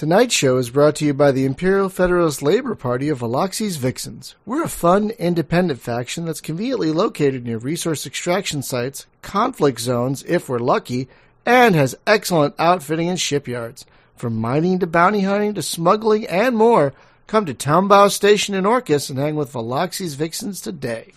Tonight's show is brought to you by the Imperial Federalist Labor Party of Veloxi's Vixens. We're a fun, independent faction that's conveniently located near resource extraction sites, conflict zones if we're lucky, and has excellent outfitting and shipyards. From mining to bounty hunting to smuggling and more, come to Townbow Station in Orcus and hang with Veloxi's Vixens today.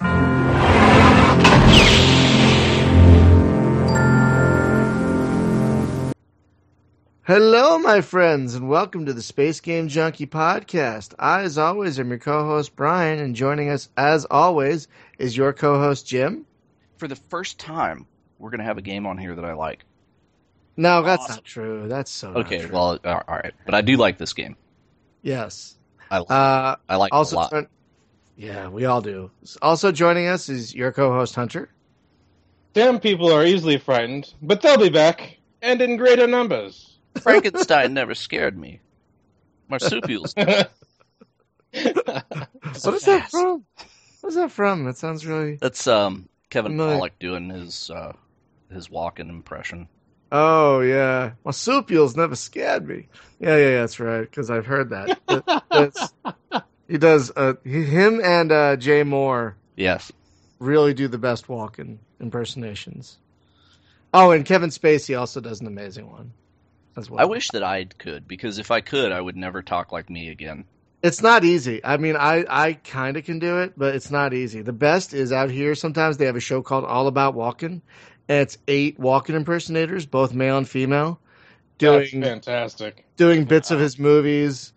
Hello, my friends, and welcome to the Space Game Junkie podcast. I, as always, am your co-host Brian, and joining us, as always, is your co-host Jim. For the first time, we're going to have a game on here that I like. No, that's Awesome. not true. That's so not Okay, true. well, all right, but I do like this game. yes. I, Uh, I like it a also, lot. join- yeah, we all do. Also joining us is your co-host Hunter. Damn people are easily frightened, but they'll be back, and in greater numbers. Frankenstein never scared me. Marsupials. What is that from? What's that from? That sounds really. That's um Kevin No. Pollak doing his uh, his Walken impression. Oh yeah, marsupials never scared me. Yeah, yeah, yeah that's right. Because I've heard that. That- he does. Uh, he, him and uh, Jay Mohr Yes. really do the best Walken impersonations. Oh, and Kevin Spacey also does an amazing one as well. I wish that I could because if I could, I would never talk like me again. It's not easy. I mean, I, I kind of can do it, but it's not easy. The best is out here. Sometimes they have a show called All About Walken, and it's eight Walken impersonators, both male and female, That's doing fantastic. doing bits of his movies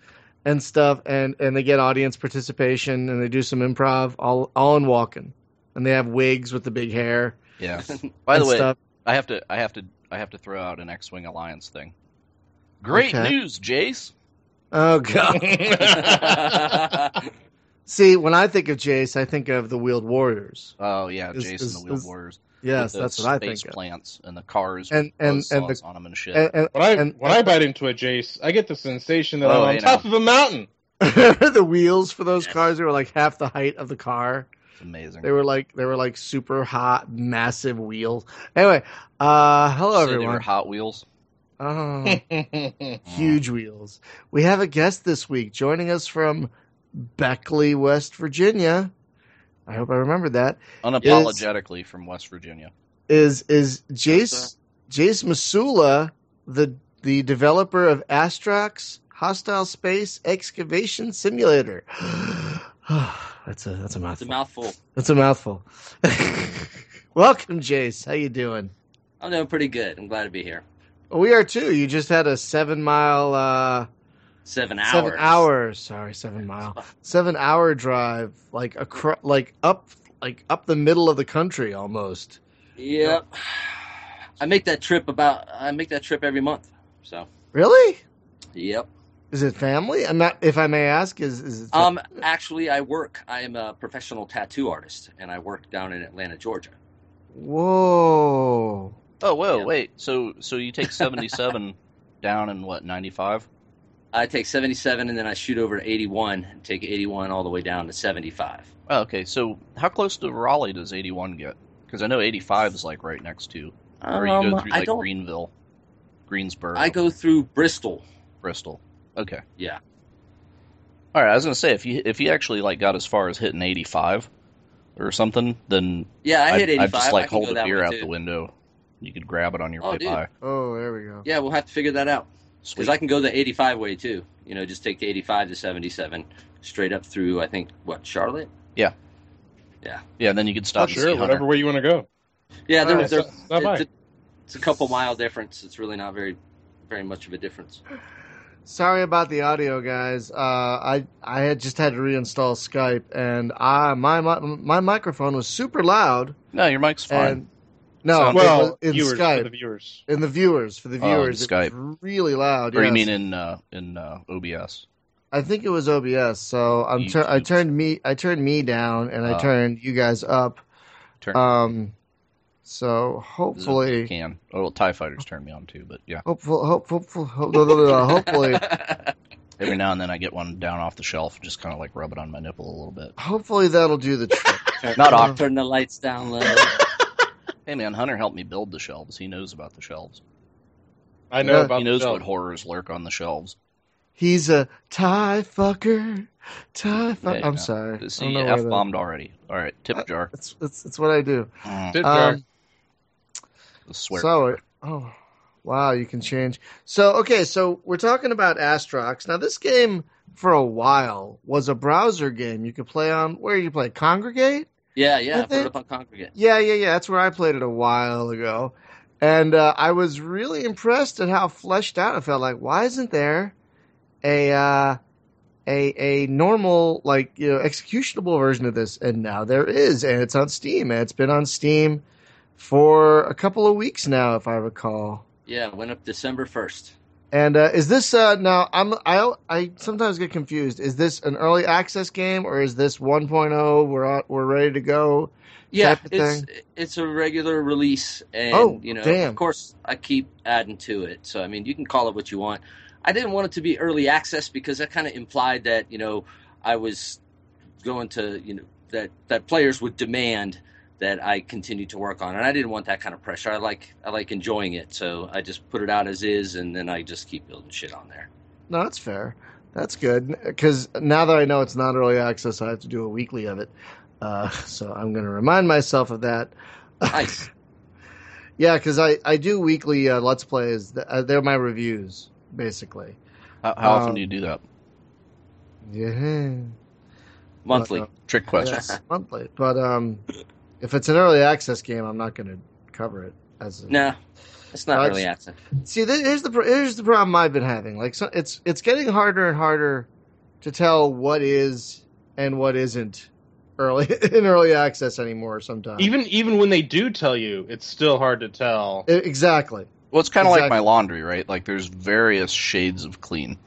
and stuff, and and they get audience participation, and they do some improv, all all in Walken, and they have wigs with the big hair. Yeah. By the way, stuff. I have to I have to I have to throw out an X-wing alliance thing. Great Okay. news, Jace. oh god. See, when I think of Jace, I think of the Wheeled Warriors. Oh yeah, Is- Jason is- the Wheeled is- Warriors. Yes, the that's what I space think of. plants and the cars And- with and- and the- on them and shit. And, and, When I and- when I bite into a Jace, I get the sensation that Oh, I'm on top now. of a mountain. the wheels for those Yes. cars were like half the height of the car. it's amazing. They were like they were like super hot, massive wheels. Anyway, uh hello So They were everyone. Hot Wheels. Oh, huge wheels. We have a guest this week joining us from Beckley, West Virginia. I hope I remembered that. Unapologetically from West Virginia. Is is Yes, Jace Jace Masula, the the developer of Astrox Hostile Space Excavation Simulator? that's a that's a It's a mouthful. mouthful. That's a mouthful. Welcome, Jace. How you doing? I'm doing pretty good. I'm glad to be here. We are too. You just had a seven mile, uh, Seven hours. seven hours. Sorry, seven mile, seven hour drive, like acro- like up, like up the middle of the country almost. Yep. I make that trip about. I make that trip every month. So. Really? Yep. Is it family? I'm not. If I may ask, is is it? Um. Actually, I work. I am a professional tattoo artist, and I work down in Atlanta, Georgia. Whoa. Oh whoa, Yeah. wait. So so you take seventy seven down in what ninety five? I take 77, and then I shoot over to 81, and take 81 all the way down to 75. Oh, okay. So how close to Raleigh does eighty one get? Because I know eighty five is like right next to, or you go Um, through I like don't. Greenville, Greensboro, I go through Bristol. Bristol. Okay. Yeah. All right. I was gonna say if you if you actually like got as far as hitting eighty five or something, then Yeah, I hit 85. I'd just like hold a beer out too. the window. You could grab it on your Oh, way dude. by. Oh, there we go. Yeah, we'll have to figure that out. Because I can go the 85 way too. You know, just take the 85 to 77 straight up through, I think, what, Charlotte? Yeah, Yeah. Yeah, and then you could stop Oh, and see sure, Hunter. whatever way you want to go. Yeah, there, Alright, there, so- not bad. it's, it's a couple mile difference. It's really not very, very much of a difference. Sorry about the audio, guys. Uh, I I had just had to reinstall Skype, and I my mi- my microphone was super loud. No, your mic's fine. And no, Sound- Well, in viewers Skype, for the viewers. in the viewers for the Oh, in viewers, it was Skype. really loud. or you yes. mean in uh, in uh, OBS? I think it was OBS. So I'm tur- I turned me I turned me down, and I Oh. turned you guys up. Turn Um, so you hopefully, can. Oh, well, Tie Fighters turned me on too, but yeah. hopefully, hopefully, hopefully, Every now and then I get one down off the shelf, just kind of like rub it on my nipple a little bit. hopefully that'll do the trick. Not Uh, awkward. Turn the lights down low. Hey man, Hunter helped me build the shelves. He knows about the shelves. I know Yeah, about he knows the what horrors lurk on the shelves. He's a tie fucker. Tie fuck. Hey, I'm no. sorry. See, you f bombed already. All right, tip jar. It's, it's, it's what I do. Mm, Tip jar. Um, swear. So, oh, wow, you can change. So, okay, so we're talking about Astrox. Now, this game for a while was a browser game you could play on. Where you play? Kongregate? Yeah, yeah. I put up on Kongregate. Yeah, yeah, yeah. That's where I played it a while ago. And uh, I was really impressed at how fleshed out it felt. Like, why isn't there a uh, a a normal like you know executionable version of this? And now there is, and it's on Steam. And it's been on Steam for a couple of weeks now, if I recall. Yeah, it went up December first. And uh, is this uh, now? I'm I I sometimes get confused. Is this an early access game or is this 1.0? We're we're ready to go. Yeah, type of it's it's a regular release, and Oh, you know, damn. of course, I keep adding to it. So I mean, you can call it what you want. I didn't want it to be early access because that kind of implied that you know I was going to you know that that players would demand that I continue to work on, and I didn't want that kind of pressure. I like I like enjoying it, so I just put it out as is, and then I just keep building shit on there. No, that's fair. That's good because now that I know it's not early access, I have to do a weekly of it. Uh, so I'm going to remind myself of that. Nice. yeah, because I I do weekly uh, let's plays. Uh, they're my reviews basically. How, how Um, often do you do that? Yeah. Monthly. Uh, Trick question. Yes, monthly. But um, if it's an early access game, I'm not going to cover it as. A, Nah, it's not No, early it's- access. See, th- here's the here's the problem I've been having. Like, so it's it's getting harder and harder to tell what is and what isn't early in early access anymore. Sometimes, Even even when they do tell you, it's still hard to tell. I- exactly. Well, it's kind of like my laundry, right? Like there's various shades of clean.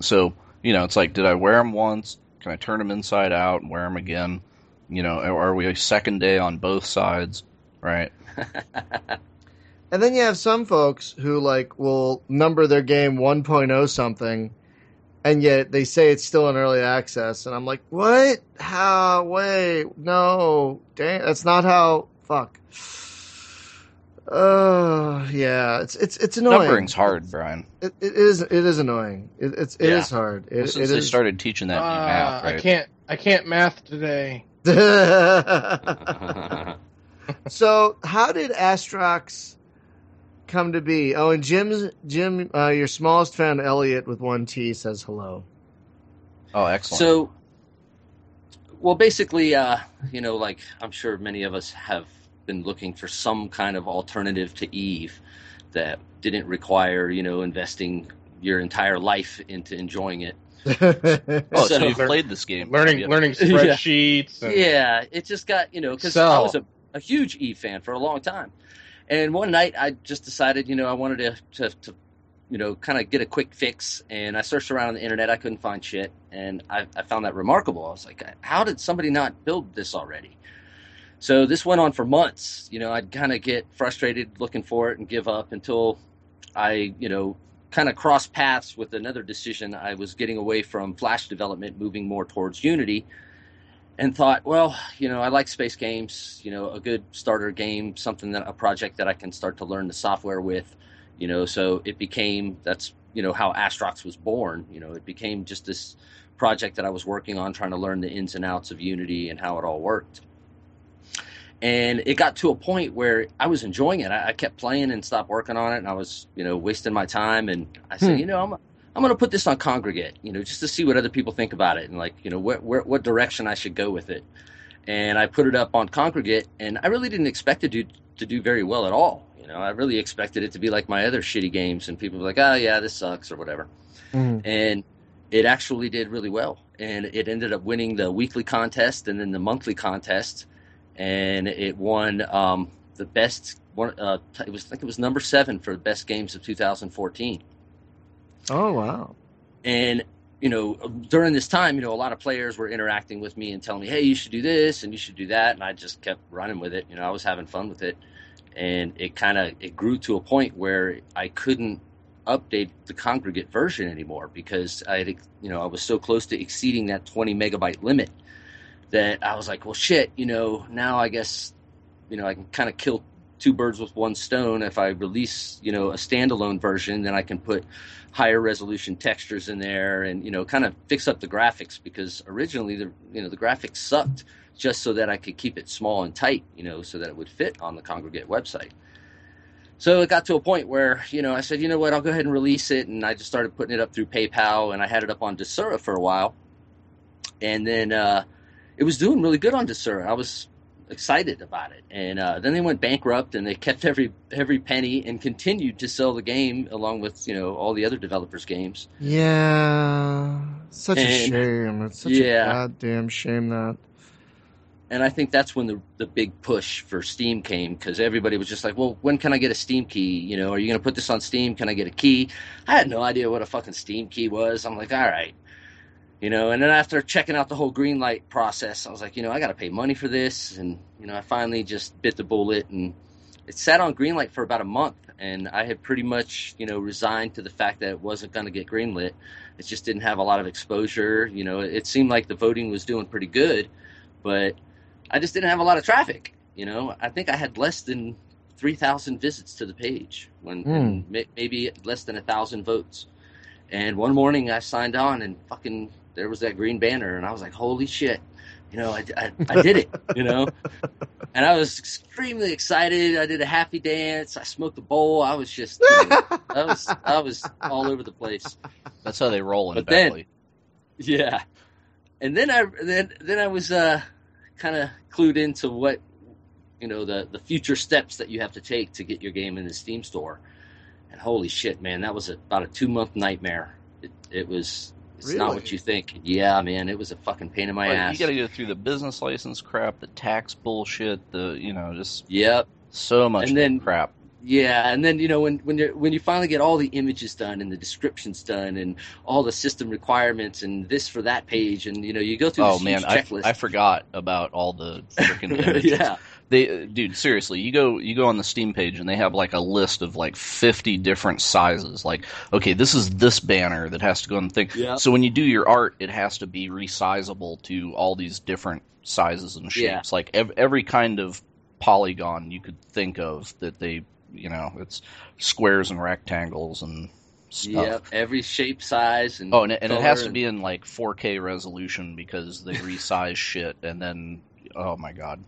So you know, it's like, did I wear them once? Can I turn them inside out and wear them again? You know, are we a second day on both sides? Right? And then you have some folks who like will number their game 1.0 something, and yet they say it's still in early access, and I'm like, what? How? Wait, no, dang, that's not how. Fuck. Uh, yeah, it's it's it's annoying. Numbering's hard, Brian. It, it is it is annoying. It, it's it Yeah. is hard. It, Well, it since they is. started teaching that new Ah, math, I can't I can't math today. So, how did Astrox come to be? Oh, and Jim's Jim, uh, your smallest fan, Elliot, with one T, says hello. Oh, excellent. So, well, basically, uh, you know, like I'm sure many of us have been looking for some kind of alternative to Eve that didn't require, you know, investing your entire life into enjoying it. Oh, so, so- you've played this game? Learning Yeah. learning Yeah. spreadsheets. and- Yeah, it just got, you know, because I was a, a huge E fan for a long time. And one night I just decided, you know, I wanted to, to, to you know, kind of get a quick fix. And I searched around on the internet. I couldn't find shit. And I, I found that remarkable. I was like, how did somebody not build this already? So this went on for months. You know, I'd kind of get frustrated looking for it and give up until I, you know, kind of crossed paths with another decision. I was getting away from Flash development, moving more towards Unity, and thought, well, you know, I like space games. You know, a good starter game, something that a project that I can start to learn the software with. You know, so it became that's you know how Astrox was born. You know, it became just this project that I was working on, trying to learn the ins and outs of Unity and how it all worked. And it got to a point where I was enjoying it. I, I kept playing and stopped working on it, and I was, you know, wasting my time. And I said, Hmm. you know, I'm, I'm going to put this on Kongregate, you know, just to see what other people think about it and like, you know, where, where, what direction I should go with it. And I put it up on Kongregate, and I really didn't expect it to do, to do very well at all. You know, I really expected it to be like my other shitty games, and people were like, oh yeah, this sucks or whatever Mhm. and it actually did really well and it ended up winning the weekly contest and then the monthly contest and it won um, the best one uh, it was I think it was number seven for the best games of 2014 Oh wow. and you know during this time you know a lot of players were interacting with me and telling me hey you should do this and you should do that. And i just kept running with it you know i was having fun with it. And it kind of it grew to a point where i couldn't update the Kongregate version anymore because i had you know i was so close to exceeding that 20 megabyte limit that i was like well shit you know now i guess you know i can kind of kill two birds with one stone. If I release, you know, a standalone version, then I can put higher resolution textures in there and you know kind of fix up the graphics because originally the you know the graphics sucked just so that I could keep it small and tight, you know, so that it would fit on the Kongregate website. So it got to a point where, you know, I said, you know what, I'll go ahead and release it. And I just started putting it up through PayPal and I had it up on Desura for a while. And then uh, it was doing really good on Desura. I was excited about it. And uh, then they went bankrupt and they kept every every penny and continued to sell the game along with, you know, all the other developers' games. Yeah. Such a shame. It's such yeah. a goddamn shame that. and I think that's when the the big push for Steam came because everybody was just like, "Well, when can I get a Steam key? You know, are you going to put this on Steam? Can I get a key?" I had no idea what a fucking Steam key was. I'm like, "All right." You know, and then after checking out the whole green light process, I was like, you know, I got to pay money for this, and you know, I finally just bit the bullet, and it sat on green light for about a month, and I had pretty much, you know, resigned to the fact that it wasn't going to get greenlit. It just didn't have a lot of exposure. You know, it, it seemed like the voting was doing pretty good, but I just didn't have a lot of traffic. You know, I think I had less than three thousand visits to the page when hmm. may, maybe less than a thousand votes. And one morning I signed on and fucking there was that green banner and I was like, holy shit, you know, I, I, I did it, you know. And I was extremely excited. I did a happy dance. I smoked a bowl. I was just, you know, I was, I was all over the place. That's how they roll in But then- Yeah, and then I then then I was uh, kind of clued into what you know the the future steps that you have to take to get your game in the Steam store. And holy shit, man, that was about a two month nightmare. It, it was. It's not what you think. Yeah, man, it was a fucking pain in my Like, ass. you got to go through the business license crap, the tax bullshit, the you know just Yep. so much And then- crap. Yeah, and then you know when when you when you finally get all the images done and the descriptions done and all the system requirements and this for that page and you know you go through Oh man, I. I forgot about all the freaking images. yeah, They, dude, seriously, you go you go on the Steam page and they have like a list of like fifty different sizes. Like, okay, this is this banner that has to go on the thing. Yeah. So when you do your art, it has to be resizable to all these different sizes and Yeah. shapes. Like ev- every kind of polygon you could think of that they, you know, it's squares and rectangles and stuff. Yep, every shape, size, and Oh, and it, and it has to be in like 4K resolution because they resize shit, and then oh my god,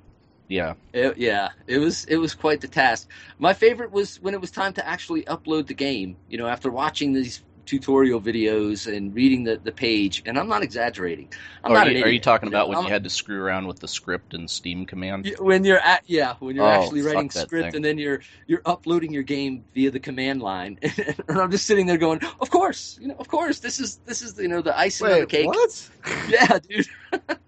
yeah, It, yeah, it was it was quite the task. My favorite was when it was time to actually upload the game. You know, after watching these tutorial videos and reading the, the page, and I'm not exaggerating. I'm are, not you, are you talking about when I'm- you had to screw around with the script and Steam command? When you're at yeah when you're Oh, actually writing script thing. and then you're you're uploading your game via the command line and i'm just sitting there going of course you know of course this is this is you know the icing on the cake what? yeah dude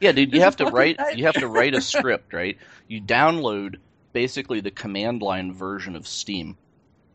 Yeah, dude, you have to fucking write you have to write a script, right? You download basically the command line version of Steam.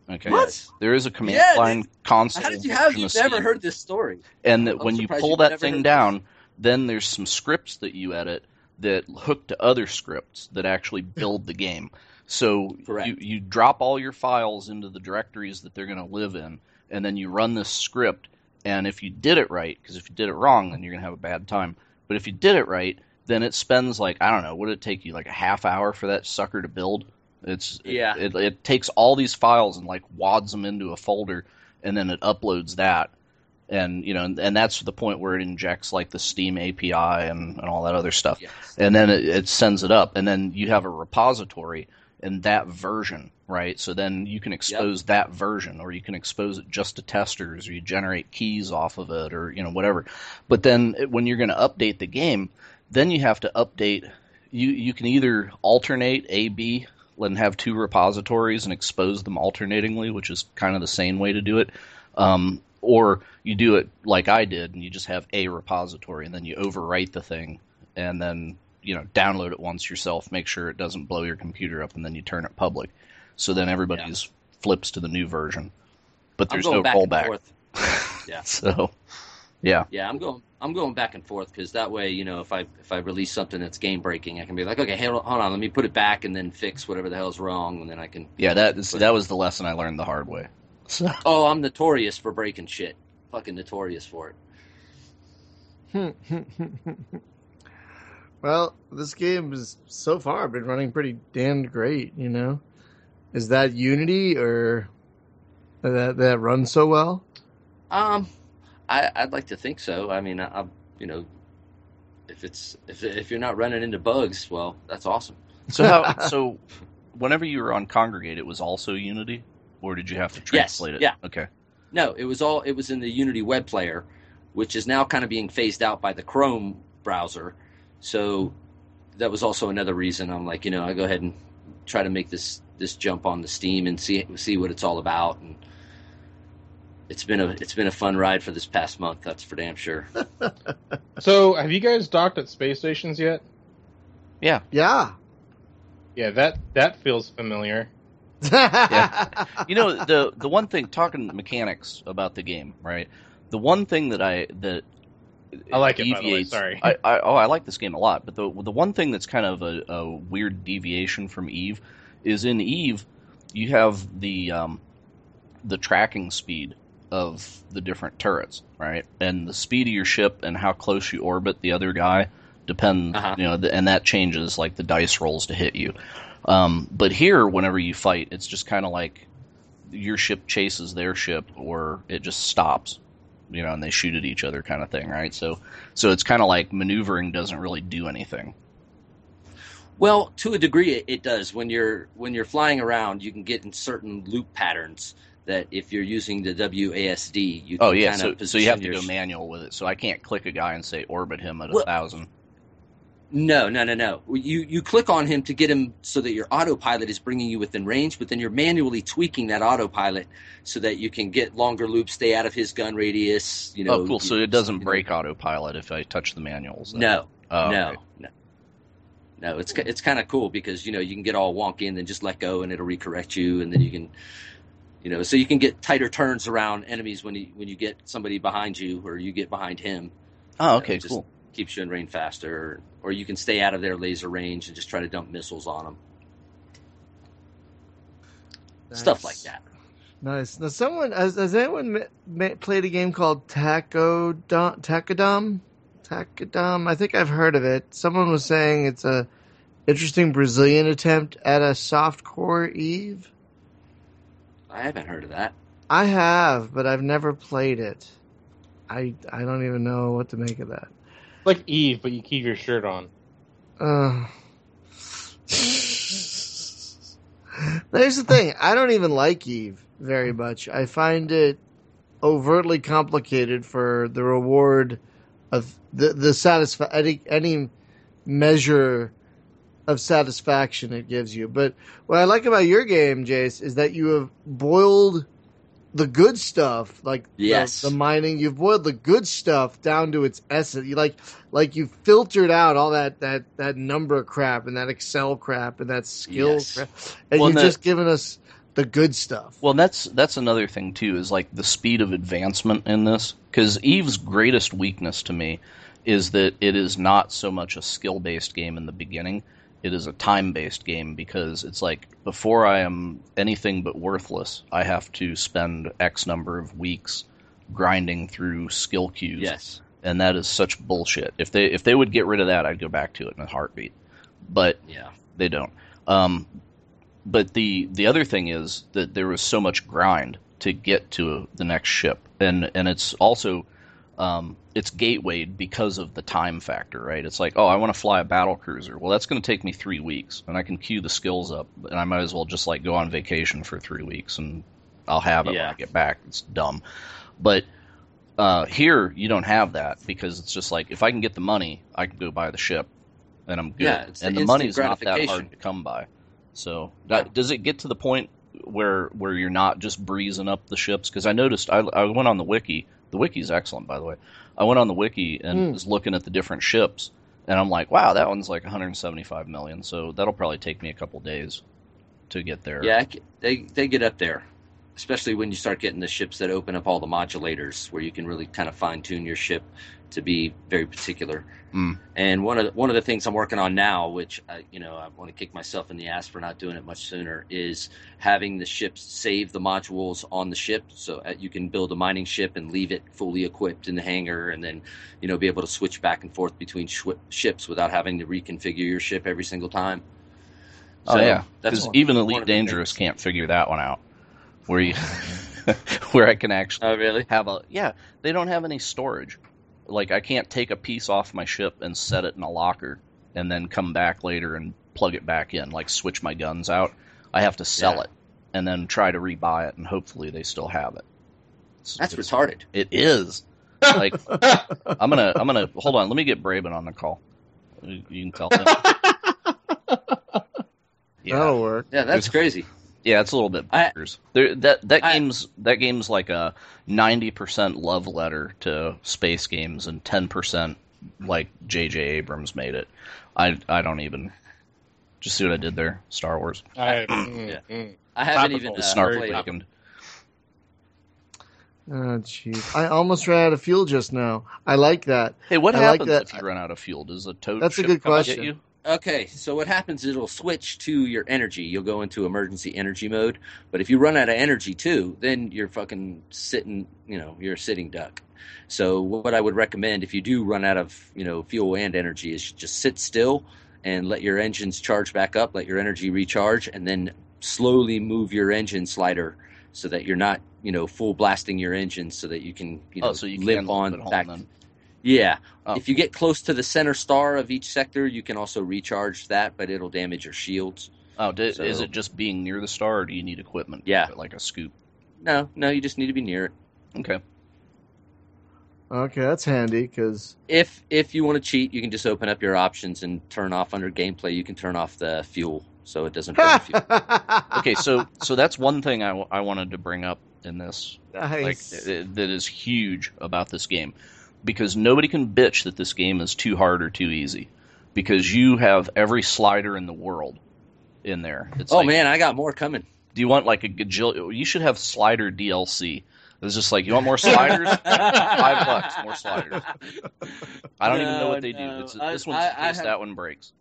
Okay, What? there is a command Yeah, line console. how did you have you've of never heard this story and that I'm when you pull that thing down, then there's some scripts that you edit that hook to other scripts that actually build the game. So Correct. you you drop all your files into the directories that they're going to live in, and then you run this script. And if you did it right, because if you did it wrong, then you're going to have a bad time. But if you did it right, then it spends like I don't know, would it take you like a half hour for that sucker to build? It's Yeah. It, it takes all these files and like wads them into a folder, and then it uploads that. And you know and, and that's the point where it injects like the steam api and, and all that other stuff. Yes. And then it, it sends it up and then you have a repository in that version right? So then you can expose that version or you can expose it just to testers or you generate keys off of it or you know whatever. But then it- when you're going to update the game then you have to update you you can either alternate a b and have two repositories and expose them alternatingly which is kind of the sane way to do it um, or you do it like I did, and you just have a repository, and then you overwrite the thing, and then you know download it once yourself, make sure it doesn't blow your computer up, and then you turn it public. So then everybody's flips to the new version, but there's no rollback. Yeah. so yeah, yeah i'm going i'm going back and forth because that way you know if i if i release something that's game breaking i can be like okay hold on, hold on let me put it back and then fix whatever the hell's wrong and then i can yeah, that is, that was the lesson I learned the hard way. So oh i'm notorious for breaking shit fucking notorious for it well, this game has so far been running pretty damned great, you know. Is that Unity or that that runs so well? Um, I, I'd like to think so. I mean, I, you know, if it's if if you're not running into bugs, well, that's awesome. So how so whenever you were on Kongregate, it was also Unity, or did you have to translate it? yeah. Okay. No, it was all it was in the Unity web player, which is now kind of being phased out by the Chrome browser. So that was also another reason I'm like, you know, I go ahead and try to make this this jump on the Steam and see see what it's all about. And it's been a it's been a fun ride for this past month. That's for damn sure. So, have you guys docked at space stations yet? Yeah. Yeah. Yeah, that that feels familiar. You know the the one thing talking mechanics about the game, right? The one thing that I that I like it, by the way, sorry. I, I oh I like this game a lot, but the the one thing that's kind of a, a weird deviation from Eve is in Eve you have the um, the tracking speed of the different turrets, right? And the speed of your ship and how close you orbit the other guy depend, Uh-huh. you know, the, and that changes like the dice rolls to hit you. Um, but here, whenever you fight, it's just kind of like your ship chases their ship, or it just stops, you know, and they shoot at each other, kind of thing, right? So, so it's kind of like maneuvering doesn't really do anything. Well, to a degree, it, it does. When you're when you're flying around, you can get in certain loop patterns that if you're using the WASD, you oh, can Oh yeah, kind so of so you have to go manual with it. So I can't click a guy and say orbit him at a thousand. No, no, no, no. You you click on him to get him so that your autopilot is bringing you within range, but then you're manually tweaking that autopilot so that you can get longer loops, stay out of his gun radius. You oh, know. oh, cool. So it doesn't you know. break autopilot if I touch the manuals. then. No, Oh, no, okay. no, no. It's it's kind of cool because you know you can get all wonky and then just let go and it'll recorrect you, and then you can, you know, so you can get tighter turns around enemies when you when you get somebody behind you or you get behind him. Oh, okay, just- cool. Keeps you in range faster, or you can stay out of their laser range and just try to dump missiles on them. Stuff like that. Nice. Now, someone has, has anyone ma- ma- played a game called Taco Taikodom? Taikodom. I think I've heard of it. Someone was saying it's a interesting Brazilian attempt at a softcore Eve. I haven't heard of that. I have, but I've never played it. I I don't even know what to make of that. Like Eve, but you keep your shirt on. Uh, there's the thing. I don't even like Eve very much. I find it overtly complicated for the reward of the the satisfa- any, any measure of satisfaction it gives you. But what I like about your game, Jace, is that you have boiled the good stuff, like the- Yes. the, mining. You've boiled the good stuff down to its essence. You like like you filtered out all that that that number crap and that Excel crap and that skill Yes. crap, and Well, you've the- just given us the good stuff. Well, that's that's another thing too is like the speed of advancement in this because Eve's greatest weakness to me is that it is not so much a skill based game in the beginning. It is a time based game because it's like before I am anything but worthless, I have to spend X number of weeks grinding through skill queues. Yes. and that is such bullshit. If they if they would get rid of that, I'd go back to it in a heartbeat. But Yeah. they don't. Um, but the the other thing is that there was so much grind to get to the next ship, and and it's also um, it's gatewayed because of the time factor, right? It's like, oh, I want to fly a battle cruiser. Well, that's going to take me three weeks, and I can queue the skills up, and I might as well just like go on vacation for three weeks, and I'll have it when I get back. It's dumb, but uh, here you don't have that because it's just like if I can get the money, I can go buy the ship, and I'm good. Yeah, it's and the instant money's not that hard to come by. So that, does it get to the point where where you're not just breezing up the ships? Because I noticed I, I went on the wiki. The wiki's excellent, by the way. I went on the wiki and Hmm. was looking at the different ships, and I'm like, wow, that one's like 175 million. So that'll probably take me a couple days to get there. Yeah, they they get up there, especially when you start getting the ships that open up all the modulators, where you can really kind of fine tune your ship to be very particular. Mm. And one of the, one of the things I'm working on now, which I, you know I want to kick myself in the ass for not doing it much sooner, is having the ships save the modules on the ship, so uh, you can build a mining ship and leave it fully equipped in the hangar, and then you know be able to switch back and forth between shwi ships without having to reconfigure your ship every single time. Oh yeah, because even Elite Dangerous can't figure that one out. Where you, where I can actually Oh, really? have a yeah, they don't have any storage. Like I can't take a piece off my ship and set it in a locker and then come back later and plug it back in, like switch my guns out. I have to sell Yeah. it and then try to rebuy it, and hopefully they still have it. It's- That's it's- retarded. It is. Like I'm gonna I'm gonna hold on. Let me get Braben on the call. You you can tell him. Yeah. That'll work. Yeah, that's crazy. Yeah, it's a little bit I- There, that that I- game's that game's like a ninety percent love letter to space games and ten percent like J.J. Abrams made it. I I don't even. Just see what I did there, Star Wars. I, mm, Yeah. mm. I haven't even The uh, snark played- awakened. Oh, jeez. I almost ran out of fuel just now. I like that. Hey, what I like happens that. if you run out of fuel? Does a toad That's a good come question. Okay, so what happens is it'll switch to your energy. You'll go into emergency energy mode. But if you run out of energy too, then you're fucking sitting, you know, you're a sitting duck. So what I would recommend if you do run out of, you know, fuel and energy is just sit still and let your engines charge back up, let your energy recharge, and then slowly move your engine slider so that you're not, you know, full blasting your engine so that you can, you oh, know, oh, so you limp on back. then. Yeah. Oh. If you get close to the center star of each sector, you can also recharge that, but it'll damage your shields. Oh, di- So- is it just being near the star, or do you need equipment? Yeah. like a scoop. No, no, you just need to be near it. Okay. Okay, that's handy because If if you want to cheat, you can just open up your options and turn off under gameplay. You can turn off the fuel so it doesn't burn fuel. Okay, so so that's one thing I, w- I wanted to bring up in this like nice. th- that is huge about this game because nobody can bitch that this game is too hard or too easy because you have every slider in the world in there. It's oh like, man, I got more coming. do you want like a gajillion? You should have slider DLC. It's just like you want more sliders, five bucks, more sliders. I don't even know what they no. do. It's, I- this one's I- I have- that one breaks.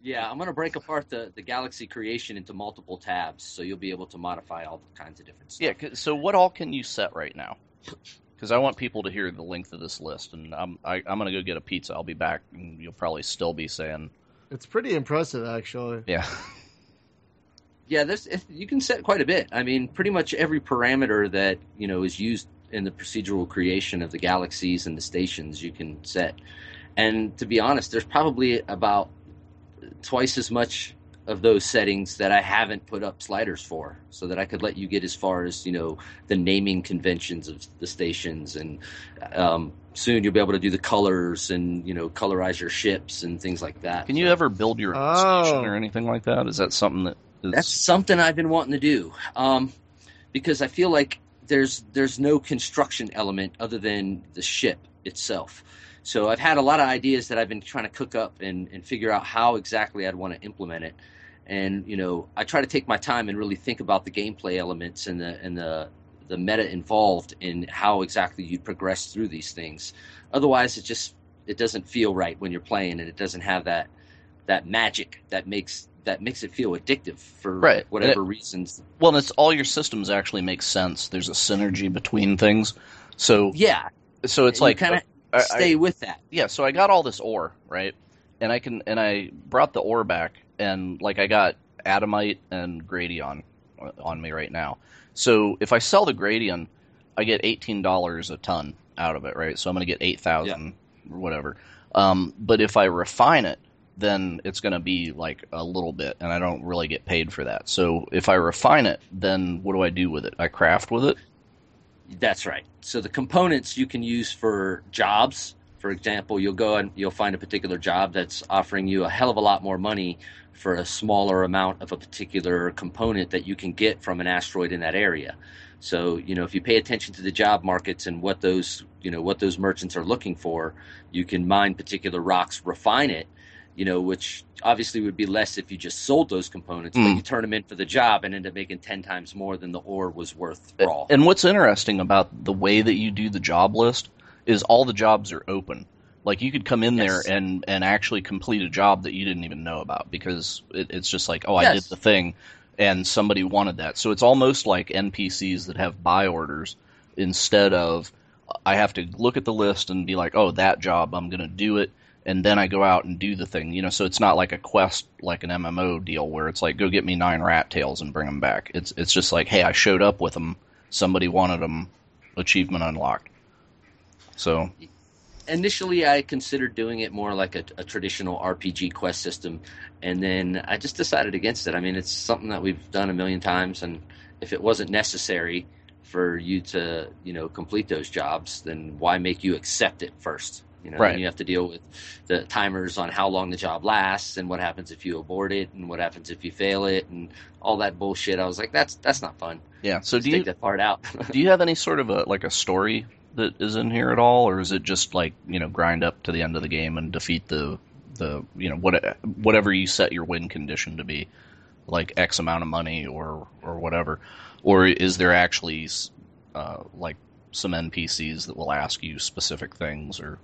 Yeah, I'm gonna break apart the, the galaxy creation into multiple tabs, so you'll be able to modify all kinds of different stuff. Yeah. 'cause- So what all can you set right now? Because I want people to hear the length of this list, and I'm I, I'm gonna go get a pizza. I'll be back, and you'll probably still be saying, It's pretty impressive, actually. yeah. Yeah, this if, you can set quite a bit. I mean, pretty much every parameter that you know is used in the procedural creation of the galaxies and the stations you can set. And to be honest, there's probably about twice as much of those settings that I haven't put up sliders for, so that I could let you get as far as you know the naming conventions of the stations, and um, soon you'll be able to do the colors and you know colorize your ships and things like that. Can you ever build your own Oh. station or anything like that? Is that something that is, That's something I've been wanting to do, um, because I feel like there's there's no construction element other than the ship itself. So I've had a lot of ideas that I've been trying to cook up and, and figure out how exactly I'd want to implement it. And you know, I try to take my time and really think about the gameplay elements and the and the the meta involved in how exactly you progress through these things. Otherwise, it just it doesn't feel right when you're playing, and it doesn't have that that magic that makes that makes it feel addictive for Right. whatever reasons. well, and it's all your systems actually make sense. There's a synergy between things. So Yeah, so it's and like kind of I- I- stay with that. yeah, so I got all this ore, right? And I can and I brought the ore back and like I got adamite and gradion on me right now. So if I sell the gradion, I get eighteen dollars a ton out of it, right? So I'm gonna get eight thousand or whatever. Um, but if I refine it, then it's gonna be like a little bit, and I don't really get paid for that. So if I refine it, then what do I do with it? I craft with it. That's right. So the components you can use for jobs. For example, you'll go and you'll find a particular job that's offering you a hell of a lot more money for a smaller amount of a particular component that you can get from an asteroid in that area. So, you know, if you pay attention to the job markets and what those, you know, what those merchants are looking for, you can mine particular rocks, refine it, you know, which obviously would be less if you just sold those components, but Mm. you turn them in for the job and end up making 10 times more than the ore was worth raw. And what's interesting about the way that you do the job list is all the jobs are open. Like you could come in Yes. there and and actually complete a job that you didn't even know about because it, it's just like, oh, I did the thing, and somebody wanted that. So it's almost like NPCs that have buy orders instead of I have to look at the list and be like, oh, that job, I'm going to do it, and then I go out and do the thing. You know, so it's not like a quest like an MMO deal where it's like go get me nine rat tails and bring them back. It's it's just like hey, I showed up with them. Somebody wanted them. Achievement unlocked. So initially I considered doing it more like a, a, traditional RPG quest system, and then I just decided against it. I mean, it's something that we've done a million times, and if it wasn't necessary for you to, you know, complete those jobs, then why make you accept it first? You know, right. you have to deal with the timers on how long the job lasts, and what happens if you abort it, and what happens if you fail it, and all that bullshit. I was like, that's that's not fun. Yeah. So do take you that part out? do you have any sort of a like a story that is in here at all, or is it just like you know grind up to the end of the game and defeat the the you know what whatever you set your win condition to be, like X amount of money or or whatever, or is there actually uh, like some NPCs that will ask you specific things or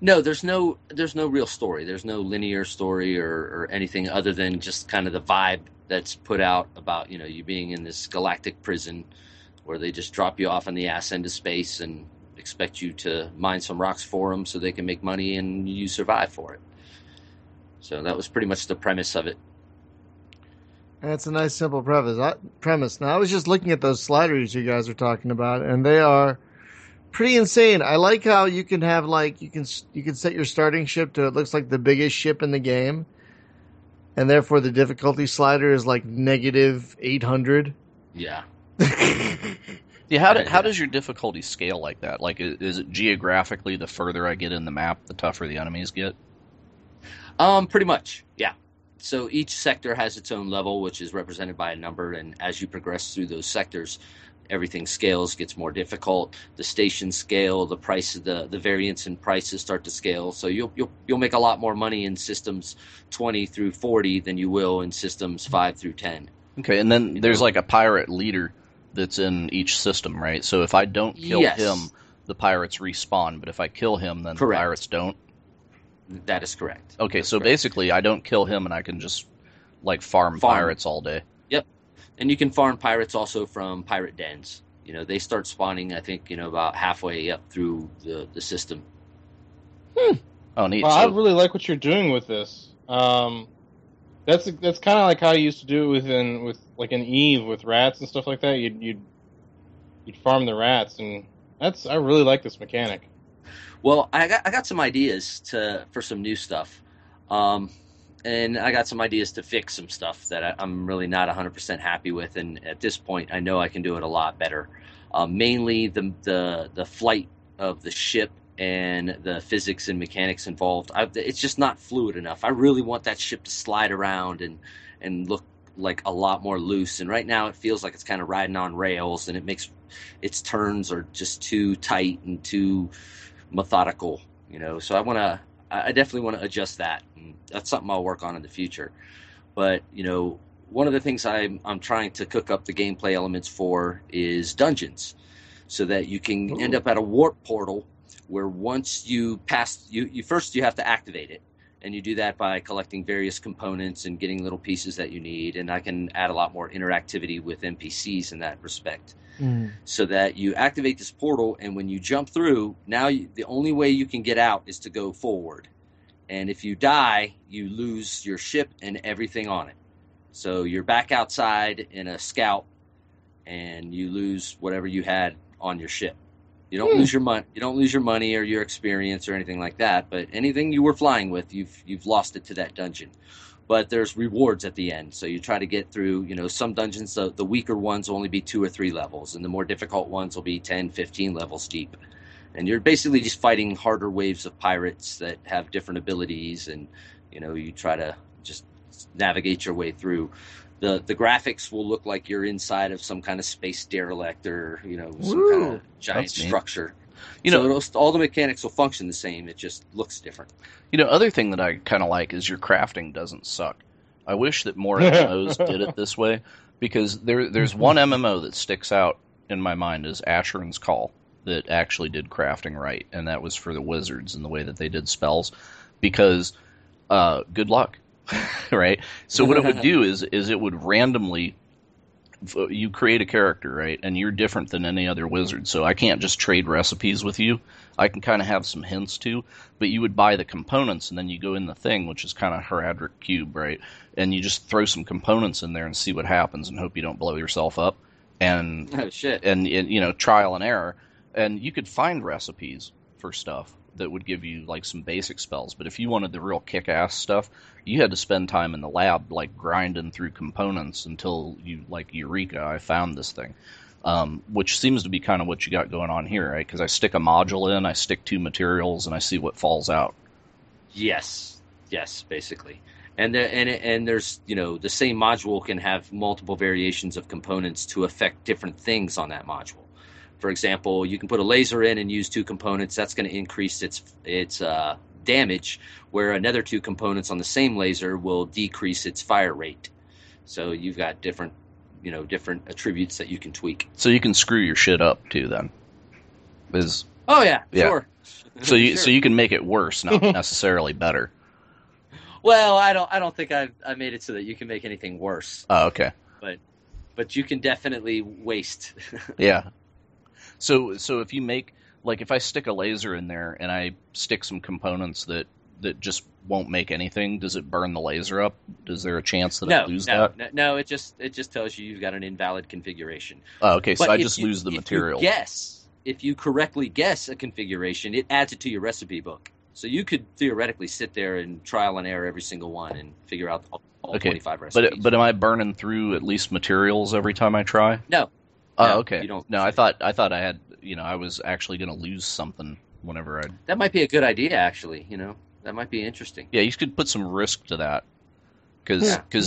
no, there's no there's no real story. There's no linear story or, or anything other than just kind of the vibe that's put out about you know you being in this galactic prison where they just drop you off on the ass end of space and expect you to mine some rocks for them so they can make money and you survive for it. So that was pretty much the premise of it. That's a nice simple premise. I, premise. Now I was just looking at those sliders you guys are talking about, and they are pretty insane. I like how you can have like you can you can set your starting ship to it looks like the biggest ship in the game, and therefore the difficulty slider is like negative eight hundred. Yeah. yeah, how, do, how does your difficulty scale like that? Like, is it geographically the further I get in the map, the tougher the enemies get? Um, pretty much, yeah. So each sector has its own level, which is represented by a number, and as you progress through those sectors, everything scales, gets more difficult. The stations scale, the price, the the variance in prices start to scale. So you'll you'll you'll make a lot more money in systems twenty through forty than you will in systems five through ten. Okay, and then there's like a pirate leader that's in each system, right? So if I don't kill Yes. him, the pirates respawn. But if I kill him, then Correct. the pirates don't. That is correct. Okay, That's so correct. basically, I don't kill him, and I can just like farm, Farm. pirates all day. Yep, and you can farm pirates also from pirate dens. You know, they start spawning. I think you know about halfway up through the the system. Hmm. Oh, neat. Well, I really like what you're doing with this. Um, that's that's kind of like how you used to do it within with like an Eve with rats and stuff like that. You'd you'd you'd farm the rats, and that's I really like this mechanic. Well, I got I got some ideas to for some new stuff, um, and I got some ideas to fix some stuff that I, I'm really not 100 percent happy with. And at this point, I know I can do it a lot better. Um, mainly the the the flight of the ship and the physics and mechanics involved. I, it's just not fluid enough. I really want that ship to slide around and and look like a lot more loose. And right now, it feels like it's kind of riding on rails, and it makes its turns are just too tight and too methodical, you know. So I want to, I definitely want to adjust that. And that's something I'll work on in the future. But you know, one of the things I'm I'm trying to cook up the gameplay elements for is dungeons, so that you can end up at a warp portal where once you pass, you you first you have to activate it. And you do that by collecting various components and getting little pieces that you need. And I can add a lot more interactivity with NPCs in that respect Mm. so that you activate this portal and when you jump through now you, the only way you can get out is to go forward and if you die you lose your ship and everything on it so you're back outside in a scout and you lose whatever you had on your ship you don't Hmm. lose your money you don't lose your money or your experience or anything like that but anything you were flying with you've you've lost it to that dungeon but there's rewards at the end. So you try to get through, you know, some dungeons, the, the weaker ones will only be two or three levels, and the more difficult ones will be 10, 15 levels deep. And you're basically just fighting harder waves of pirates that have different abilities, and, you know, you try to just navigate your way through. The, the graphics will look like you're inside of some kind of space derelict or, you know, some kind of giant structure. You so know- it'll, all the mechanics will function the same. It just looks different. You know, other thing that I kind of like is your crafting doesn't suck. I wish that more MMOs did it this way because there there's one MMO that sticks out in my mind is Asheron's Call that actually did crafting right, and that was for the wizards and the way that they did spells. Because uh, good luck, right? So what it would do is is it would randomly uh, you create a character, right? And you're different than any other mm-hmm. wizard, so I can't just trade recipes with you. I can kind of have some hints too, but you would buy the components and then you go in the thing, which is kind of Horadric Cube, right? And you just throw some components in there and see what happens and hope you don't blow yourself up. And Oh shit. and, and you know trial and error and you could find recipes for stuff that would give you like some basic spells but if you wanted the real kick-ass stuff you had to spend time in the lab like grinding through components until you like eureka i found this thing um, which seems to be kind of what you got going on here right because i stick a module in i stick two materials and i see what falls out Yes, yes, basically. And there, and and there's you know the same module can have multiple variations of components to affect different things on that module. For example, you can put a laser in and use two components. That's going to increase its its uh, damage, where another two components on the same laser will decrease its fire rate. So you've got different you know different attributes that you can tweak. so you can screw your shit up too then is Oh yeah, Yeah. sure. so you Sure. so you can make it worse not necessarily better Well, I don't I don't think I I made it so that you can make anything worse. oh okay but you can definitely waste. Yeah. So so if you make like if I stick a laser in there and I stick some components that that just won't make anything, does it burn the laser up? Is there a chance that I no, lose no, that? no, no. It just it just tells you you've got an invalid configuration. Oh, okay, so I just you- lose the if material. Yes. if you correctly guess a configuration, it adds it to your recipe book. So you could theoretically sit there and trial and error every single one and figure out all, all Okay, 25 recipes. But but am I burning through at least materials every time I try? No. Oh, No, okay. you don't- No, I thought I thought I had you know I was actually going to lose something whenever I. that might be a good idea, actually. You know, that might be interesting. Yeah, you could put some risk to that. Because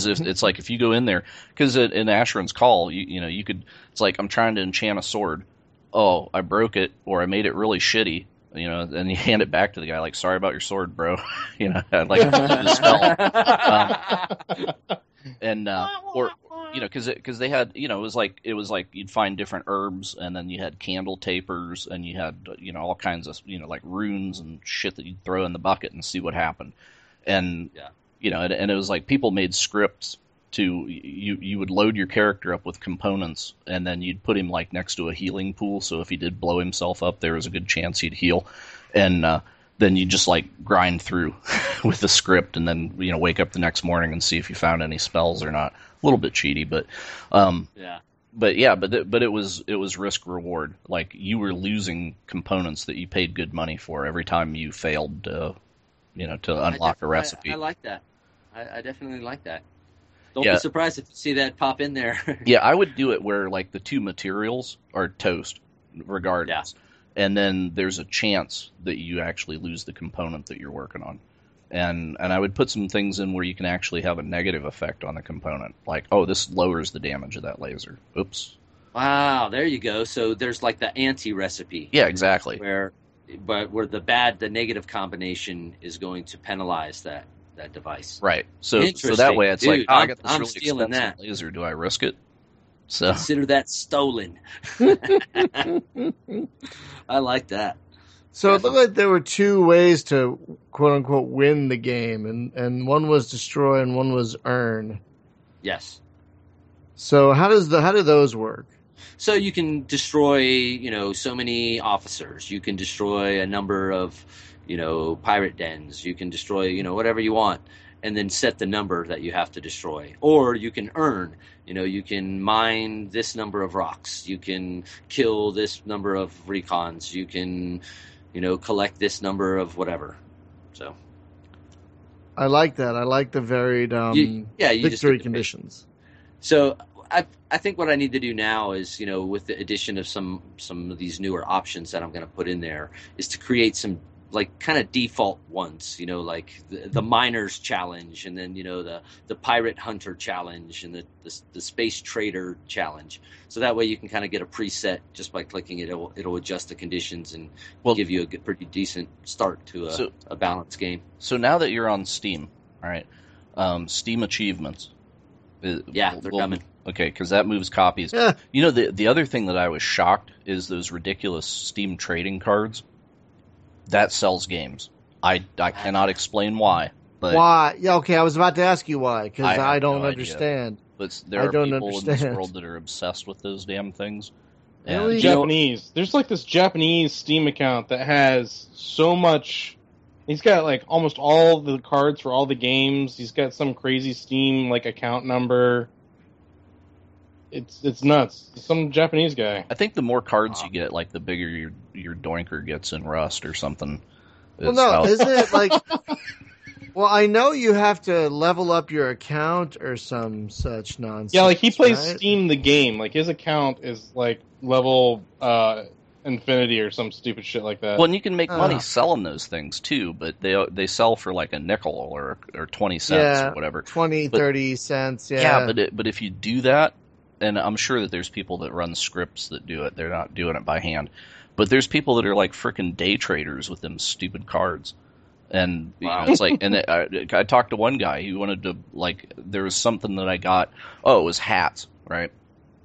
Yeah. if it's like if you go in there because in Asheron's call you you know you could it's like I'm trying to enchant a sword oh I broke it or I made it really shitty you know and you hand it back to the guy like sorry about your sword bro you know I'd like the spell and uh, or you know because because they had you know it was like it was like you'd find different herbs and then you had candle tapers and you had you know all kinds of you know like runes and shit that you'd throw in the bucket and see what happened. And Yeah. you know and, and it was like people made scripts to you you would load your character up with components and then you'd put him like next to a healing pool so if he did blow himself up there was a good chance he'd heal. And uh then you just like grind through with the script and then you know wake up the next morning and see if you found any spells or not little bit cheaty but um yeah. but yeah but th- but it was it was risk reward like you were losing components that you paid good money for every time you failed to you know to I unlock a recipe I, I like that. I, I definitely like that. Don't Yeah. be surprised if you see that pop in there. Yeah, I would do it where like the two materials are toast, regardless, and then there's a chance that you actually lose the component that you're working on, and and I would put some things in where you can actually have a negative effect on the component, like oh this lowers the damage of that laser. Oops. wow, there you go. So there's like the anti recipe. Yeah, exactly. where but where the bad the negative combination is going to penalize that that device Right. So so that way it's like oh, I I'm- got this I'm really stealing that. laser. Do I risk it? So consider that stolen i like that So it looked like there were two ways to quote unquote win the game, and, and one was destroy and one was earn. yes. So how does the how do those work? so you can destroy you know so many officers. You can destroy a number of you know pirate dens. You can destroy you know whatever you want and then set the number that you have to destroy. Or you can earn. You know you can mine this number of rocks. You can kill this number of recons. You can you know collect this number of whatever so I like that. I like the varied um, You- yeah you victory conditions. So I I think what I need to do now is you know with the addition of some some of these newer options that I'm going to put in there is to create some like kind of default ones you know like the, the miners challenge and then you know the the pirate hunter challenge and the the, the space trader challenge so that way you can kind of get a preset just by clicking it it'll, it'll adjust the conditions and Well- give you a good, pretty decent start to a, So- a balanced game so now that you're on Steam, all right, um, Steam achievements. uh, yeah they're will- coming Okay, because that moves copies. Yeah. You know, the the other thing that I was shocked is those ridiculous Steam trading cards. That sells games. I I cannot explain why, but why? Yeah, okay. I was about to ask you why because I I, don't no idea. understand. but there I are don't people in this world that are obsessed with those damn things. And, You know- Japanese. There's like this Japanese Steam account that has so much. He's got like almost all the cards for all the games. He's got some crazy Steam like account number. It's it's nuts. Some Japanese guy. I think the more cards you get, like the bigger your your doinker gets in Rust or something. Well, It's no, how- isn't it like? well, I know you have to level up your account or some such nonsense. Yeah, like he plays right? Steam the game. Like his account is like level uh infinity or some stupid shit like that. Well, and you can make money Ugh. selling those things too, but they they sell for like a nickel or or twenty cents Yeah. or whatever. 20, But- 30 cents. Yeah, Yeah, but it, but if you do that, and I'm sure that there's people that run scripts that do it. They're not doing it by hand, but there's people that are like freaking day traders with them stupid cards. And you know, it's like, and it, I, I talked to one guy. He wanted to like, there was something that I got. Oh, it was hats, right?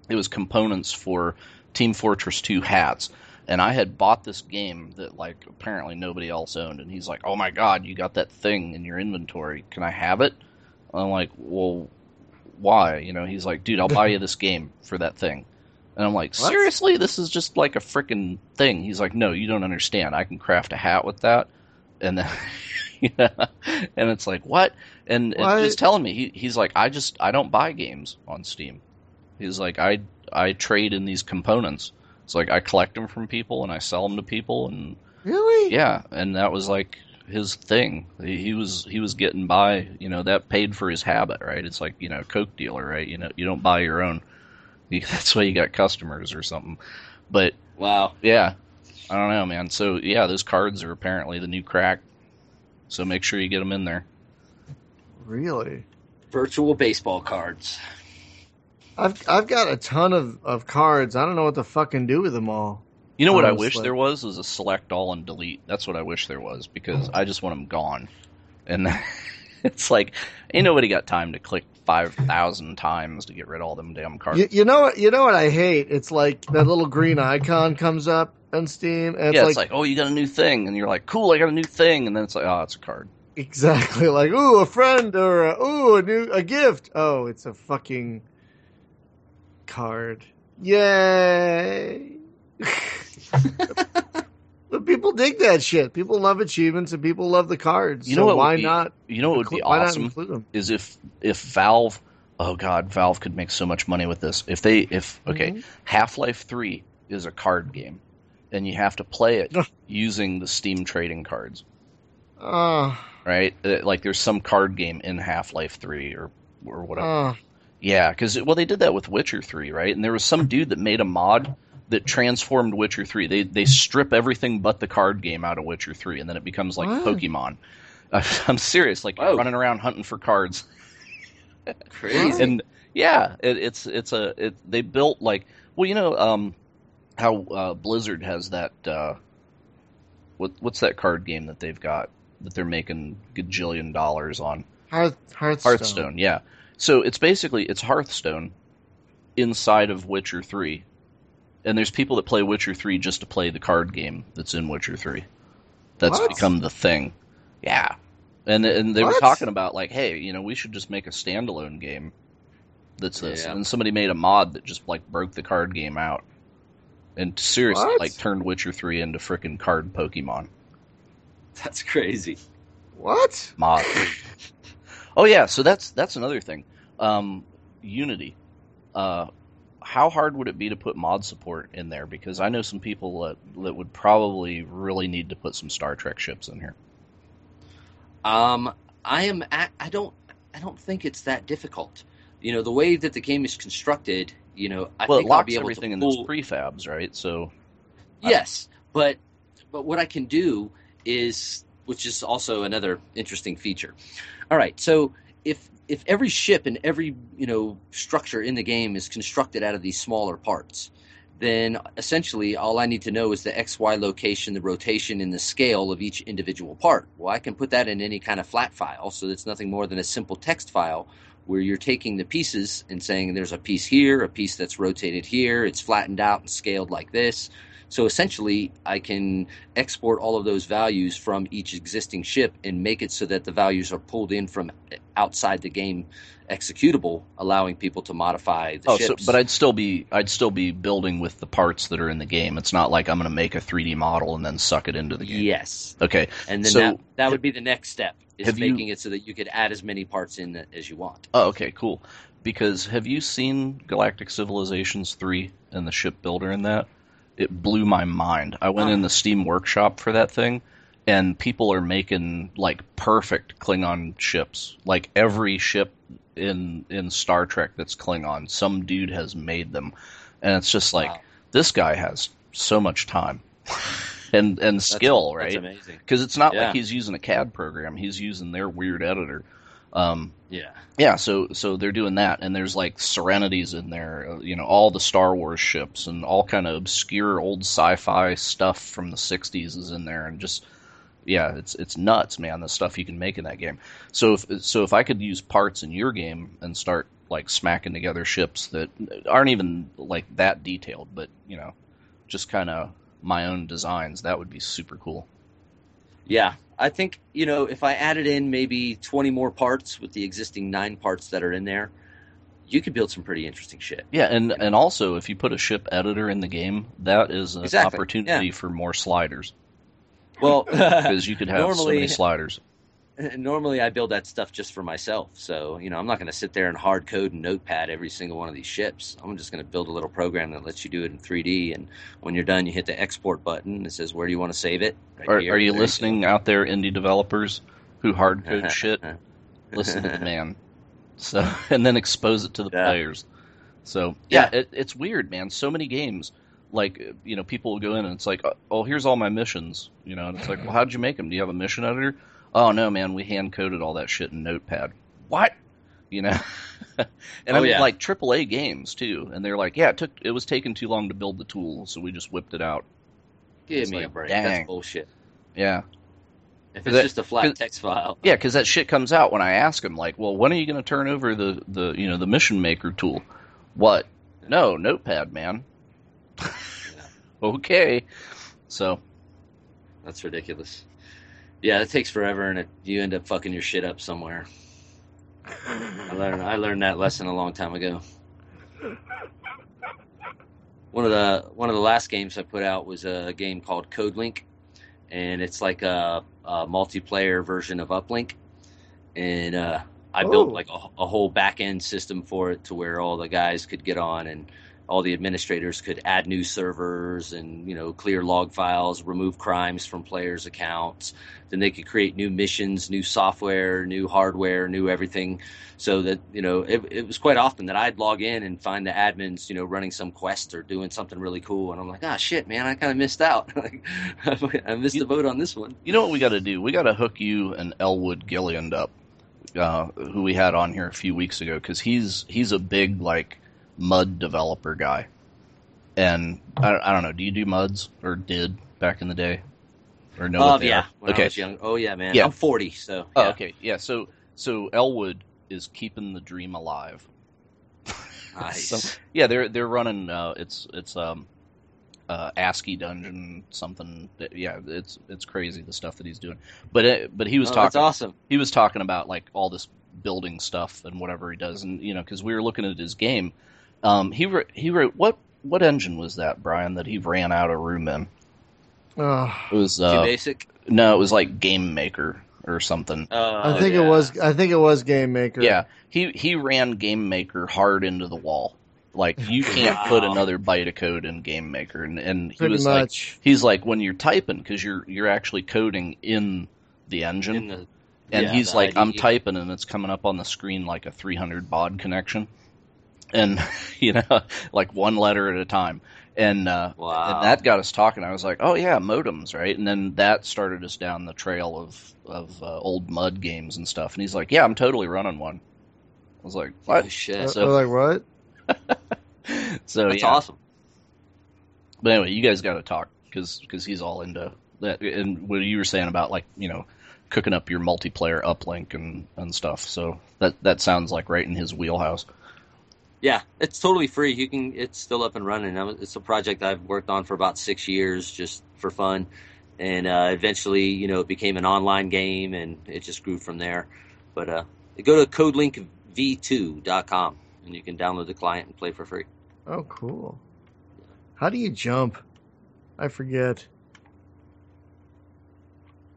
It was components for Team Fortress 2 hats. And I had bought this game that like apparently nobody else owned. And he's like, "Oh my god, you got that thing in your inventory? Can I have it?" I'm like, "Well, why?" You know, he's like, "Dude, I'll buy you this game for that thing." And I'm like, What? "Seriously? This is just like a freaking thing." He's like, "No, you don't understand. I can craft a hat with that." And then yeah. And it's like, "What?" And What? he's telling me he, he's like, "I just I don't buy games on Steam." He's like, "I I trade in these components." It's like I collect them from people and I sell them to people and really? yeah, and that was like his thing. He, he was he was getting by, you know, that paid for his habit, right? It's like you know, Coke dealer, right? You know, you don't buy your own. That's why you got customers or something. But Wow. yeah, I don't know, man. So yeah, those cards are apparently the new crack. So make sure you get them in there. Really? Virtual baseball cards. I've I've got a ton of, of cards. I don't know what to fucking do with them all. You know what I wish there was was a select all and delete. That's what I wish there was because I just want them gone. And it's like ain't nobody got time to click five thousand times to get rid of all them damn cards. You, you know what? You know what I hate? It's like that little green icon comes up on Steam, and it's, yeah, like, it's like, oh, you got a new thing, and you're like, cool, I got a new thing, and then it's like, oh, it's a card. exactly like ooh a friend or a, ooh a new a gift. Oh, it's a fucking card. Yay! but people dig that shit. People love achievements, and people love the cards. You so know what why be- not? You know what would be awesome is if if Valve, oh god, Valve could make so much money with this. If they if okay, Mhm. Half Life Three is a card game, and you have to play it using the Steam trading cards, Oh, right? Uh, Like there's some card game in Half Life Three or or whatever. oh, Yeah, because well, they did that with Witcher Three, right? And there was some dude that made a mod that transformed Witcher Three. They they strip everything but the card game out of Witcher Three, and then it becomes like What? Pokemon. I'm serious, like you're Whoa. running around hunting for cards, Crazy. and yeah, it, it's it's a it, they built like well, you know, um, how uh, Blizzard has that uh, what what's that card game that they've got that they're making gajillion dollars on? Hearth, Hearthstone. Hearthstone, yeah. So it's basically it's Hearthstone inside of Witcher Three, and there's people that play Witcher Three just to play the card game that's in Witcher Three. That's What? become the thing. Yeah, and and they were talking about like, hey, you know, we should just make a standalone game that's this, Yeah. and somebody made a mod that just like broke the card game out, and seriously What? like turned Witcher Three into frickin' card Pokemon That's crazy. What? mod. oh yeah, so that's that's another thing. Um, Unity. Uh, how hard would it be to put mod support in there? Because I know some people that that would probably really need to put some Star Trek ships in here. Um, I am. At, I don't. I don't think it's that difficult. You know, the way that the game is constructed. You know, I well, it think I'll be able everything to in those prefabs, right? So Yes, but but what I can do is, which is also another interesting feature. All right, so if if every ship and every you know structure in the game is constructed out of these smaller parts, then essentially all I need to know is the X Y location, the rotation, and the scale of each individual part. Well, I can put that in any kind of flat file, so it's nothing more than a simple text file where you're taking the pieces and saying there's a piece here, a piece that's rotated here, it's flattened out and scaled like this. So essentially, I can export all of those values from each existing ship and make it so that the values are pulled in from outside the game executable, allowing people to modify the Oh, so, but I'd still be I'd still be building with the parts that are in the game. It's not like I'm going to make a 3D model and then suck it into the game. yes, Okay. and then So- that that would be the next step is Have you- making it so that you could add as many parts in as you want. Oh, okay, cool. Because have you seen Galactic Civilizations 3 and the ship builder in that? It blew my mind. I went Ah. in the Steam workshop for that thing and people are making like perfect Klingon ships. Like every ship in in Star Trek that's Klingon, some dude has made them. And it's just like Wow. this guy has so much time and and That's- skill, right? amazing. Because it's not Yeah. like he's using a CAD program; he's using their weird editor. Um, Yeah. yeah, so so they're doing that, and there's like Serenities in there, uh, you know, all the Star Wars ships and all kind of obscure old sci-fi stuff from the '60s is in there, and just yeah, it's it's nuts, man. The stuff you can make in that game. So if so, if I could use parts in your game and start like smacking together ships that aren't even like that detailed, but you know, just kind of my own designs, that would be super cool. Yeah, I think you know if I added in maybe twenty more parts with the existing nine parts that are in there, you could build some pretty interesting shit. Yeah, and and also if you put a ship editor in the game, that is an Exactly, opportunity for more sliders Well, because you could have so many sliders. normally I build that stuff just for myself. So you know I'm not going to sit there and hard code and Notepad every single one of these ships. I'm just going to build a little program that lets you do it in 3D. And when you're done, you hit the export button. It says where do you want to save it. Right Are, here. are you listening out there, indie developers who hard code shit? Listen to the man. So and then expose it to the Yeah. players. So yeah, Yeah. It, it's weird, man. So many games, like you know, people will go in and it's like, oh, here's all my missions, you know, and it's like, well, how'd you make them? Do you have a mission editor? Oh no, man, we hand coded all that shit in Notepad. What? You know. and oh, I Oh, mean, yeah. like AAA games too, and they're like, yeah, it took it was taking too long to build the tool, so we just whipped it out. Give It's me like, a break. dang. That's bullshit. Yeah, If it's That- just a flat text file. Yeah, because that shit comes out when I ask them, like, well, when are you going to turn over the, the you know the mission maker tool? What? No, Notepad, man. okay. So That's ridiculous. Yeah, it takes forever, and it, you end up fucking your shit up somewhere. I learned I learned that lesson a long time ago. One of the one of the last games I put out was a game called Code Link, and it's like a, a multiplayer version of Uplink, and uh, I built Oh. like a, a whole back end system for it to where all the guys could get on and all the administrators could add new servers and you know clear log files remove crimes from players accounts. Then they could create new missions new software new hardware new everything so that you know it, it was quite often that i'd log in and find the admins you know running some quest or doing something really cool and i'm like ah shit man i kind of missed out. I missed the boat on this one. you know what we got to do? We got to hook you and Elwood Gilliand up, uh, who we had on here a few weeks ago, because he's he's a big like mud developer guy, and I, I don't know. Do you do muds or did back in the day, or no? oh yeah when okay. I was young oh yeah man Yeah. i'm 40 so Oh, yeah. okay. Yeah. So so Elwood is keeping the dream alive. nice So- yeah, they're they're running. Uh, it's it's um, uh, ASCII dungeon something. That, yeah, it's it's crazy the stuff that he's doing. But it, but he was Oh, talking. that's awesome He was talking about like all this building stuff and whatever he does, and you know, because we were looking at his game. Um, he wrote he wrote what what engine was that, Brian? That he ran out of room in. Ugh. It was too uh, basic no, it was like Game Maker or something. Oh, I think yeah. it was. I think it was Game Maker. Yeah, he he ran Game Maker hard into the wall. Like you can't put another byte of code in Game Maker, and and he pretty was like, he's like when you're typing because you're you're actually coding in the engine, in the and yeah, he's the like, I'm typing and it's coming up on the screen like a 300 baud connection, and you know, like one letter at a time, and uh, Wow. and that got us talking. I was like, oh yeah, modems, right? And then that started us down the trail of of uh, old mud games and stuff. And he's like, yeah, I'm totally running one. I was like, Oh, what? shit. I was so- like, what? So That's yeah. awesome. But anyway, you guys got to talk because he's all into that. And what you were saying about like you know cooking up your multiplayer uplink and and stuff. So that that sounds like right in his wheelhouse. Yeah, it's totally free. You can. It's still up and running. It's a project I've worked on for about six years, just for fun, and uh, eventually, you know, it became an online game, and it just grew from there. But uh, go to CodeLinkV2.com, and you can download the client and play for free. Oh, cool. How do you jump? I forget.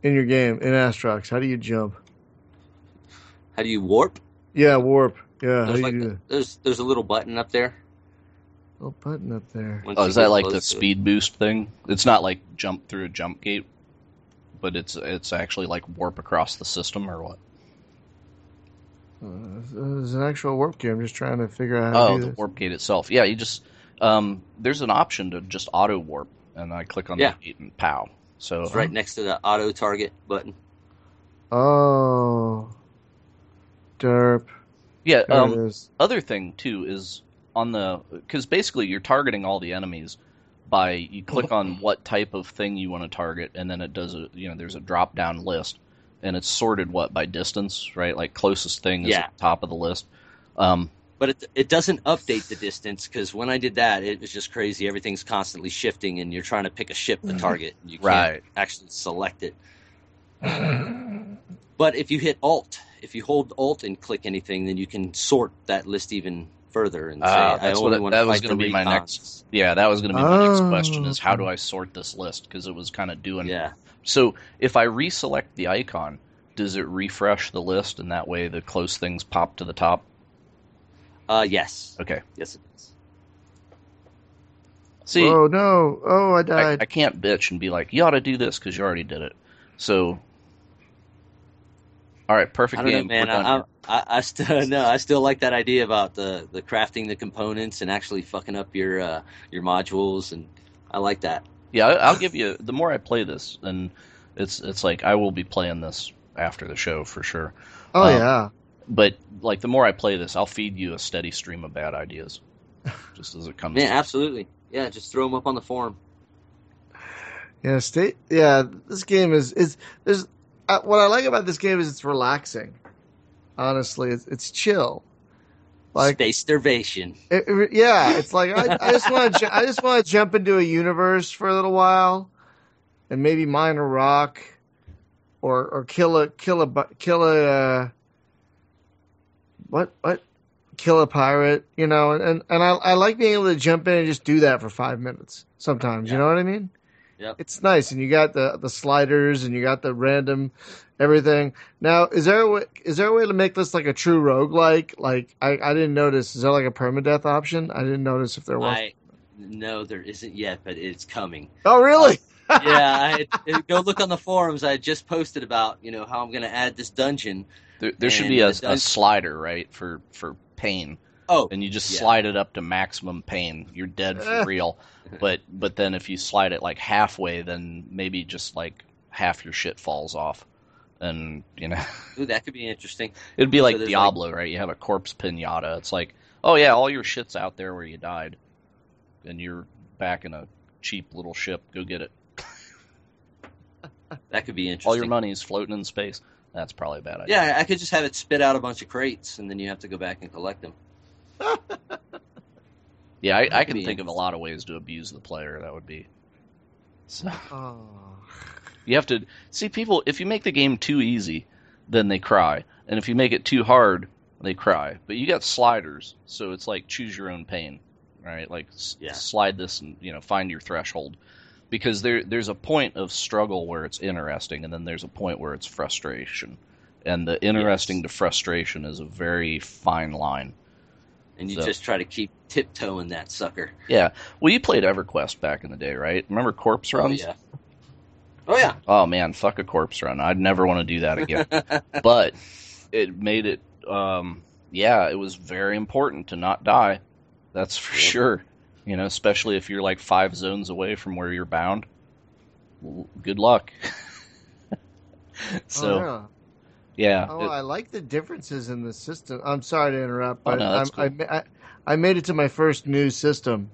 In your game, in Astrox, how do you jump? How do you warp? Yeah, warp. Yeah, There's like you a, there's there's a little button up there. Little button up there. Once Oh, is that like the close to it. speed boost thing? It's not like jump through a jump gate, but it's it's actually like warp across the system or what? Uh, There's an actual warp gate. I'm just trying to figure out how Oh, to do the this. warp gate itself. Yeah, you just um, there's an option to just auto warp, and I click on Yeah. the gate and pow. So It's right next to the auto target button. Oh, derp. Yeah. There Um, it is. other thing too is on the because basically you're targeting all the enemies by you click on what type of thing you want to target and then it does a you know there's a drop down list and it's sorted what by distance right like closest thing is Yeah. at the top of the list um But it, it doesn't update the distance because when I did that, it was just crazy. Everything's constantly shifting, and you're trying to pick a ship to target. And you can't Right. actually select it. But if you hit Alt, if you hold Alt and click anything, then you can sort that list even further and say, Ah, I that's only what it- want that was gonna the be my next- yeah that was going to be my next question Oh, is how do I sort this list because it was kind of doing Yeah. so if I reselect the icon does it refresh the list and that way the close things pop to the top Uh, yes. okay Yes, it is. see oh no! Oh, I I, died. I can't bitch and be like, you ought to do this because you already did it. So, all right, perfect I don't know, game. man. I. I, I still no. I still like that idea about the, the crafting the components and actually fucking up your uh, your modules, and I like that. yeah, I- I'll give you. The more I play this, and it's it's like I will be playing this after the show for sure. oh um, yeah. But like the more I play this, I'll feed you a steady stream of bad ideas, just as it comes. Man, absolutely. Yeah, just throw them up on the forum. Yeah, state. Yeah, this game is is there's uh, what I like about this game is it's relaxing. Honestly, it's it's chill. Like Space starvation. it, it- yeah, it's like I, I just want to I just want to jump into a universe for a little while, and maybe mine a rock, or or kill a kill a kill a uh, what what kill a pirate, you know, and and I I like being able to jump in and just do that for five minutes sometimes. You know what I mean? Yep. It's nice, and you got the the sliders, and you got the random everything. Now, is there a way, is there a way to make this like a true roguelike? Like I, I didn't notice. Is there like a permadeath option? I didn't notice if there was. I no, there isn't yet, but it's coming. oh, really? yeah, I had, go look on the forums. I just posted about you know how I'm going to add this dungeon. There, there should be a, dun- a slider, right, for for pain, Oh, and you just Yeah. slide it up to maximum pain. You're dead for real. But but then if you slide it like halfway, then maybe just like half your shit falls off, and you know. ooh, that could be interesting. It'd be like there's, Diablo, right? You have a corpse pinata. It's like, oh yeah, all your shit's out there where you died, and you're back in a cheap little ship. Go get it. That could be interesting. All your money's floating in space. That's probably a bad idea. Yeah, I could just have it spit out a bunch of crates, and then you have to go back and collect them. Yeah, I, I can think of a lot of ways to abuse the player. That would be. So Oh. you have to see people. If you make the game too easy, then they cry, and if you make it too hard, they cry. But you got sliders, so it's like choose your own pain, right? Like s- Yeah. slide this and you know find your threshold, because there there's a point of struggle where it's interesting, and then there's a point where it's frustration, and the interesting to frustration is a very fine line. And you So- just try to keep tiptoeing that sucker. Yeah. Well, you played EverQuest back in the day, right? Remember corpse Oh runs? yeah. Oh yeah. Oh man, fuck a corpse run. I'd never want to do that again. but it made it um yeah, it was very important to not die. That's for Yep. sure. You know, especially if you're like 5 zones away from where you're bound. L- Good luck. so, oh, yeah. yeah. Oh, it- I like the differences in the system. I'm sorry to interrupt, Oh, but no, that's I'm, I, I, I made it to my first new system,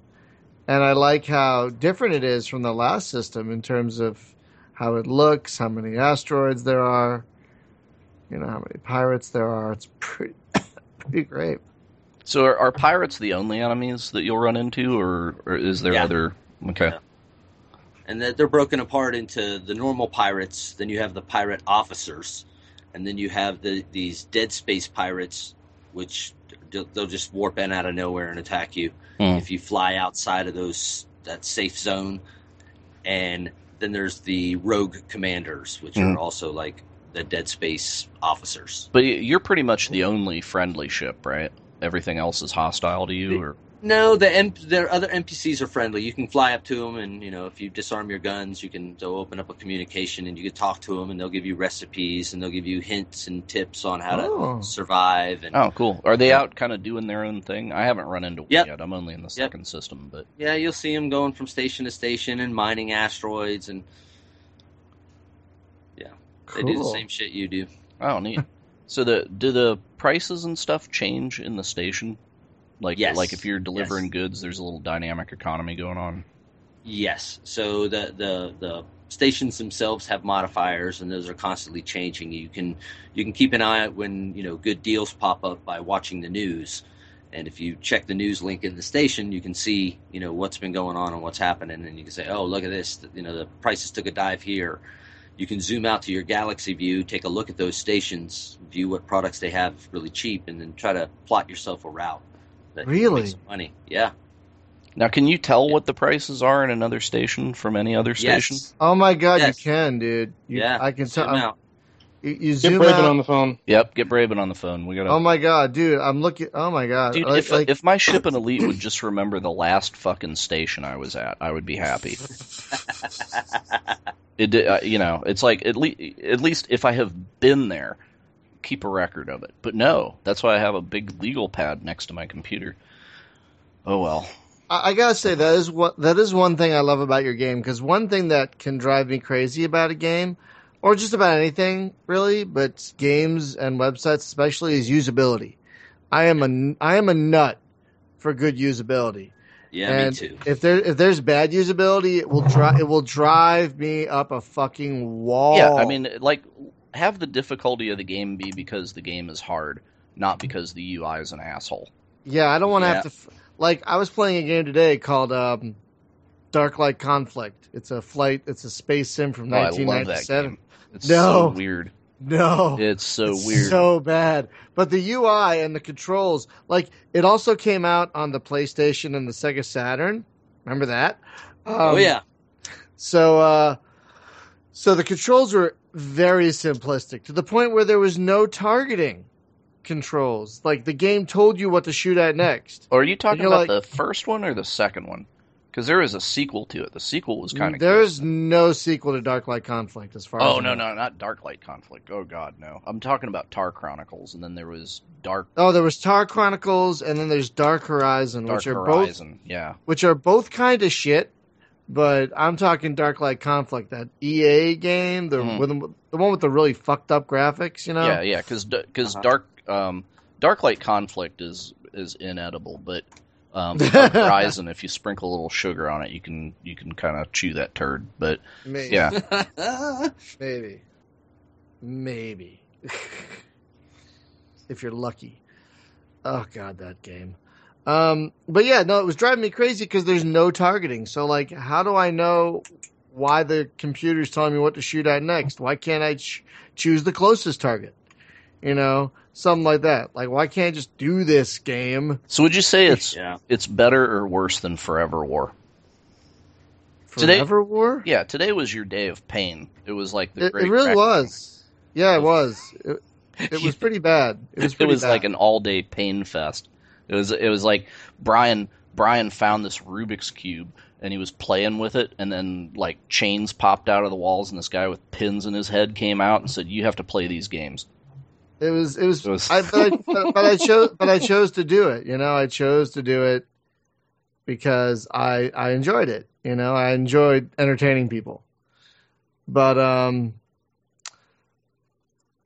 and I like how different it is from the last system in terms of how it looks, how many asteroids there are, you know, how many pirates there are. It's pretty, pretty great. So are, are pirates the only enemies that you'll run into, or, or is there Yeah. other? Okay. Yeah. and that they're broken apart into the normal pirates. Then you have the pirate officers, and then you have the these dead space pirates, which they'll just warp in out of nowhere and attack you Hmm. if you fly outside of those that safe zone. And then there's the rogue commanders, which Mhm. are also like the dead space officers. But you're pretty much the only friendly ship, right? Everything else is hostile to you, or No, the M- their other NPCs are friendly. You can fly up to them, and you know if you disarm your guns, you can they'll open up a communication, and you can talk to them, and they'll give you recipes, and they'll give you hints and tips on how Oh. to survive. And oh, cool. Are they out kind of doing their own thing? I haven't run into one Yep. yet. I'm only in the Yep. second system, but yeah, you'll see them going from station to station and mining asteroids, and Yeah. they do the same shit you do. oh, neat. so the do the prices and stuff change in the station? Like, Yes. like if you're delivering Yes. goods, there's a little dynamic economy going on. Yes. So the the the stations themselves have modifiers, and those are constantly changing. You can you can keep an eye out when you know good deals pop up by watching the news. And if you check the news link in the station, you can see you know what's been going on and what's happening, and you can say, "Oh, look at this! You know the prices took a dive here." You can zoom out to your galaxy view, take a look at those stations, view what products they have really cheap, and then try to plot yourself a route. That Really? make some money, yeah. Now, can you tell Yeah. what the prices are in another station from any other station? Yes. Oh my god, Yes. you can, dude. You, yeah. I can tell. out. You, you Get zoom Braben out. on the phone. Yep, get Braben on the phone. We gotta. Oh my god, dude! I'm looking. Oh my god, Dude, Like- if like- if my ship in Elite would just remember the last fucking station I was at, I would be happy. It, uh, you know, it's like at least at least if I have been there, keep a record of it. But no, that's why I have a big legal pad next to my computer. Oh well. I, I gotta say that is what that is one thing I love about your game because one thing that can drive me crazy about a game, or just about anything really, but games and websites especially is usability. I am a I am a nut for good usability. Yeah, and me too. if there if there's bad usability, it will drive it will drive me up a fucking wall. Yeah, I mean, like have the difficulty of the game be because the game is hard, not because the UI is an asshole. Yeah, I don't want to Yeah. have to. F- like, I was playing a game today called um, Dark Light Conflict. It's a flight. It's a space sim from Oh, I love that 1997. It's No. so weird. No, It's so it's weird. so bad. But the UI and the controls, like, it also came out on the PlayStation and the Sega Saturn. Remember that? oh Um, yeah, So, uh, so the controls were very simplistic to the point where there was no targeting controls. Like the game told you what to shoot at next. Or are you talking about like- the first one or the second one? Because there is a sequel to it. The sequel was kind of. There's no sequel to Dark Light Conflict, as far as Oh I no no not Darklight Conflict. Oh god no. I'm talking about Tarr Chronicles, and then there was Dark Oh, there was Tarr Chronicles, and then there's Dark Horizon, Dark which are Horizon. Yeah. which are both kind of shit. But I'm talking Dark Light Conflict, that EA game, the Mhm. with the, the one with the really fucked up graphics, you know. Yeah yeah because because Uh-huh. Dark um Darklight Conflict is is inedible, but um, Horizon if you sprinkle a little sugar on it, you can you can kind of chew that turd. But Maybe, yeah, maybe, maybe, if you're lucky. Oh god, that game. Um, but yeah, no, it was driving me crazy because there's no targeting. So like, how do I know why the computer's telling me what to shoot at next? Why can't I ch- choose the closest target? You know, something like that. Like, why can't I just do this game? so would you say it's yeah. it's better or worse than Forever War? Today- Forever War? Yeah, today was your day of pain. It was like the It, great it really crack- was. Yeah, it was. It, it was pretty bad. It was it was bad. like an all day pain fest. It was it was like Brian Brian found this Rubik's cube and he was playing with it and then like chains popped out of the walls and this guy with pins in his head came out and said you have to play these games. It was. It was. It was- I, but, I, but, but I chose. But I chose to do it. You know, I chose to do it because I I enjoyed it. You know, I enjoyed entertaining people. But um.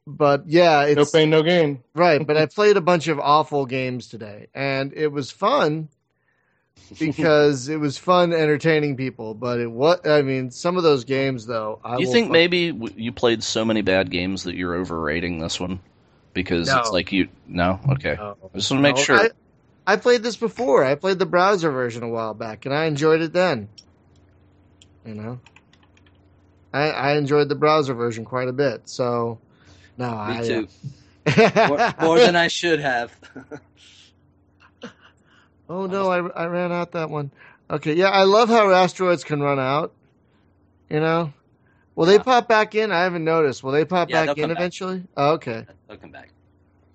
But yeah, it's No pain, no gain. right. But I played a bunch of awful games today, and it was fun because it was fun entertaining people. But it what I mean, some of those games though. I you think fuck- maybe you played so many bad games that you're overrating this one because it's like you no okay No. I just want to make No, sure I, I played this before. I played the browser version a while back, and I enjoyed it then. You know, I I enjoyed the browser version quite a bit. So, no, Me I too. uh, More, more than I should have. oh no, I I ran out that one. Okay, yeah, I love how asteroids can run out. You know, will they pop back in? I haven't noticed. Will they pop Yeah, back in come back. eventually? Oh, okay. They'll come back.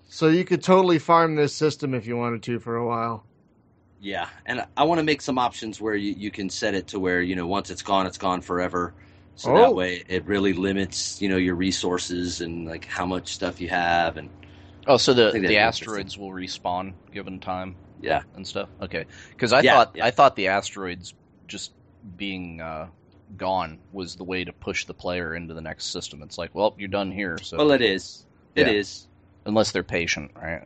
So you could totally farm this system if you wanted to for a while. Yeah, and I want to make some options where you, you can set it to where you know once it's gone, it's gone forever. So Oh. that way, it really limits you know your resources and like how much stuff you have, and Oh, so the the asteroids will respawn given time yeah, and stuff. Okay, because I Yeah, thought yeah. I thought the asteroids just being uh, gone was the way to push the player into the next system. It's like, well, you're done here. So well, it is, it Yeah. is. unless they're patient, right?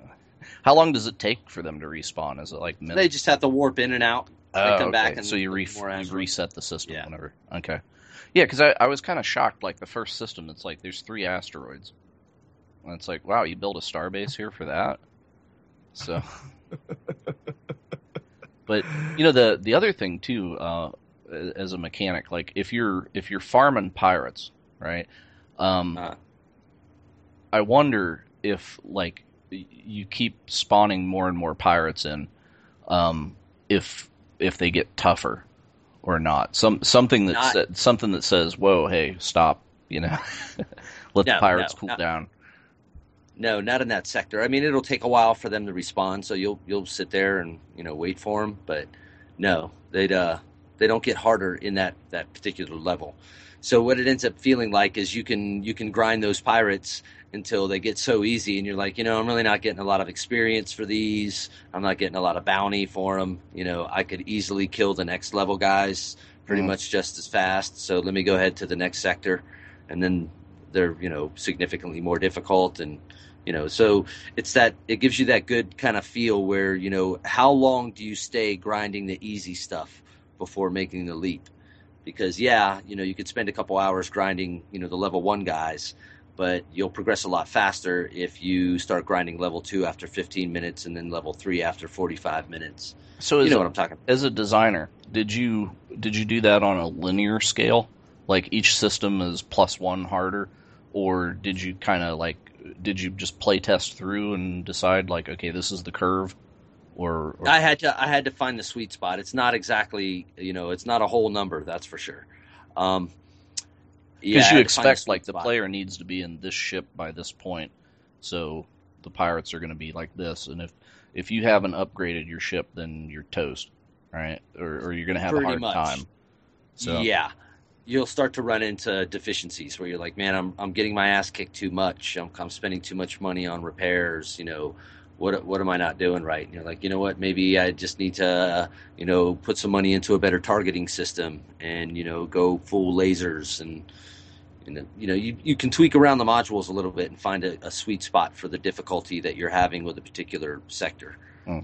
How long does it take for them to respawn? Is it like minutes? They just have to warp in and out. Oh, come back okay. and so you, re- you reset the system Yeah. whenever. Okay. Yeah, because I, I was kind of shocked. Like the first system, it's like there's three asteroids, and it's like, wow, you build a starbase here for that. So, but you know the the other thing too, uh, as a mechanic, like if you're if you're farming pirates, right? Um, Uh. I wonder if like you keep spawning more and more pirates in, um, if if they get tougher or not. Some something that sa- something that says, "Whoa, hey, stop!" You know, let No, the pirates no, cool not- down. No, not in that sector. I mean, it'll take a while for them to respond, so you'll you'll sit there and you know wait for them. But no, they'd uh they don't get harder in that that particular level. So what it ends up feeling like is you can you can grind those pirates until they get so easy, and you're like, you know, I'm really not getting a lot of experience for these. I'm not getting a lot of bounty for them. You know, I could easily kill the next level guys pretty Mhm. much just as fast. So let me go ahead to the next sector, and then they're you know significantly more difficult and you know so it's that it gives you that good kind of feel where you know how long do you stay grinding the easy stuff before making the leap because yeah you know you could spend a couple hours grinding you know the level one guys but you'll progress a lot faster if you start grinding level two after 15 minutes and then level three after 45 minutes. So, you as know a, what i'm talking about. as a designer, did you did you do that on a linear scale? Like each system is plus one harder, or did you kind of like did you just play test through and decide like, okay, this is the curve, or, or I had to I had to find the sweet spot. It's not exactly you know it's not a whole number that's for sure. Um, yeah, because I you had to find expect sweet like the spot. player needs to be in this ship by this point, so the pirates are going to be like this, and if if you haven't upgraded your ship, then you're toast, right? Or, or you're going to have Pretty a hard much. time. So Yeah, you'll start to run into deficiencies where you're like, man, I'm I'm getting my ass kicked too much. I'm I'm spending too much money on repairs. You know, what what am I not doing right? And you're like, you know what? Maybe I just need to, you know, put some money into a better targeting system and you know go full lasers and. You know, you know, you, you can tweak around the modules a little bit and find a, a sweet spot for the difficulty that you're having with a particular sector, hmm.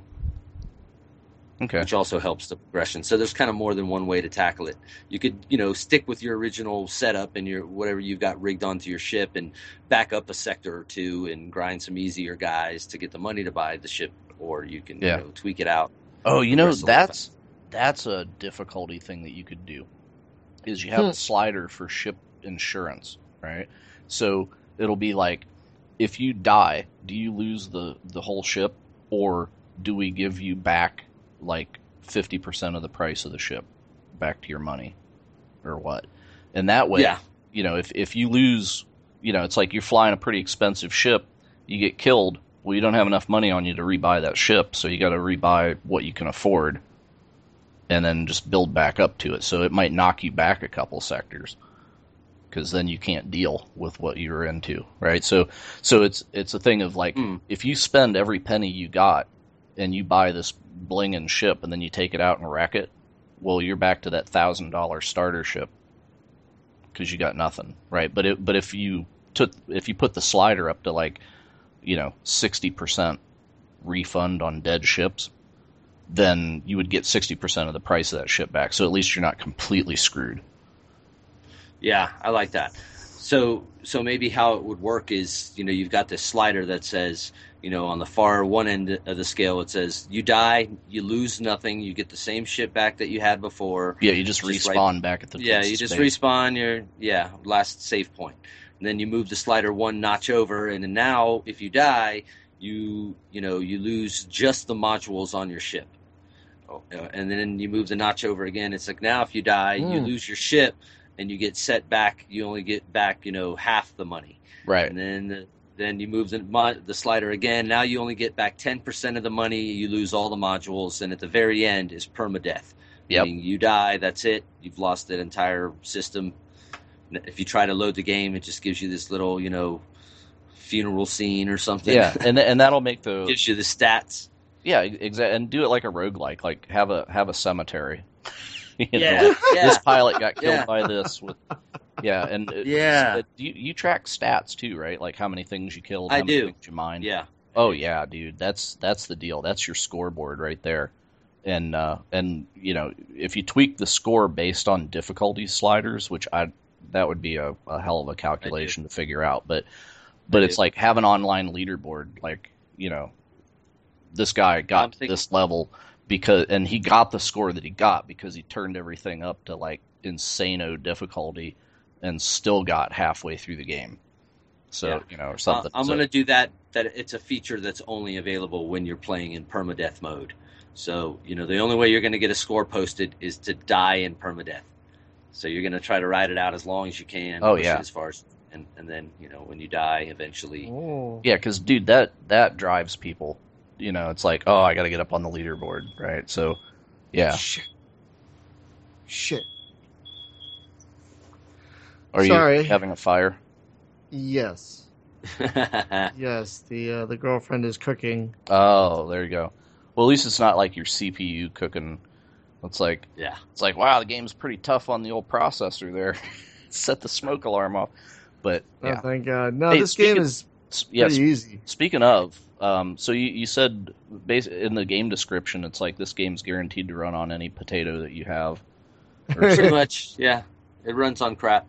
Okay, which also helps the progression. So there's kind of more than one way to tackle it. You could, you know, stick with your original setup and your whatever you've got rigged onto your ship and back up a sector or two and grind some easier guys to get the money to buy the ship, or you can, Yeah. you know, tweak it out. Oh, you know progress a little that's that's a difficulty thing that you could do. Is you have Hmm. a slider for ship insurance, right? So it'll be like if you die, do you lose the the whole ship or do we give you back like 50% of the price of the ship back to your money or what? And that way, Yeah. you know, if if you lose, you know, it's like you're flying a pretty expensive ship, you get killed, well you don't have enough money on you to rebuy that ship, so you got to rebuy what you can afford and then just build back up to it. So it might knock you back a couple sectors because then you can't deal with what you're into, right? So so it's it's a thing of like Mm. if you spend every penny you got and you buy this blingin' ship and then you take it out and wreck it, well you're back to that thousand dollar starter ship because you got nothing, right? But it, but if you took if you put the slider up to like you know sixty percent refund on dead ships, then you would get sixty percent of the price of that ship back. So at least you're not completely screwed. Yeah, I like that. So so maybe how it would work is you know you've got this slider that says you know on the far one end of the scale it says you die you lose nothing you get the same shit back that you had before Yeah, you just, Just respawn back at the yeah you just space. respawn your yeah last save point. and then you move the slider one notch over and then now if you die you you know you lose just the modules on your ship Oh, uh, and then you move the notch over again it's like now if you die you Hmm. lose your ship and you get set back you only get back you know half the money Right. and then then you move the the slider again. Now you only get back ten percent of the money. You lose all the modules, and at the very end is permadeath. Yep. Meaning you die. That's it. You've lost that entire system. If you try to load the game, it just gives you this little you know funeral scene or something. Yeah, and and that'll make the gives you the stats. yeah exactly, and do it like a roguelike, like have a have a cemetery. You know, Yeah, yeah. This pilot got killed Yeah. by this. With, yeah, and it- Yeah. it- you you track stats too, right? Like how many things you killed, I how many do. things you mined. yeah. Oh yeah, dude. That's that's the deal. That's your scoreboard right there. And uh and you know, if you tweak the score based on difficulty sliders, which I that would be a, a hell of a calculation to figure out. But but I it's do. like have an online leaderboard like, you know, this guy got thinking- this level because and he got the score that he got because he turned everything up to like insano difficulty and still got halfway through the game. So, Yeah. you know, or Uh, something. I'm So- going to do that. That it's a feature that's only available when you're playing in permadeath mode. So you know the only way you're going to get a score posted is to die in permadeath. So you're going to try to ride it out as long as you can. Oh, yeah. as far as and and then you know when you die eventually. Oh. Yeah, because dude, that that drives people. You know, it's like, oh, I got to get up on the leaderboard, right? So, yeah. Shit. Shit. Are Sorry. you having a fire? Yes. Yes. The uh, the girlfriend is cooking. Oh, there you go. Well, at least it's not like your CPU cooking. It's like yeah. it's like, wow, the game's pretty tough on the old processor there. Set the smoke alarm off. But Oh, thank God. No, Hey, this game speaking- is S- yes. pretty easy. Speaking of, um, so you, you said bas- in the game description, it's like this game's guaranteed to run on any potato that you have. Or Pretty much. Yeah. It runs on crap.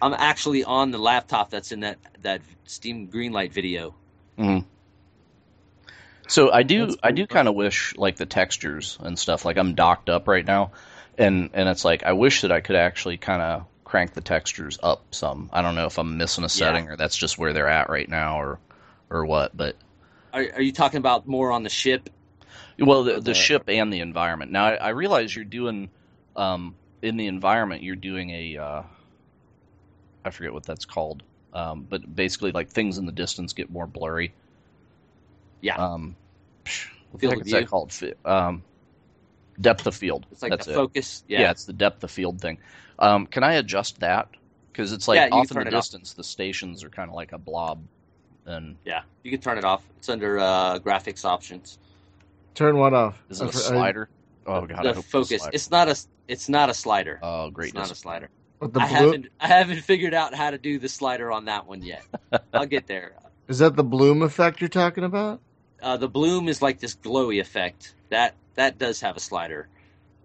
I'm actually on the laptop that's in that that Steam Greenlight video. Mhm. So I do I do kind of wish like the textures and stuff like I'm docked up right now and and it's like I wish that I could actually kind of crank the textures up some. I don't know if I'm missing a setting or that's just where they're at right now or or what, but Are, are you talking about more on the ship? well the, the Okay. ship and the environment. Now I, I realize you're doing um in the environment you're doing a uh I forget what that's called. Um but basically like things in the distance get more blurry. Yeah. Um, what the Field heck of is that called? Um, depth of field. It's like That's the it. focus. Yeah. Yeah. it's the depth of field thing. Um, can I adjust that? Because it's like Yeah, you off in the it off. distance, the stations are kind of like a blob. And Yeah. You can turn it off. It's under uh, graphics options. Turn what off? is it a I fr- I- slider? Oh god, I the hope it's a focus. It's not a. It's not a slider. Oh, great! it's not a slider. what, the I haven't. I haven't figured out how to do the slider on that one yet. I'll get there. Is that the bloom effect you're talking about? Uh, the bloom is like this glowy effect. That that does have a slider.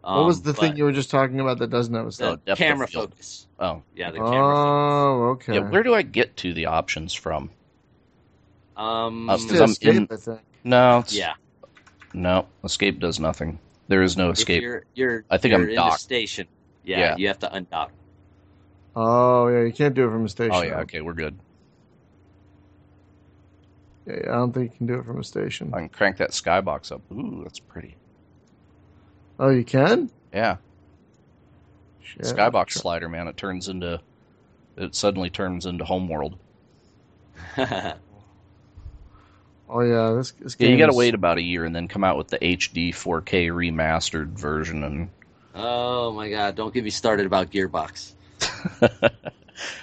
Um, what was the thing you were just talking about that doesn't have a The slide? Depth of camera field. focus. Oh, Yeah, the camera focus. Oh, okay. yeah. Where do I get to the options from? Um, Uh, It's 'cause to I'm escape, in- I think. No, it's, yeah. no. Escape does nothing. There is no escape. you're, you're, I think you're I'm in docked. the station. Yeah, Yeah. you have to undock. Oh, yeah, you can't do it from a station. Oh yeah, okay, we're good. Yeah, yeah, I don't think you can do it from a station. I can crank that skybox up. Ooh, that's pretty. Oh, you can? Yeah. Shit. skybox slider, man. It turns into, it suddenly turns into Homeworld. Oh yeah, this, this Yeah, you got to is- wait about a year and then come out with the HD 4K remastered version. And oh my god! Don't get me started about Gearbox.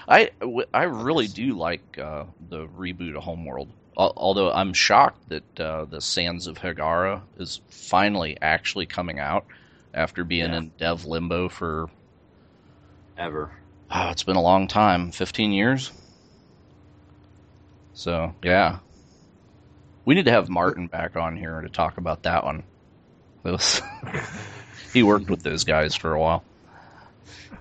I, w- I really do like uh, the reboot of Homeworld. Al- Although I'm shocked that uh, the Sands of Hagara is finally actually coming out after being Yeah. in dev limbo for Ever. oh, it's been a long time 15 years. So, yeah. We need to have Martin back on here to talk about that one. Was, he worked with those guys for a while.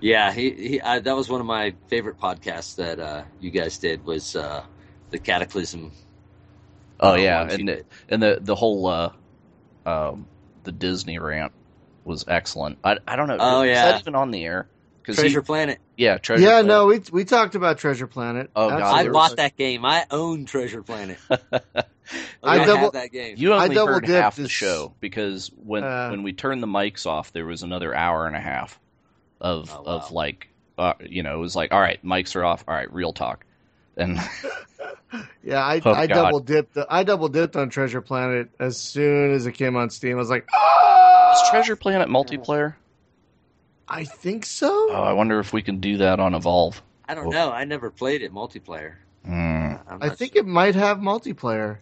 Yeah, he, he I, that was one of my favorite podcasts that uh, you guys did was uh, the Cataclysm. Oh yeah, and the, and the the whole uh, um, the Disney rant was excellent. I I don't know. Oh, is yeah. that even on the air? Because Treasure Planet. yeah, Treasure. Planet. Yeah, Planet. no, we we talked about Treasure Planet. Oh, God, I bought so- that game. I own Treasure Planet. I I, double- have that game. You I only double heard dipped half the show because when Uh, when we turned the mics off, there was another hour and a half of Oh, wow. of like uh, you know it was like all right, mics are off. All right, real talk. And Yeah, I, Oh, I double dipped. I double dipped on Treasure Planet as soon as it came on Steam. I was like, ah! is Treasure Planet multiplayer? I think so. Oh, I wonder if we can do that on Evolve. I don't know. I never played it multiplayer. I'm I not think sure. it might have multiplayer.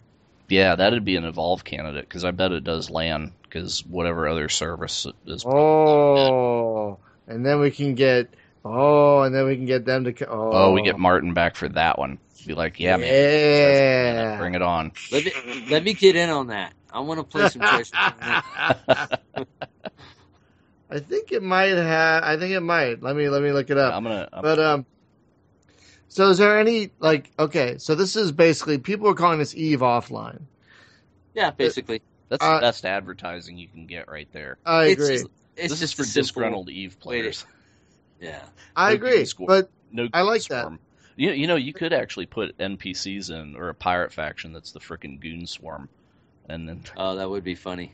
Yeah, that'd be an Evolve candidate because I bet it does land because whatever other service is. Oh, and then we can get. Oh, and then we can get them to. co- Oh, Oh, we get Martin back for that one. Be like, yeah, man, Yeah. bring it on. Let me let me get in on that. I want to play some Treasure I think it might have. I think it might. Let me let me look it up. I'm gonna. I'm, But um, so is there any like? Okay, so this is basically people are calling this Eve offline. Yeah, basically. that's uh, the best advertising you can get right there. I agree. Just, it's this is for disgruntled Eve players. Yeah. I no agree. Squad. But No, I like that. You you know you could actually put NPCs in or a pirate faction that's the freaking Goon Swarm, and then Oh, that would be funny.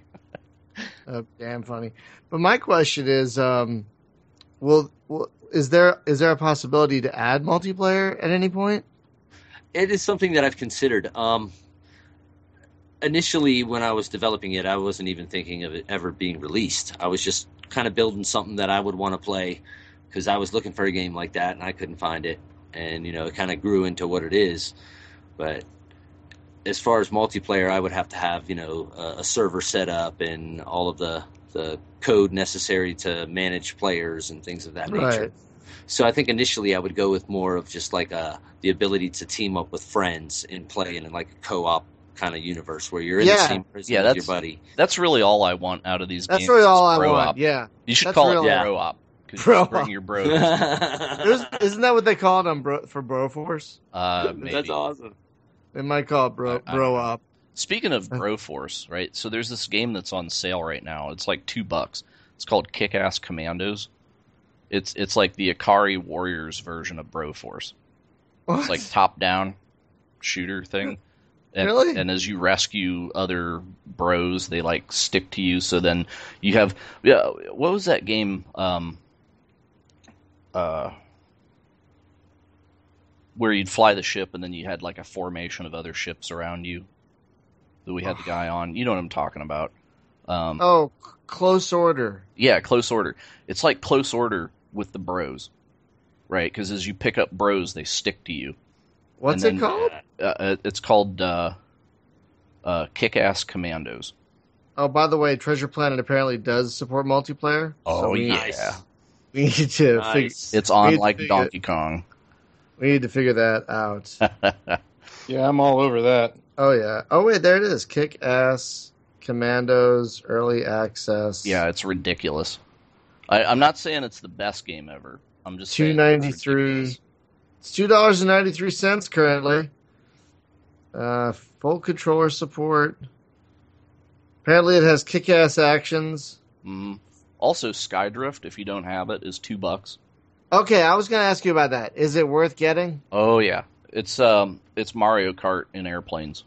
uh, damn funny. But my question is, um, will, will is there is there a possibility to add multiplayer at any point? It is something that I've considered. Um, initially, when I was developing it, I wasn't even thinking of it ever being released. I was just kind of building something that I would want to play because I was looking for a game like that and I couldn't find it. And you know, it kind of grew into what it is. But as far as multiplayer, I would have to have you know a, a server set up and all of the the code necessary to manage players and things of that nature. Right. So I think initially I would go with more of just like uh the ability to team up with friends and play in like a co-op kind of universe where you're in the same prison Yeah, with your that's- buddy. that's really all I want out of these That's games. That's really all I bro want. op. Yeah. You should That's call real- it Yeah. bro op because Bro bring your bros. Isn't that what they call it on bro, for Broforce? Uh, maybe. That's awesome. They might call it bro I- I bro don't op. Speaking of Broforce, right? So there's this game that's on sale right now. It's like two bucks. It's called Kick Ass Commandos. It's it's like the Ikari Warriors version of bro Broforce. It's like top down shooter thing. And, Really? and as you rescue other bros, they like stick to you. So then you have yeah. What was that game? Um, uh, where you'd fly the ship and then you had like a formation of other ships around you that we had the guy on. You know what I'm talking about. Um, oh, close order. yeah, close order. It's like close order with the bros, right? Because as you pick up bros, they stick to you. What's And it called? Uh, uh, it's called uh, uh, Kick-Ass Commandos. Oh, by the way, Treasure Planet apparently does support multiplayer. Oh, so we, yeah. Nice. we need to figure, It's on like figure- Donkey Kong. we need to figure that out. Yeah, I'm all over that. oh yeah. Oh wait, there it is. Kick ass commandos early access. yeah, it's ridiculous. I, I'm not saying it's the best game ever. I'm just two saying ninety it's three. ridiculous. It's two dollars and ninety three cents currently. Uh, full controller support. Apparently, it has kick ass actions. Mhm. Also, Skydrift, if you don't have it, is two bucks. Okay, I was going to ask you about that. Is it worth getting? Oh yeah, it's um, it's Mario Kart in airplanes.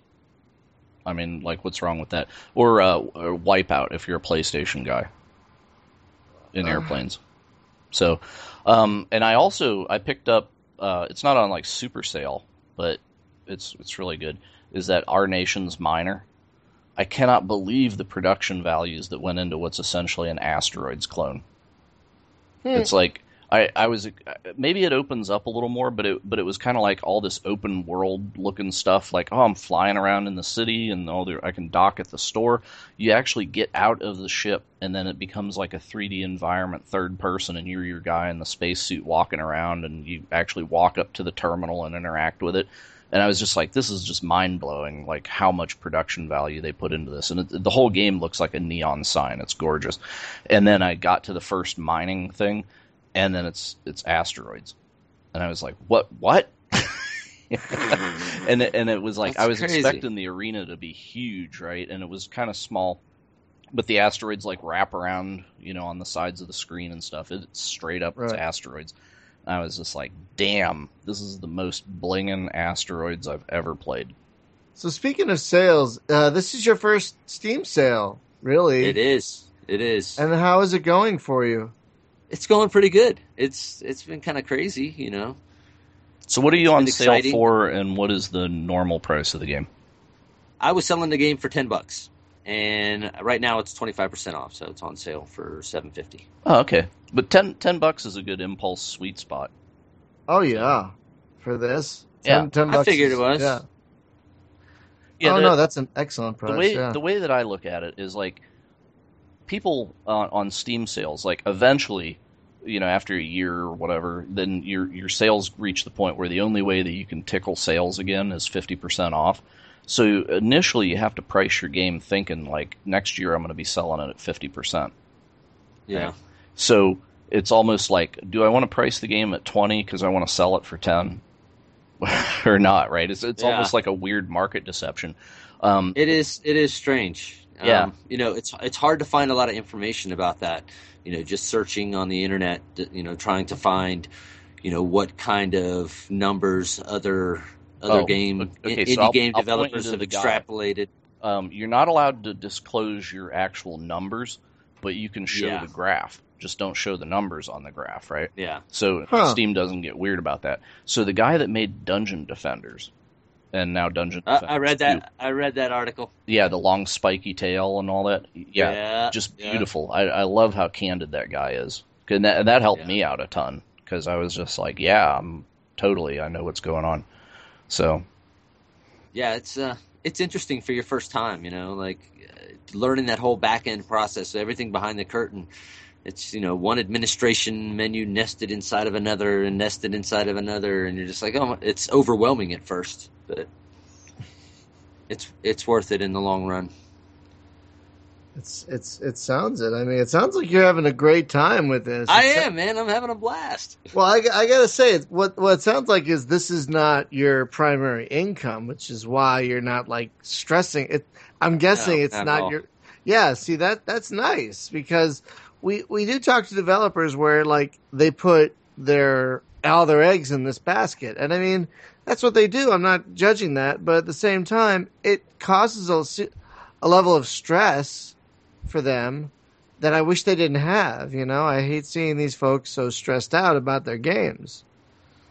I mean, like, what's wrong with that? Or, uh, or Wipeout if you're a PlayStation guy in Uh. airplanes. So, um, and I also I picked up. Uh, it's not on like super sale, but it's it's really good. Is that Our Nation's Miner? I cannot believe the production values that went into what's essentially an asteroids clone. Hmm. It's like I, I was maybe it opens up a little more, but it but it was kind of like all this open world looking stuff. Like oh, I'm flying around in the city and all the I can dock at the store. You actually get out of the ship and then it becomes like a 3D environment, third person, and you're your guy in the spacesuit walking around, and you actually walk up to the terminal and interact with it. And I was just like, this is just mind blowing, like how much production value they put into this. And it, the whole game looks like a neon sign. It's gorgeous. And then I got to the first mining thing, and then it's it's asteroids, and I was like, what what? and it, and it was like That's I was crazy. expecting the arena to be huge, right? And it was kind of small, but the asteroids like wrap around, you know, on the sides of the screen and stuff. It's straight up it's asteroids. I was just like, damn, this is the most blingin' asteroids I've ever played. So speaking of sales, uh, this is your first Steam sale, really. It is. It is. And how is it going for you? it's going pretty good. It's it's been kind of crazy, you know. So what are you It's on been sale exciting. for, and what is the normal price of the game? I was selling the game for ten bucks, and right now it's twenty five percent off, so it's on sale for seven fifty. Oh, okay, but 10, 10 bucks is a good impulse sweet spot. Oh yeah, for this. Yeah. 10, 10 I figured is- it was. Yeah. Yeah, oh the- no, that's an excellent price. the way yeah. the way that I look at it is like people on, on Steam sales, like eventually, you know, after a year or whatever, then your your sales reach the point where the only way that you can tickle sales again is fifty percent off. So initially, you have to price your game thinking like next year I'm going to be selling it at fifty percent. Yeah, Right. So it's almost like, do I want to price the game at twenty because I want to sell it for ten, or not? Right? It's it's Yeah. almost like a weird market deception. Um, it is. It is strange. Yeah. Um, you know, it's it's hard to find a lot of information about that. You know, just searching on the internet. You know, trying to find, you know, what kind of numbers other other Oh, game okay, indie so I'll- game I'll developers have extrapolated. um, you're not allowed to disclose your actual numbers, but you can show Yeah. the graph. Just don't show the numbers on the graph, right? Yeah. So Huh. Steam doesn't get weird about that. So the guy that made Dungeon Defenders, and now Dungeon I, I read 2, that. I read that article. yeah, the long spiky tail and all that. Yeah, just yeah. beautiful. I, I love how candid that guy is, and that, and that helped Yeah. me out a ton because I was just like, yeah, I'm totally. I know what's going on. So yeah, it's uh, it's interesting for your first time, you know, like uh, learning that whole back end process, everything behind the curtain. It's you know one administration menu nested inside of another and nested inside of another, and you're just like, oh, it's overwhelming at first, but it's it's worth it in the long run. It's it's it sounds it. I mean, it sounds like you're having a great time with this. I It's- am, man. I'm having a blast. Well, I, I gotta say, what what it sounds like is this is not your primary income, which is why you're not like stressing it. I'm guessing No, it's not all. your. Yeah, see that that's nice because we we do talk to developers where like they put their all their eggs in this basket, and I mean that's what they do. I'm not judging that, but at the same time, it causes a, a level of stress for them that I wish they didn't have. You know, I hate seeing these folks so stressed out about their games.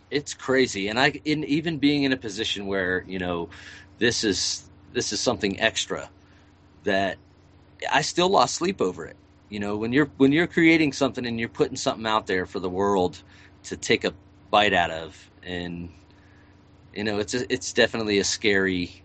it's crazy and i in even being in a position where you know this is this is something extra that i still lost sleep over it you know when you're when you're creating something and you're putting something out there for the world to take a bite out of and you know it's a, it's definitely a scary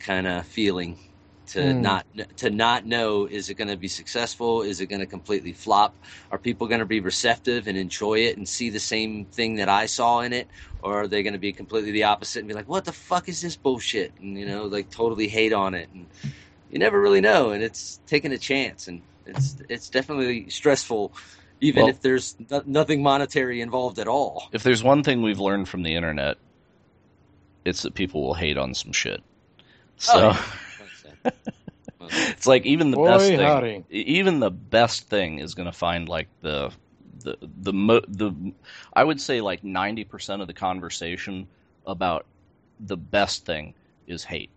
kind of feeling to Hmm. not to not know is it going to be successful is it going to completely flop are people going to be receptive and enjoy it and see the same thing that I saw in it, or are they going to be completely the opposite and be like, "What the fuck is this bullshit?" and you know, like totally hate on it? And you never really know, and it's taking a chance, and it's it's definitely stressful, even Well- if there's no, nothing monetary involved at all. if there's one thing we've learned from the internet, it's that people will hate on some shit. So Oh, yeah. it's like even the Boy, best thing, howdy. even the best thing is going to find like the the the mo- the I would say like ninety percent of the conversation about the best thing is hate.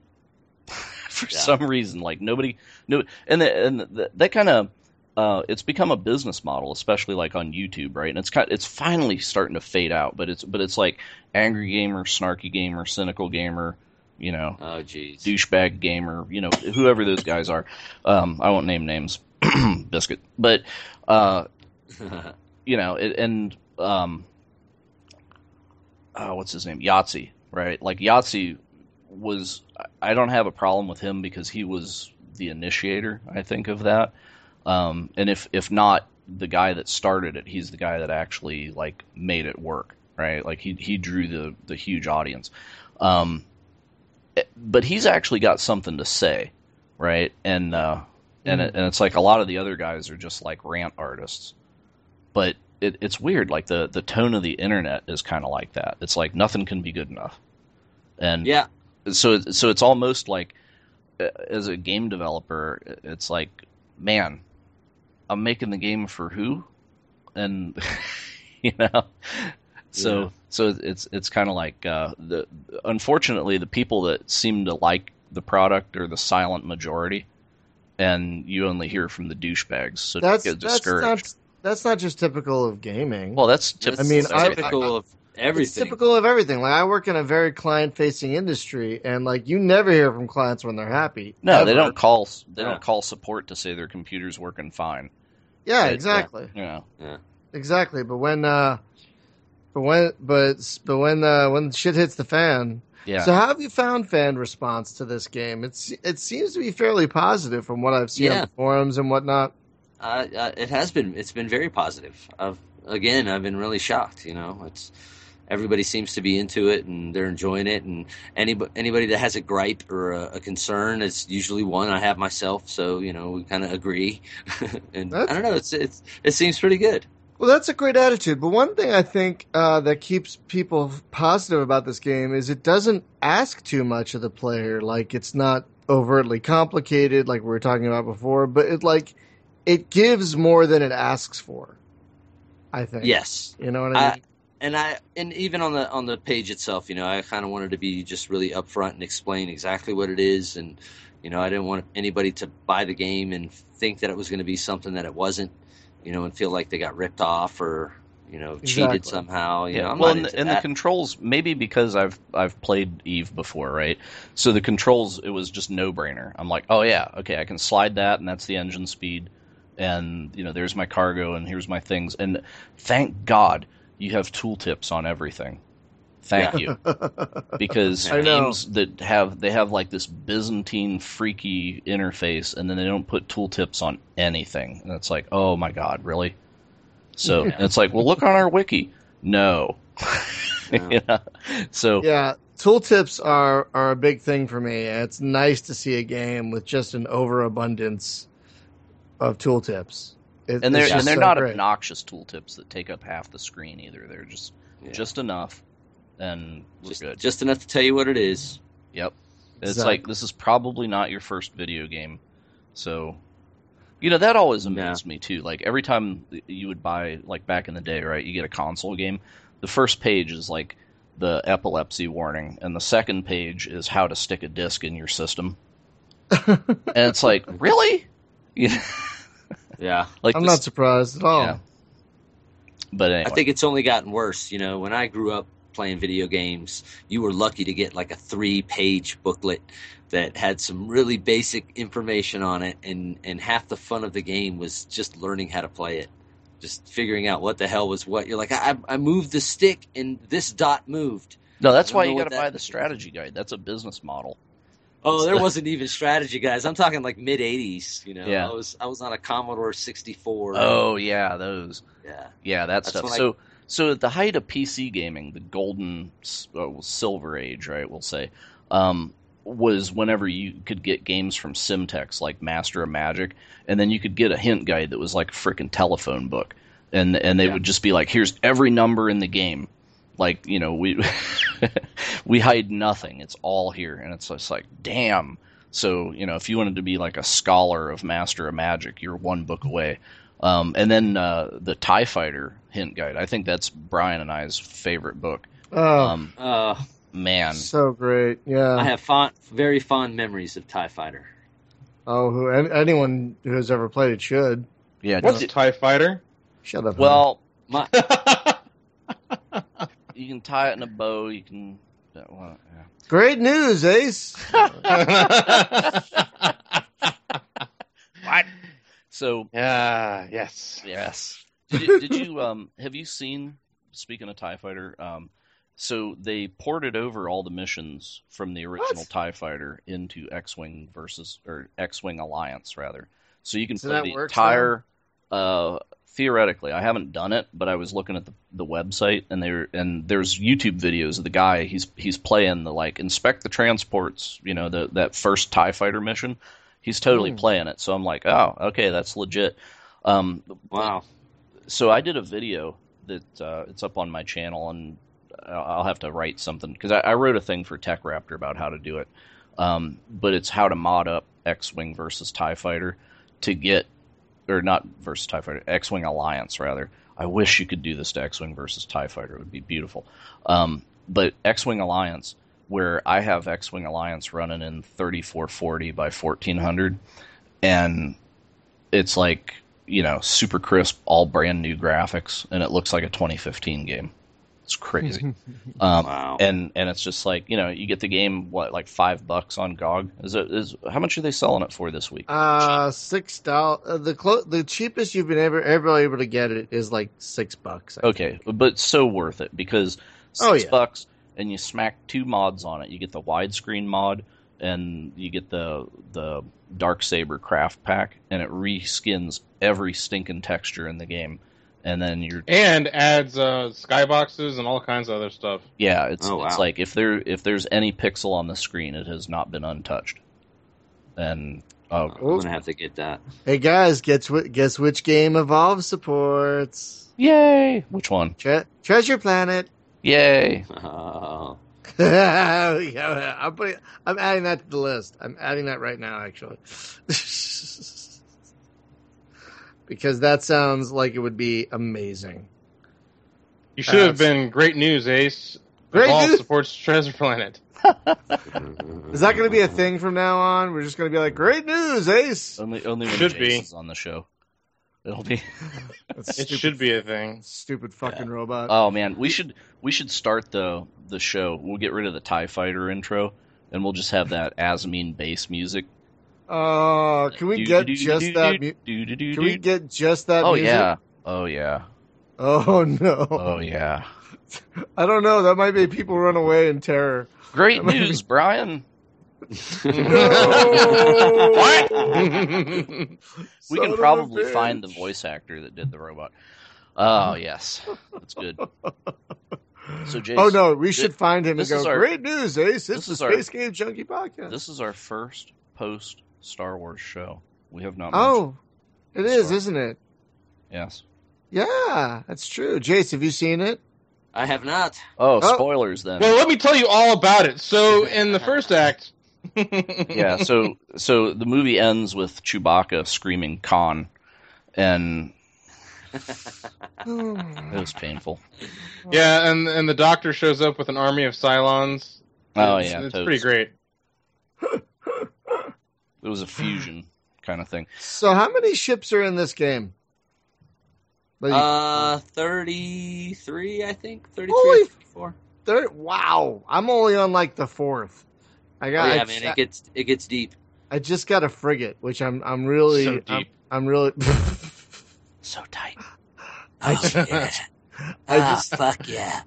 For Yeah. some reason, like nobody, no, and the, and the, that kind of uh, it's become a business model, especially like on YouTube, right? And it's kind, it's finally starting to fade out, but it's but it's like angry gamer, snarky gamer, cynical gamer, you know, oh, jeez. douchebag gamer, you know, whoever those guys are. Um, I won't name names, biscuit, but uh, you know, it, and um, uh, what's his name, Yahtzee, right? Like Yahtzee was. I don't have a problem with him because he was the initiator, I think, of that. Um, and if if not the guy that started it, he's the guy that actually like made it work, right? Like he he drew the the huge audience. Um, but he's actually got something to say, right? And uh, and it, and it's like a lot of the other guys are just like rant artists, but it, it's weird. Like the the tone of the internet is kind of like that. It's like nothing can be good enough, and Yeah, so so it's almost like uh, as a game developer, it's like, man, I'm making the game for who, and you know, so Yeah. so it's it's kind of like uh, the unfortunately the people that seem to like the product are the silent majority, and you only hear from the douchebags. So That's don't that's not that's not just typical of gaming. well, that's That's typical. I mean, I- typical of It's typical of everything. Like I work in a very client-facing industry, and like you never hear from clients when they're happy. no, they don't call they Yeah. don't call support to say their computer's working fine. Yeah, It- exactly, You know, exactly. But when, uh, but when, but but when, uh, when shit hits the fan. yeah. So how have you found fan response to this game? It's it seems to be fairly positive from what I've seen on Yeah. the forums and whatnot. Uh, uh, it has been. It's been very positive. I've again, I've been really shocked. You know, it's everybody seems to be into it and they're enjoying it. And anybody anybody that has a gripe or a, a concern, it's usually one I have myself. So you know, we kind of agree. and That's- I don't know. It's it's it seems pretty good. Well, that's a great attitude. But one thing I think uh, that keeps people positive about this game is it doesn't ask too much of the player. Like it's not overtly complicated, like we were talking about before. But it like it gives more than it asks for. I think. Yes. You know what I I, mean? And I and even on the on the page itself, you know, I kind of wanted to be just really upfront and explain exactly what it is, and you know, I didn't want anybody to buy the game and think that it was going to be something that it wasn't, you know, and feel like they got ripped off or you know cheated Exactly. somehow. You know, I'm well, and, into and the controls maybe because I've I've played Eve before, right? So the controls it was just no brainer. I'm like, oh yeah, okay, I can slide that, and that's the engine speed, and you know, there's my cargo, and here's my things, and thank God you have tooltips on everything. Thank you, because I know. games that have they have like this Byzantine freaky interface, and then they don't put tooltips on anything, and it's like, oh my God, really? So Yeah. it's like, well, look on our wiki. No. No. You know? So yeah, tooltips are are a big thing for me. It's nice to see a game with just an overabundance of tooltips. It- and they're and they're so not great. obnoxious tooltips that take up half the screen either. They're just Yeah. just enough, and just, good. just enough to tell you what it is. Yep. It's like this is probably not your first video game, so you know that always amazed me too. Like every time you would buy, like back in the day, right? You get a console game. The first page is like the epilepsy warning, and the second page is how to stick a disc in your system. and it's like, really? You know, Yeah, like I'm this- not surprised at all. Yeah. But anyway, I think it's only gotten worse. You know, when I grew up playing video games, you were lucky to get like a three-page booklet that had some really basic information on it, and and half the fun of the game was just learning how to play it, just figuring out what the hell was what. You're like, I, I moved the stick, and this dot moved. no, that's why you got to buy the strategy guide. That's a business model. Oh, there wasn't even strategy, guys. I'm talking like mid '80s. You know, Yeah. I was I was on a Commodore 64. Oh yeah, those. yeah. Yeah, that That's stuff. when I- So, so at the height of PC gaming, the golden uh, silver age, right? We'll say, um, was whenever you could get games from Simtex like Master of Magic, and then you could get a hint guide that was like a freaking telephone book, and and they Yeah. would just be like, "Here's every number in the game." Like you know, we we hide nothing; it's all here, and it's just like, damn. So you know, if you wanted to be like a scholar of Master of Magic, you're one book away. Um, and then uh, the Tie Fighter hint guide. I think that's Brian and I's favorite book. Oh, Um, Uh, man, so great. Yeah. I have fond, very fond memories of Tie Fighter. Oh, who an- anyone who has ever played it should. yeah. What's did- Tie Fighter? Shut up. well, My, you can tie it in a bow. You can. uh, well, yeah. great news, Ace. What? So yeah. Yes. yes. Did you, did you um have you seen? Speaking of Tie Fighter, um, so they ported over all the missions from the original What? Tie Fighter into X-wing versus or X-wing Alliance rather. So you can So play that the works entire. Uh, theoretically, I haven't done it, but I was looking at the, the website and there and there's YouTube videos of the guy. He's he's playing the like inspect the transports. You know the that first Tie Fighter mission. He's totally Hmm. playing it. So I'm like, oh, okay, that's legit. Um, wow. so I did a video that uh, it's up on my channel, and I'll I'll have to write something because I, I wrote a thing for Tech Raptor about how to do it. Um, but it's how to mod up X-wing versus Tie Fighter to get, or not versus Tie Fighter, X-wing Alliance rather. I wish you could do this to X-wing versus Tie Fighter; it would be beautiful. Um, but X-wing Alliance, where I have X-wing Alliance running in 3440 by 1400, and it's like you know super crisp, all brand new graphics, and it looks like a 2015 game. It's crazy. Um, Wow. and and it's just like you know you get the game what like five bucks on GOG is it is how much are they selling it for this week? Uh, six dollars. Uh, the clo- the cheapest you've been ever ever able to get it is like six bucks. I Okay, but so worth it because six Oh, yeah. bucks and you smack two mods on it. You get the widescreen mod and you get the the dark saber craft pack, and it reskins every stinking texture in the game. And then you're and adds uh, skyboxes and all kinds of other stuff. yeah, it's Oh, it's wow. like if there if there's any pixel on the screen, it has not been untouched. And oh, I'm gonna have to get that. Hey guys, guess wh- guess which game Evolve supports? yay! Which one? Tre- Treasure Planet. Yay! Oh, yeah, I'm putting. I'm adding that to the list. I'm adding that right now, actually, because that sounds like it would be amazing. You should have uh, been great news, Ace. Great Evolve news? supports Treasure Planet. Is that going to be a thing from now on? We're just going to be like, "Great news, Ace." Only only when Should Jace be. is on the show. It'll be. That's It stupid, should be a thing. stupid fucking robot. Oh man, we should we should start the the show. We'll get rid of the Tie Fighter intro, and we'll just have that Asmine bass music. Oh, can we get just that? Mu- Can we get just that? Oh music? yeah. Oh yeah. Oh no. Oh yeah. I don't know. That might make people run away in terror. Great might be- news, Brian. what? We can probably find the voice actor that did the robot. Oh yes, that's good. So oh, Jace, Oh no, we should find him and go. our- Great news, Ace! It's this the is our- Space Game Junkie podcast. this is our first post Star Wars show. We have not. oh, it is, Sorry. isn't it? yes. Yeah, that's true. Jace, have you seen it? I have not. Oh, Oh. spoilers then. well, let me tell you all about it. So, in the first act, yeah. So so the movie ends with Chewbacca screaming "Khan," and it was painful. yeah, and and the Doctor shows up with an army of Cylons. Oh it's, yeah, it's totes. pretty great. It was a fusion kind of thing. So, how many ships are in this game? Like, Uh, thirty-three, I think. Thirty-three, Holy- or thirty-four. thir- wow, I'm only on like the fourth. I Oh, got. yeah, I, man, it gets it gets deep. I just got a frigate, which I'm. I'm really. So I'm, deep. I'm really. So tight. I Oh, just- yeah. I Ah, just- fuck yeah.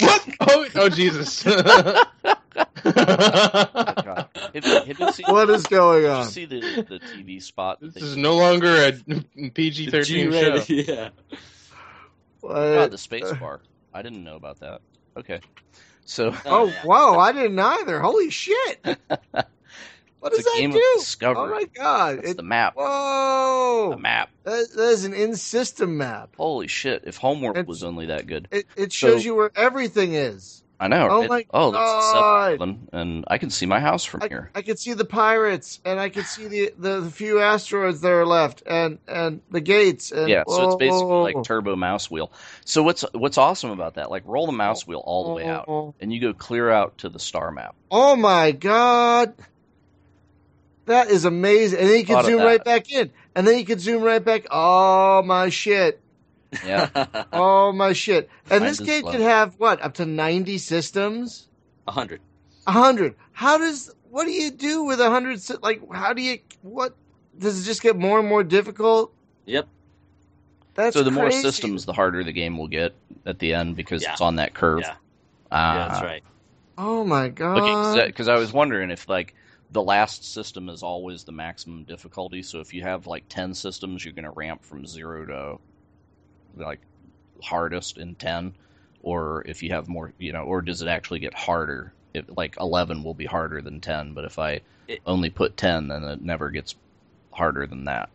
What? Oh, oh Jesus! Oh, what is going Did you on? see the the TV spot? this they- is no longer a PG thirteen show. Yeah. What? God, the space bar. I didn't know about that. Okay, so Oh, yeah. Oh, whoa! I didn't either. Holy shit! What does it's a that game do? of discovery. Oh my god! It's It, the map. whoa! The map. That, that is an in-system map. Holy shit! If Homeworld It's- was only that good, It it shows So- you where everything is. I know. Oh right? my oh, God. 7-Eleven, and I can see my house from I, here. I could see the pirates, and I could see the, the, the few asteroids that are left, and and the gates. And, Yeah, so it's basically whoa. like turbo mouse wheel. So what's what's awesome about that? Like roll the mouse wheel all the way out, Oh, and you go clear out to the star map. oh my god, that is amazing! And then you can zoom right back in, and then you can zoom right back. Oh my shit! Yeah, Oh my shit! And Mind this game slow. could have what up to ninety systems. A hundred. A hundred. How does what do you do with a hundred? Like how do you what? Does it just get more and more difficult? Yep. That's so the more systems, the harder the game will get at the end because Yeah. it's on that curve. Yeah. Ah. Yeah, that's right. Oh my god! because I was wondering if like the last system is always the maximum difficulty. So if you have like ten systems, you're going to ramp from zero to like hardest in ten, or if you have more, you know, or does it actually get harder? If like eleven will be harder than ten, but if I It- only put ten, then it never gets harder than that.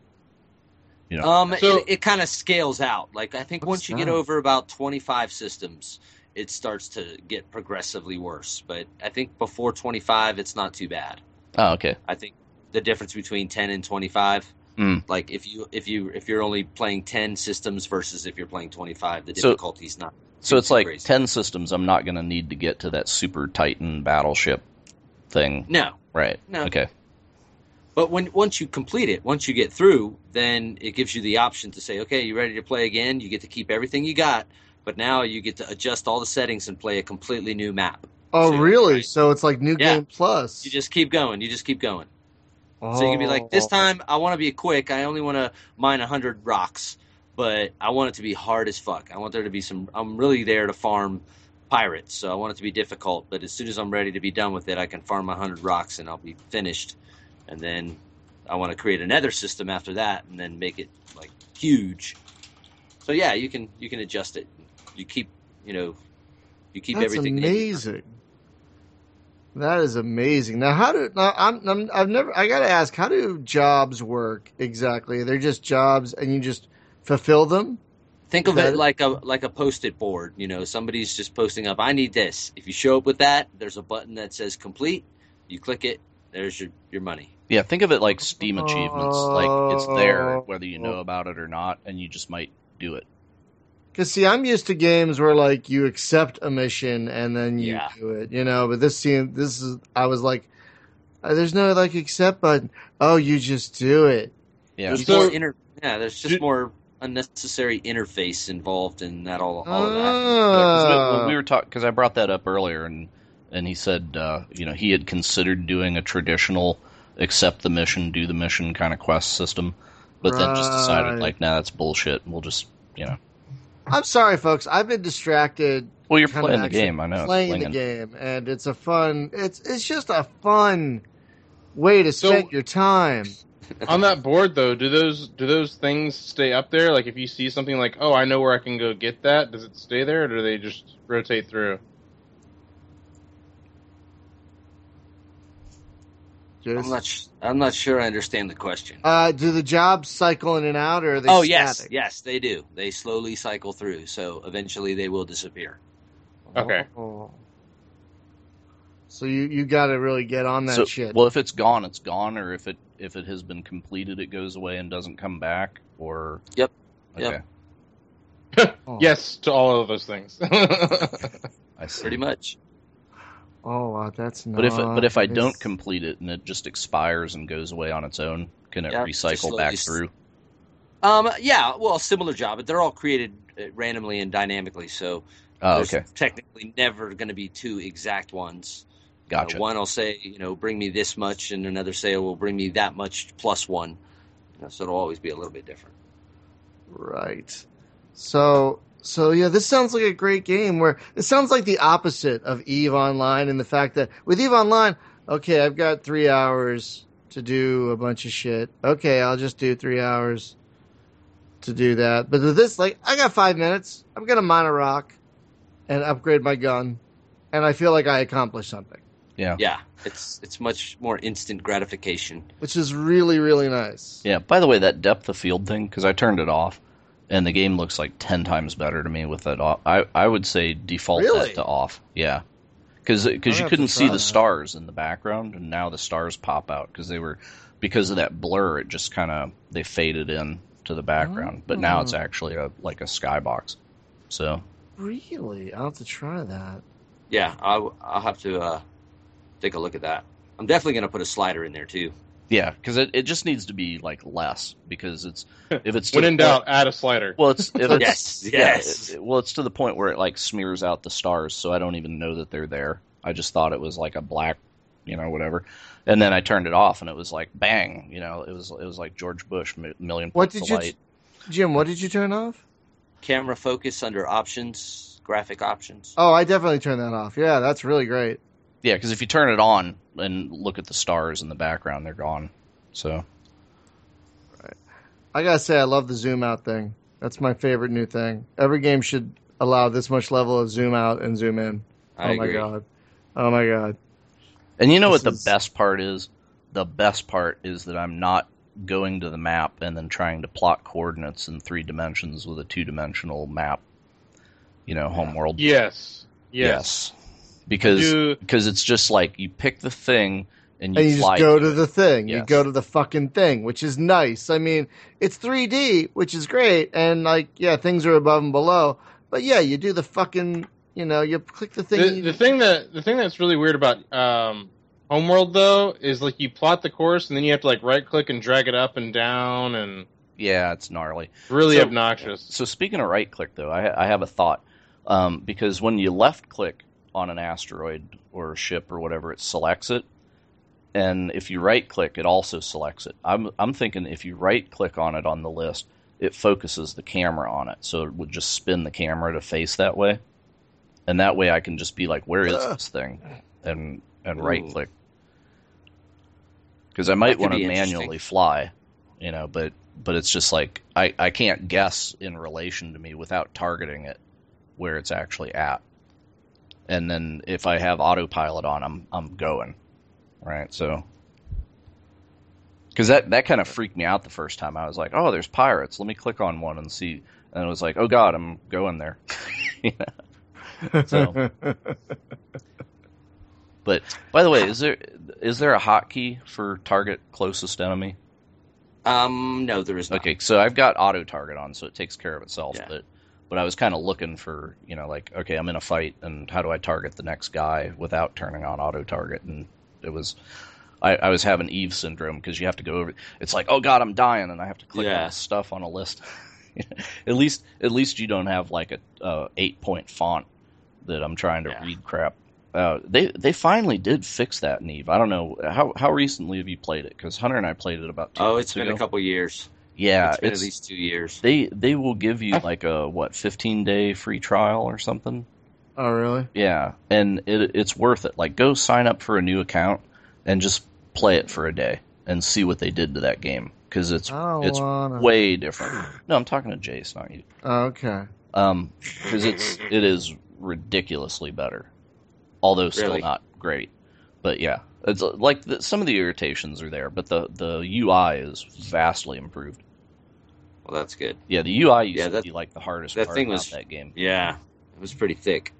You know, Um, So- it, it kind of scales out. Like I think once you get over about 25 systems, it starts to get progressively worse. But I think before 25, it's not too bad. oh, okay. I think the difference between 10 and 25, Mm. like if you if you if you're only playing 10 systems versus if you're playing 25, the So- difficulty's not. So it's like crazy. 10 systems. I'm not going to need to get to that Super Titan battleship thing. No, Right. No. Okay. But when once you complete it, once you get through, then it gives you the option to say, okay, you ready to play again? You get to keep everything you got, but now you get to adjust all the settings and play a completely new map. Oh, So, really? right. So it's like New Yeah. Game Plus. You just keep going. You just keep going. So you can be like, this Oh. time I want to be quick. I only want to mine hundred rocks, but I want it to be hard as fuck. I want there to be some. I'm really there to farm pirates, so I want it to be difficult. But as soon as I'm ready to be done with it, I can farm my hundred rocks and I'll be finished. And then I want to create another system after that, and then make it like huge. So yeah, you can you can adjust it. You keep you know you keep That's everything in. amazing. That is amazing. Now, how do now? I'm, I'm I've never. I gotta ask, how do jobs work exactly? They're just jobs, and you just fulfill them. Think of That- it like a like a post-it board. You know, somebody's just posting up. I need this. If you show up with that, there's a button that says complete. You click it. There's your your money. Yeah, think of it like Steam achievements. Like it's there Oh. whether you know about it or not, and you just might do it. Because see, I'm used to games where like you accept a mission and then you Yeah. do it. You know, but this seemed this is. I was like, uh, there's no like accept button. Oh, you just do it. Yeah. There's So- more inter- yeah, there's just Do- more unnecessary interface involved in that all all of that. Yeah, 'cause we- we were talking, because I brought that up earlier, and and he said, uh, you know, he had considered doing a traditional accept the mission, do the mission kind of quest system, but then just decided like, nah, that's bullshit. We'll just, you know, I'm sorry, folks. I've been distracted well, you're kinda playing the game. I know, it's playing the game, and it's a fun. It's it's just a fun way to So- spend your time. On that board though, do those do those things stay up there? Like if you see something like, oh, I know where I can go get that, does it stay there, or do they just rotate through? Just, I'm not sh- I'm not sure I understand the question. uh, do the jobs cycle in and out, or are they? oh yes, static? yes they do. They slowly cycle through, so eventually they will disappear. Okay. Oh. So you you got to really get on that So, shit. well, if it's gone, it's gone, or if it if it has been completed, it goes away and doesn't come back, or Yep. Okay, Yep. Oh. Yes to all of those things. I see. Pretty much. Oh, wow, that's not. But if but if I don't complete it and it just expires and goes away on its own, can it Yeah, recycle back s- through? Um, yeah, well, similar job, but they're all created uh, randomly and dynamically, so Oh, there's okay, technically never going to be two exact ones. Uh, gotcha. one will say, you know, bring me this much, and another say, will bring me that much plus one. You know, so it'll always be a little bit different. Right. So so yeah, this sounds like a great game where it sounds like the opposite of Eve Online in the fact that with Eve Online, okay, I've got three hours to do a bunch of shit. Okay, I'll just do three hours to do that. But with this, like, I got five minutes. I'm gonna mine a rock and upgrade my gun, and I feel like I accomplished something, yeah. Yeah, it's it's much more instant gratification. which is really really nice. Yeah. By the way, that depth of field thing, because I turned it off, and the game looks like ten times better to me with that off. I I would say default Really? that to off. Yeah. Because I'll you couldn't see the that. stars in the background, and now the stars pop out because they were because of that blur. It just kind of they faded in to the background, but now it's Oh. actually a like a skybox. So Really, I'll have to try that. Yeah, I'll, I'll have to uh, take a look at that. I'm definitely going to put a slider in there too. Yeah, because it, it just needs to be like less because it's if it's to when in point- doubt, add a slider. Well, it's if it's, Yes, yeah, yes. it- well, it's to the point where it like smears out the stars, so I don't even know that they're there. I just thought it was like a black, you know, whatever. And then I turned it off, and it was like bang, you know, it was it was like George Bush, mi- million What did of you, light. Jim? What did you turn off? Camera focus under options, graphic options. Oh, I definitely turned that off. Yeah, that's really great. Yeah, because if you turn it on and look at the stars in the background, they're gone. So I gotta say, I love the zoom out thing. That's my favorite new thing. Every game should allow this much level of zoom out and zoom in. I oh my god. Oh my god. And you know This what the is- best part is? The best part is that I'm not going to the map and then trying to plot coordinates in three dimensions with a two dimensional map. You know, homeworld. Yes. Yes. Because Do- because it's just like you pick the thing and you, and you fly just go to to it. the thing. You go to the fucking thing, which is nice. I mean, it's 3D, which is great, and like, yeah, things are above and below. But yeah, you do the fucking, you know, you click the thing. The, you- the thing that the thing that's really weird about um, Homeworld though is like you plot the course and then you have to like right click and drag it up and down and Yeah, it's gnarly. really So- obnoxious. So speaking of right click, though, I, I have a thought um, because when you left click on an asteroid or a ship or whatever, it selects it, and if you right click, it also selects it. I'm I'm thinking if you right click on it on the list, it focuses the camera on it, so it would just spin the camera to face that way, and that way I can just be like, where is Ugh. this thing, and and right click. Because I might want to manually fly, you know, but but it's just like I, I can't guess in relation to me without targeting it where it's actually at. And then if I have autopilot on, I'm I'm going, right? So because that that kind of freaked me out the first time. I was like, oh, there's pirates. Let me click on one and see. And it was like, oh god, I'm going there. You know? so- But by the way, is there is there a hotkey for target closest enemy? Um, no, there is not. Okay, so I've got auto target on, so it takes care of itself. Yeah. But but I was kind of looking for you know like okay, I'm in a fight, and how do I target the next guy without turning on auto target? And it was I, I was having Eve syndrome because you have to go over. It's like oh god, I'm dying, and I have to click Yeah. this stuff on a list. at least at least you don't have like a uh, eight point font that I'm trying to Yeah. read crap. Uh, they they finally did fix that in Eve. I don't know how how recently have you played it? Because Hunter and I played it about two Oh, it's been ago. a couple years. Yeah, it's been it's, at least two years. they they will give you like a what 15 day free trial or something. oh, really? Yeah, and it it's worth it. Like go sign up for a new account and just play it for a day and see what they did to that game because it's it's wanna. way different. No, I'm talking to Jace, not you. Oh, okay. Um, because it's it is ridiculously better, although still Really? not great. But yeah, it's like the, some of the irritations are there, but the the UI is vastly improved. Well, that's good. Yeah, the UI used Yeah, to that- be like the hardest that part thing about was- that game. Yeah, it was pretty thick.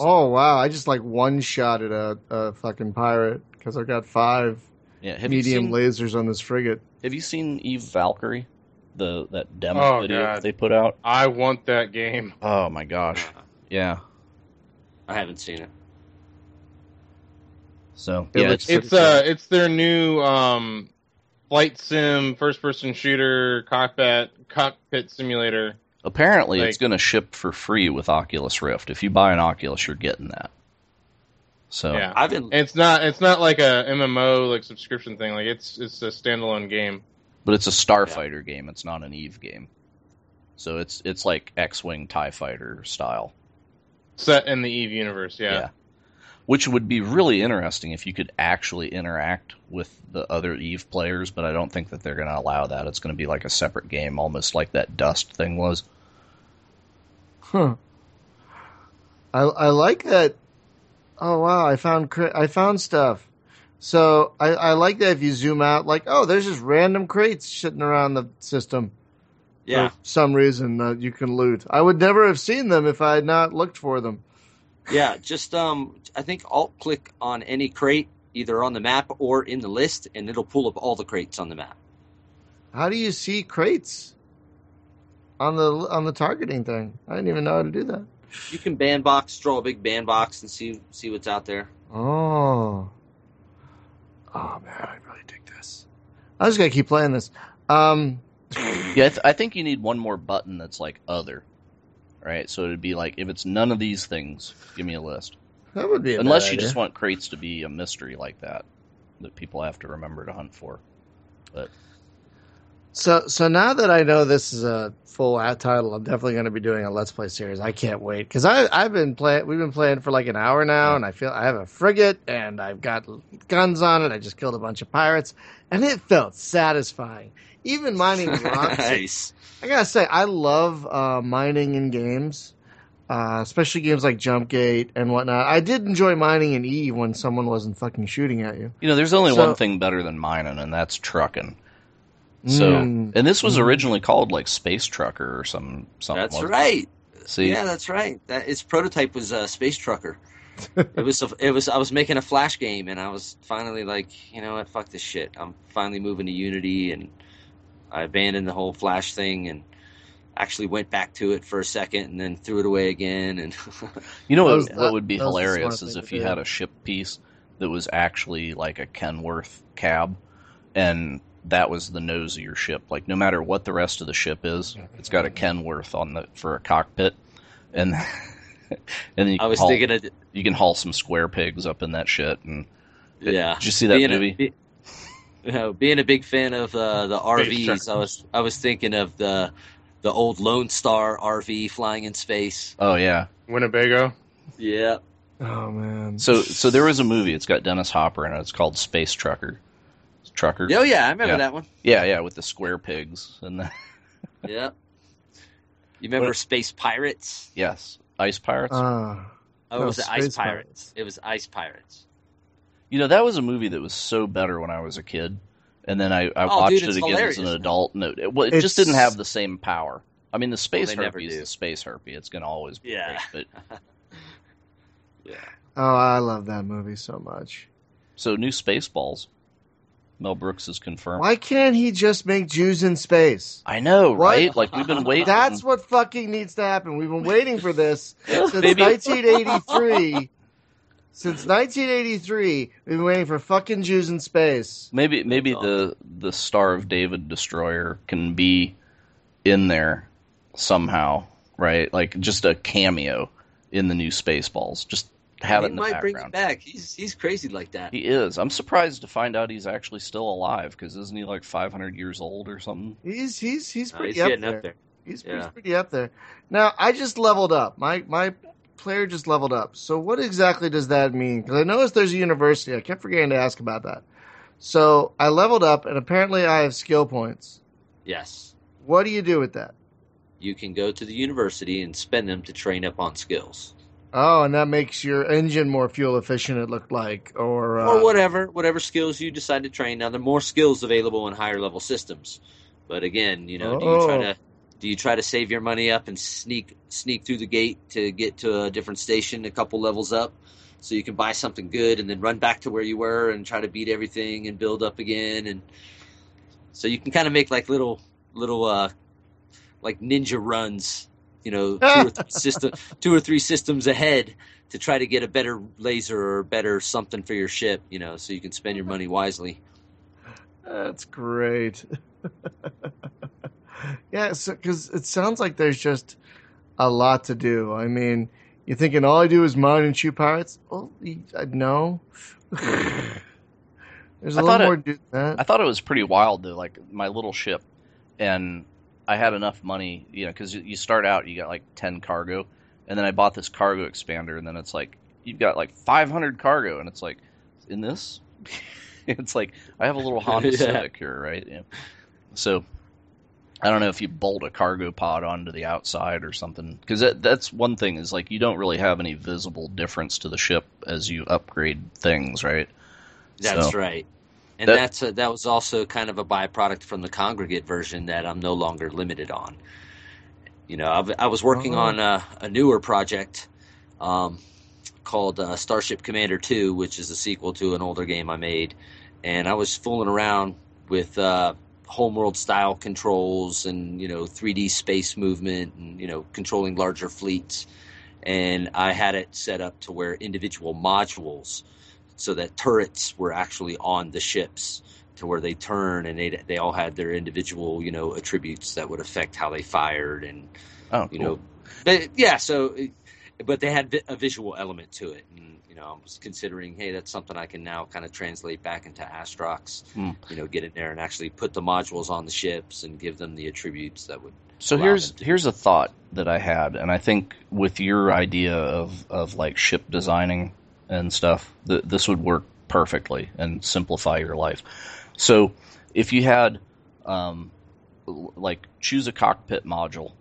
Oh, wow. I just like one shot at a, a fucking pirate because I've got five Yeah, medium you lasers on this frigate. Have you seen Eve Valkyrie, the that demo Oh, video God. they put out? I want that game. Oh my gosh, yeah. I haven't seen it. So It yeah, looks- it's, It's uh it's their new um flight sim first person shooter cockpit cockpit simulator. apparently it's going to ship for free with Oculus Rift. If you buy an Oculus, you're getting that. So Yeah. I've been. It's not it's not like a MMO like subscription thing. Like it's it's a standalone game. but it's a Starfighter game. It's not an Eve game. So it's it's like X-wing Tie Fighter style. Set in the Eve universe, yeah. Which would be really interesting if you could actually interact with the other Eve players, but I don't think that they're going to allow that. It's going to be like a separate game, almost like that Dust thing was. Huh. I I like that. Oh wow! I found I found stuff. So I I like that if you zoom out, like oh, there's just random crates sitting around the system. Yeah, For some reason that you can loot. I would never have seen them if I had not looked for them. Yeah. Just um, I think alt click on any crate, either on the map or in the list, and it'll pull up all the crates on the map. How do you see crates on the on the targeting thing? I didn't even know how to do that. You can bandbox, draw a big bandbox, and see see what's out there. Oh. Oh man, I really dig this. I just gotta keep playing this. Um, Yeah, I, th- I think you need one more button that's like other, right? So it'd be like if it's none of these things, give me a list. that would be a Unless you idea. just want crates to be a mystery like that that people have to remember to hunt for. But So, so now that I know this is a full ad title, I'm definitely going to be doing a let's play series. I can't wait because I I've been playing. We've been playing for like an hour now, Yeah. and I feel I have a frigate and I've got guns on it. I just killed a bunch of pirates, and it felt satisfying. Even mining rocks. nice. I gotta say, I love uh, mining in games, uh, especially games like Jumpgate and whatnot. I did enjoy mining in Eve when someone wasn't fucking shooting at you. You know, there's only So- one thing better than mining, and that's trucking. So, Mm. and this was Mm. originally called like Space Trucker or some something. That's wasn't right. See, Yeah, that's right. That its prototype was uh, Space Trucker. it was a, it was I was making a flash game and I was finally like, you know what, fuck this shit. I'm finally moving to Unity and I abandoned the whole flash thing and actually went back to it for a second and then threw it away again and you know what, was- what would be that was the hilarious is if you do. had a ship piece that was actually like a Kenworth cab, and that was the nose of your ship. Like no matter what the rest of the ship is, it's got a Kenworth on the for a cockpit, and and then you I was haul, thinking of you can haul some square pigs up in that shit. And yeah. did you see that being movie? A, be, you know, being a big fan of uh, the RVs, I was I was thinking of the the old Lone Star RV flying in space. oh yeah. Winnebago. Yeah. Oh man. So so there was a movie. It's got Dennis Hopper in it. It's called Space Trucker. Trucker. Oh yeah, I remember Yeah. that one. Yeah, yeah, with the square pigs and the Yeah. You remember What- Space Pirates? yes, ice pirates. Ah. Oh, No, was it Ice Pirates? Pirates. It was Ice Pirates. You know, that was a movie that was so better when I was a kid, and then I, I Oh, watched dude, it again as an adult. No, it, well, it It's- just didn't have the same power. I mean, the space they never herpy is the space herpy. It's going to always be Yeah. great. But Yeah. Oh, I love that movie so much. so new Spaceballs. Mel Brooks is confirmed. Why can't he just make Jews in space? I know, What? right? Like we've been waiting. That's what fucking needs to happen. We've been waiting for this since 1983. Since 1983, we've been waiting for fucking Jews in space. maybe maybe the the Star of David destroyer can be in there somehow, right? Like just a cameo in the new Spaceballs. Just have he it in the might bring him back. He's he's crazy like that. He is. I'm surprised to find out he's actually still alive because isn't he like 500 years old or something? He's he's he's Uh, pretty he's up, getting there. up there. He's, Yeah. he's pretty up there. Now I just leveled up. My my player just leveled up. So what exactly does that mean? Because I noticed there's a university. I kept forgetting to ask about that. So I leveled up, and apparently I have skill points. Yes. What do you do with that? You can go to the university and spend them to train up on skills. Oh, and that makes your engine more fuel efficient. It looked like, or uh, or whatever, whatever skills you decide to train. Now, there are more skills available in higher level systems, but again, you know, do you try Oh. to do you try to save your money up and sneak sneak through the gate to get to a different station, a couple levels up, so you can buy something good and then run back to where you were and try to beat everything and build up again, and so you can kind of make like little little uh like ninja runs, you know, two or three system two or three systems ahead to try to get a better laser or better something for your ship, you know, so you can spend your money wisely. That's great. yeah, because it sounds like there's just a lot to do. I mean, you're thinking all I do is mine and shoot pirates? Well, y- uh, no. there's a I lot thought it- more to do than I thought it was pretty wild though, like my little ship, and I had enough money, you know, because you start out, you got like ten cargo, and then I bought this cargo expander, and then it's like you've got like five hundred cargo, and it's like in this, it's like I have a little Honda Yeah. Civic here, right? Yeah. So I don't know if you bolt a cargo pod onto the outside or something, because that, that's one thing is like you don't really have any visible difference to the ship as you upgrade things, right? That's So- right. And That- that's a, that was also kind of a byproduct from the Kongregate version that I'm no longer limited on. You know, I've, I was working Oh. on a, a newer project um, called uh, Starship Commander 2, which is a sequel to an older game I made, and I was fooling around with uh, homeworld style controls and you know 3D space movement and you know controlling larger fleets, and I had it set up to where individual modules so that turrets were actually on the ships to where they turn and they they all had their individual you know attributes that would affect how they fired and Oh, you cool. know but yeah so but they had a visual element to it and know I was considering hey that's something I can now kind of translate back into Astrox Hmm. you know get in there and actually put the modules on the ships and give them the attributes that would So here's here's a thought that I had, and I think with your idea of of like ship designing and stuff, th- this would work perfectly and simplify your life. So if you had um, like choose a cockpit module,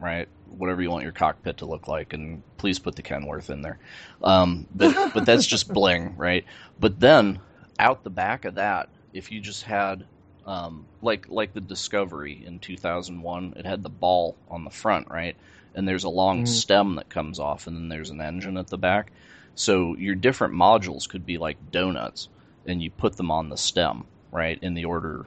right, whatever you want your cockpit to look like, and please put the Kenworth in there. Um, but but that's just bling, right? But then out the back of that, if you just had um, like like the Discovery in 2001, it had the ball on the front, right? And there's a long Mhm. stem that comes off, and then there's an engine at the back. So your different modules could be like donuts, and you put them on the stem, right, in the order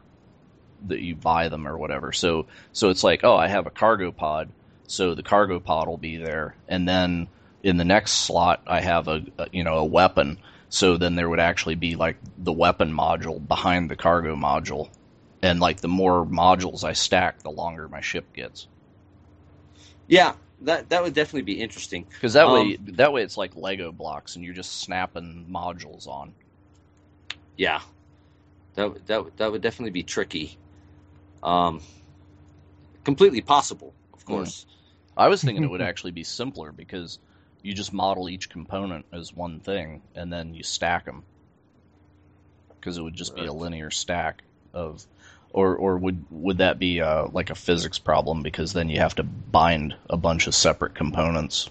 that you buy them or whatever. So so it's like, oh, I have a cargo pod, so the cargo pod will be there, and then in the next slot I have a, a you know a weapon. So then there would actually be like the weapon module behind the cargo module, and like the more modules I stack, the longer my ship gets. Yeah, that that would definitely be interesting. Because that way, Um, that way it's like Lego blocks, and you're just snapping modules on. Yeah, that would- that that would definitely be tricky. Um, completely possible, of Hmm. course. I was thinking it would actually be simpler because you just model each component as one thing, and then you stack them. Because it would just be a linear stack of, or or would would that be uh, like a physics problem? Because then you have to bind a bunch of separate components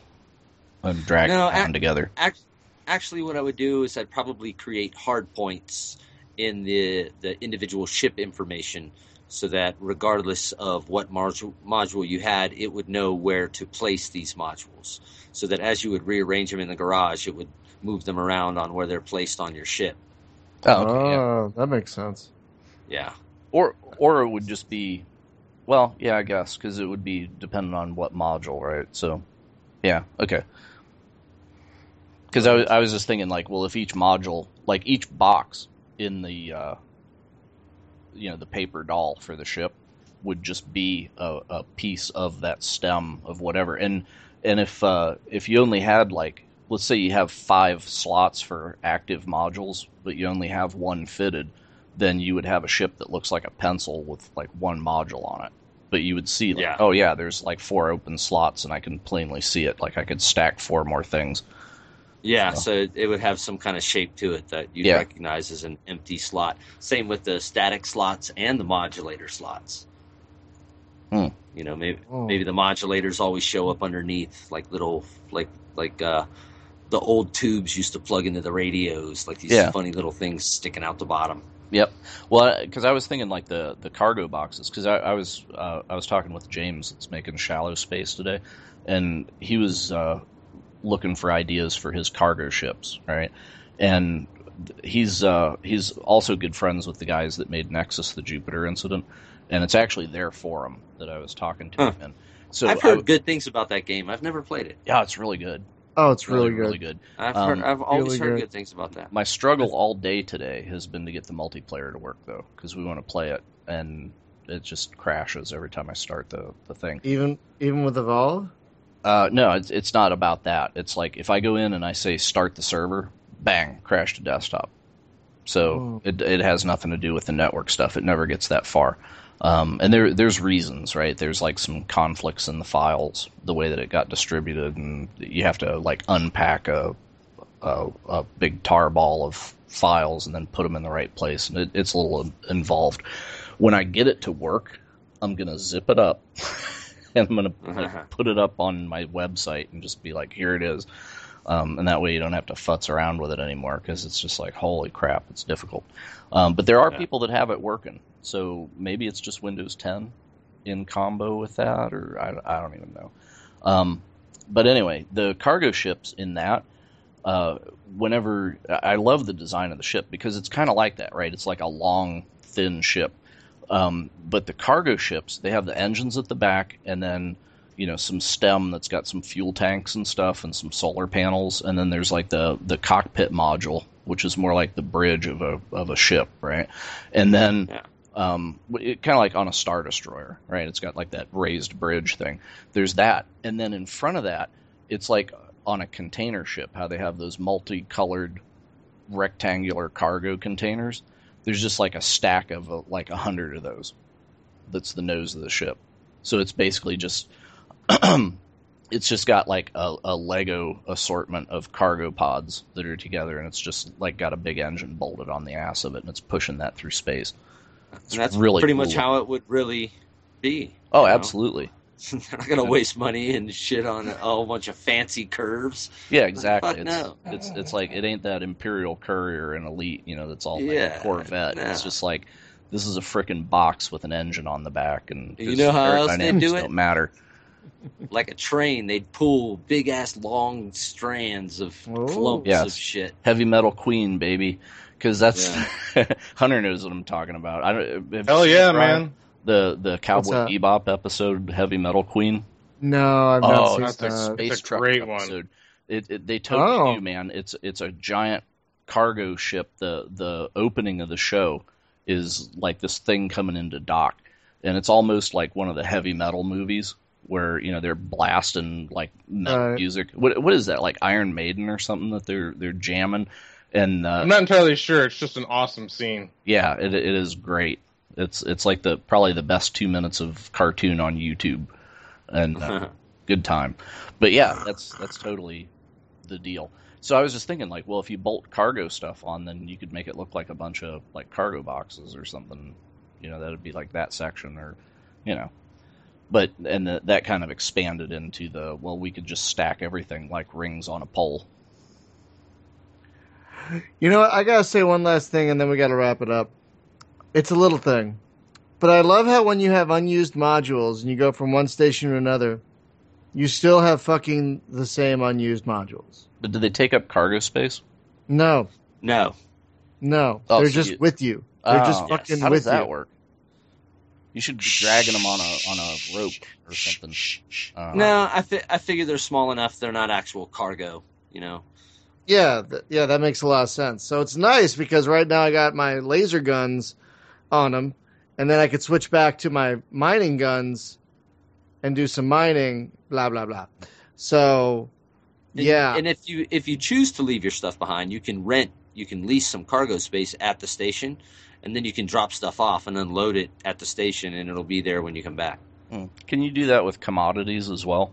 and drag No, them ac- together. Act- actually, what I would do is I'd probably create hard points in the the individual ship information, so that regardless of what module module you had, it would know where to place these modules. So that as you would rearrange them in the garage, it would move them around on where they're placed on your ship. Oh, okay, yeah. Oh, that makes sense. Yeah. Or or it would just be, well, yeah, I guess because it would be dependent on what module, right? So, yeah, okay. Because I was I was just thinking like, well, if each module, like each box in the, uh, you know, the paper doll for the ship would just be a, a piece of that stem of whatever, and and if uh, if you only had like, let's say you have five slots for active modules, but you only have one fitted then you would have a ship that looks like a pencil with like one module on it. But you would see like, Yeah. oh yeah, there's like four open slots and I can plainly see it. Like I could stack four more things. Yeah, So- so it- it would have some kind of shape to it that you Yeah. recognize as an empty slot. Same with the static slots and the modulator slots. Hmm. You know, maybe Oh. maybe the modulators always show up underneath, like little like like uh, the old tubes used to plug into the radios, like these Yeah. funny little things sticking out the bottom. Yep. Well, because I was thinking like the the cargo boxes. Because I, I was uh, I was talking with James that's making Shallow Space today, and he was uh, looking for ideas for his cargo ships, right? And he's uh, he's also good friends with the guys that made Nexus: The Jupiter Incident, and it's actually their forum that I was talking to Huh. him in. So I've heard w- good things about that game. I've never played it. yeah, it's really good. Oh, it's really, really good. good. I've Um, heard, I've always really heard good. good things about that. My struggle all day today has been to get the multiplayer to work though, because we want to play it, and it just crashes every time I start the the thing. Even even with Evolve. Uh, no, it's it's not about that. It's like if I go in and I say start the server, bang, crash to desktop. So Oh. it it has nothing to do with the network stuff. It never gets that far. Um, and there there's reasons, right? There's like some conflicts in the files, the way that it got distributed, and you have to like unpack a a, a big tar ball of files and then put them in the right place, and it, it's a little involved. When I get it to work, I'm gonna zip it up, and I'm gonna put it up on my website and just be like, here it is. Um, and that way you don't have to futz around with it anymore because it's just like, holy crap, it's difficult. Um, but there are Yeah. people that have it working, so maybe it's just Windows 10 in combo with that, or I, I don't even know. Um, but anyway, the cargo ships in that, uh, whenever I I love the design of the ship because it's kind of like that, right? It's like a long, thin ship. Um, but the cargo ships, they have the engines at the back, and then you know some stem that's got some fuel tanks and stuff, and some solar panels, and then there's like the the cockpit module, which is more like the bridge of a of a ship, right? And then Yeah. um, it, kind of like on a star destroyer, right? It's got like that raised bridge thing. There's that, and then in front of that, it's like on a container ship, how they have those multicolored rectangular cargo containers. There's just like a stack of uh, like a hundred of those. That's the nose of the ship. So it's basically just it's just got like a, a Lego assortment of cargo pods that are together, and it's just like got a big engine bolted on the ass of it, and it's pushing that through space. It's And that's really pretty much how it would really be. Oh, absolutely. know? Absolutely. They're not gonna waste money and shit on a whole bunch of fancy curves. Yeah, exactly. Fuck it's, no. it's it's like it ain't that Imperial Courier and Elite, you know, that's all like Yeah, a Corvette. It's just like this is a freaking box with an engine on the back, and You know how else they do it? Don't matter. Like a train, they'd pull big ass long strands of Oh. clumps Yes. of shit. Heavy Metal Queen, baby, because that's Hunter knows what I'm talking about. I don't. Hell yeah, it, Brian? man. The the Cowboy that? Bebop episode, Heavy Metal Queen. No, I've not Oh, seen that's a that. space It's a truck great one. It, it they told Oh. you, man. It's it's a giant cargo ship. The the opening of the show is like this thing coming into dock, and it's almost like one of the heavy metal movies where you know they're blasting like metal Right. music. What what is that like Iron Maiden or something that they're they're jamming? And uh, I'm not entirely sure. It's just an awesome scene. yeah, it it is great. It's it's like the probably the best two minutes of cartoon on YouTube, and uh, good time. But yeah, that's that's totally the deal. So I was just thinking, like, well, if you bolt cargo stuff on, then you could make it look like a bunch of like cargo boxes or something. You know, that'd be like that section, or you know. But and the, that kind of expanded into the well, we could just stack everything like rings on a pole. You know what? I gotta say one last thing, and then we gotta wrap it up. It's a little thing, but I love how when you have unused modules and you go from one station to another, you still have fucking the same unused modules. But do they take up cargo space? No, no. no, Oh, they're so just you- with you. They're Oh, just yes. fucking How with does that you. work? You should be dragging them on a on a rope or something. Uh, No, I fi- I figure they're small enough. They're not actual cargo. You know. Yeah, th- yeah, that makes a lot of sense. So it's nice because right now I got my laser guns on them, and then I could switch back to my mining guns and do some mining. Blah blah blah. So, And- yeah, And if you if you choose to leave your stuff behind, you can rent, you can lease some cargo space at the station, and then you can drop stuff off and unload it at the station, and it'll be there when you come back. hmm. Can you do that with commodities as well?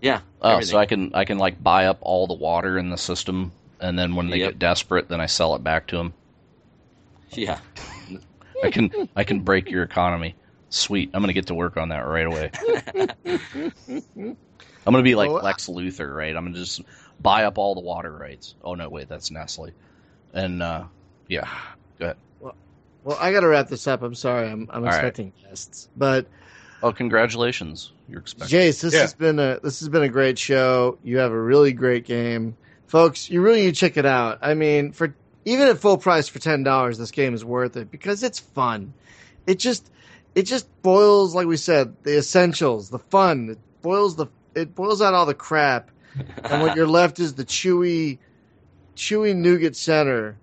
Yeah. Oh, everything. so I can I can like buy up all the water in the system, and then when they Yep. get desperate, then I sell it back to them. Yeah. I can I can break your economy. Sweet, I'm gonna get to work on that right away. I'm gonna be like Well, I- Lex Luthor, right? I'm gonna just buy up all the water rights. Oh no, wait, that's Nestle. And uh, yeah, go ahead. well, I got to wrap this up. I'm sorry, I'm I'm All right. expecting guests, but Oh, congratulations! You're expecting. Jace, this Yeah. has been a this has been a great show. You have a really great game, folks. You really need to check it out. I mean, for even at full price for ten dollars, this game is worth it because it's fun. It just it just boils like we said the essentials, the fun. It boils the it boils out all the crap, and what you're left is the chewy, chewy nougat center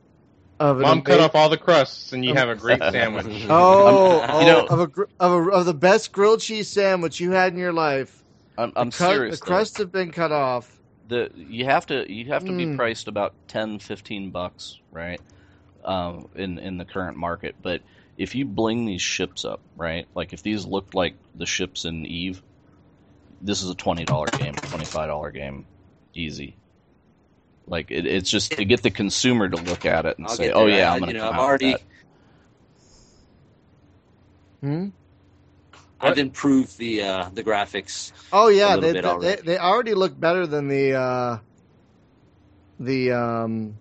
of an Mom cut off all the crusts, and you have a great sandwich. Oh, oh you know- of a of a of the best grilled cheese sandwich you had in your life. I'm, I'm the, cut- serious. the though. crusts have been cut off. The you have to you have to be Mm. priced about 10 15 bucks right um, in in the current market but if you bling these ships up right like if these looked like the ships in eve this is a $20 game $25 game easy like it, it's just to get the consumer to look at it and I'll say oh yeah I- i'm gonna you know, come I've out with already that. Hmm? I've improved the uh, the graphics. Oh yeah, they, they, already. they already look better than the uh, the um,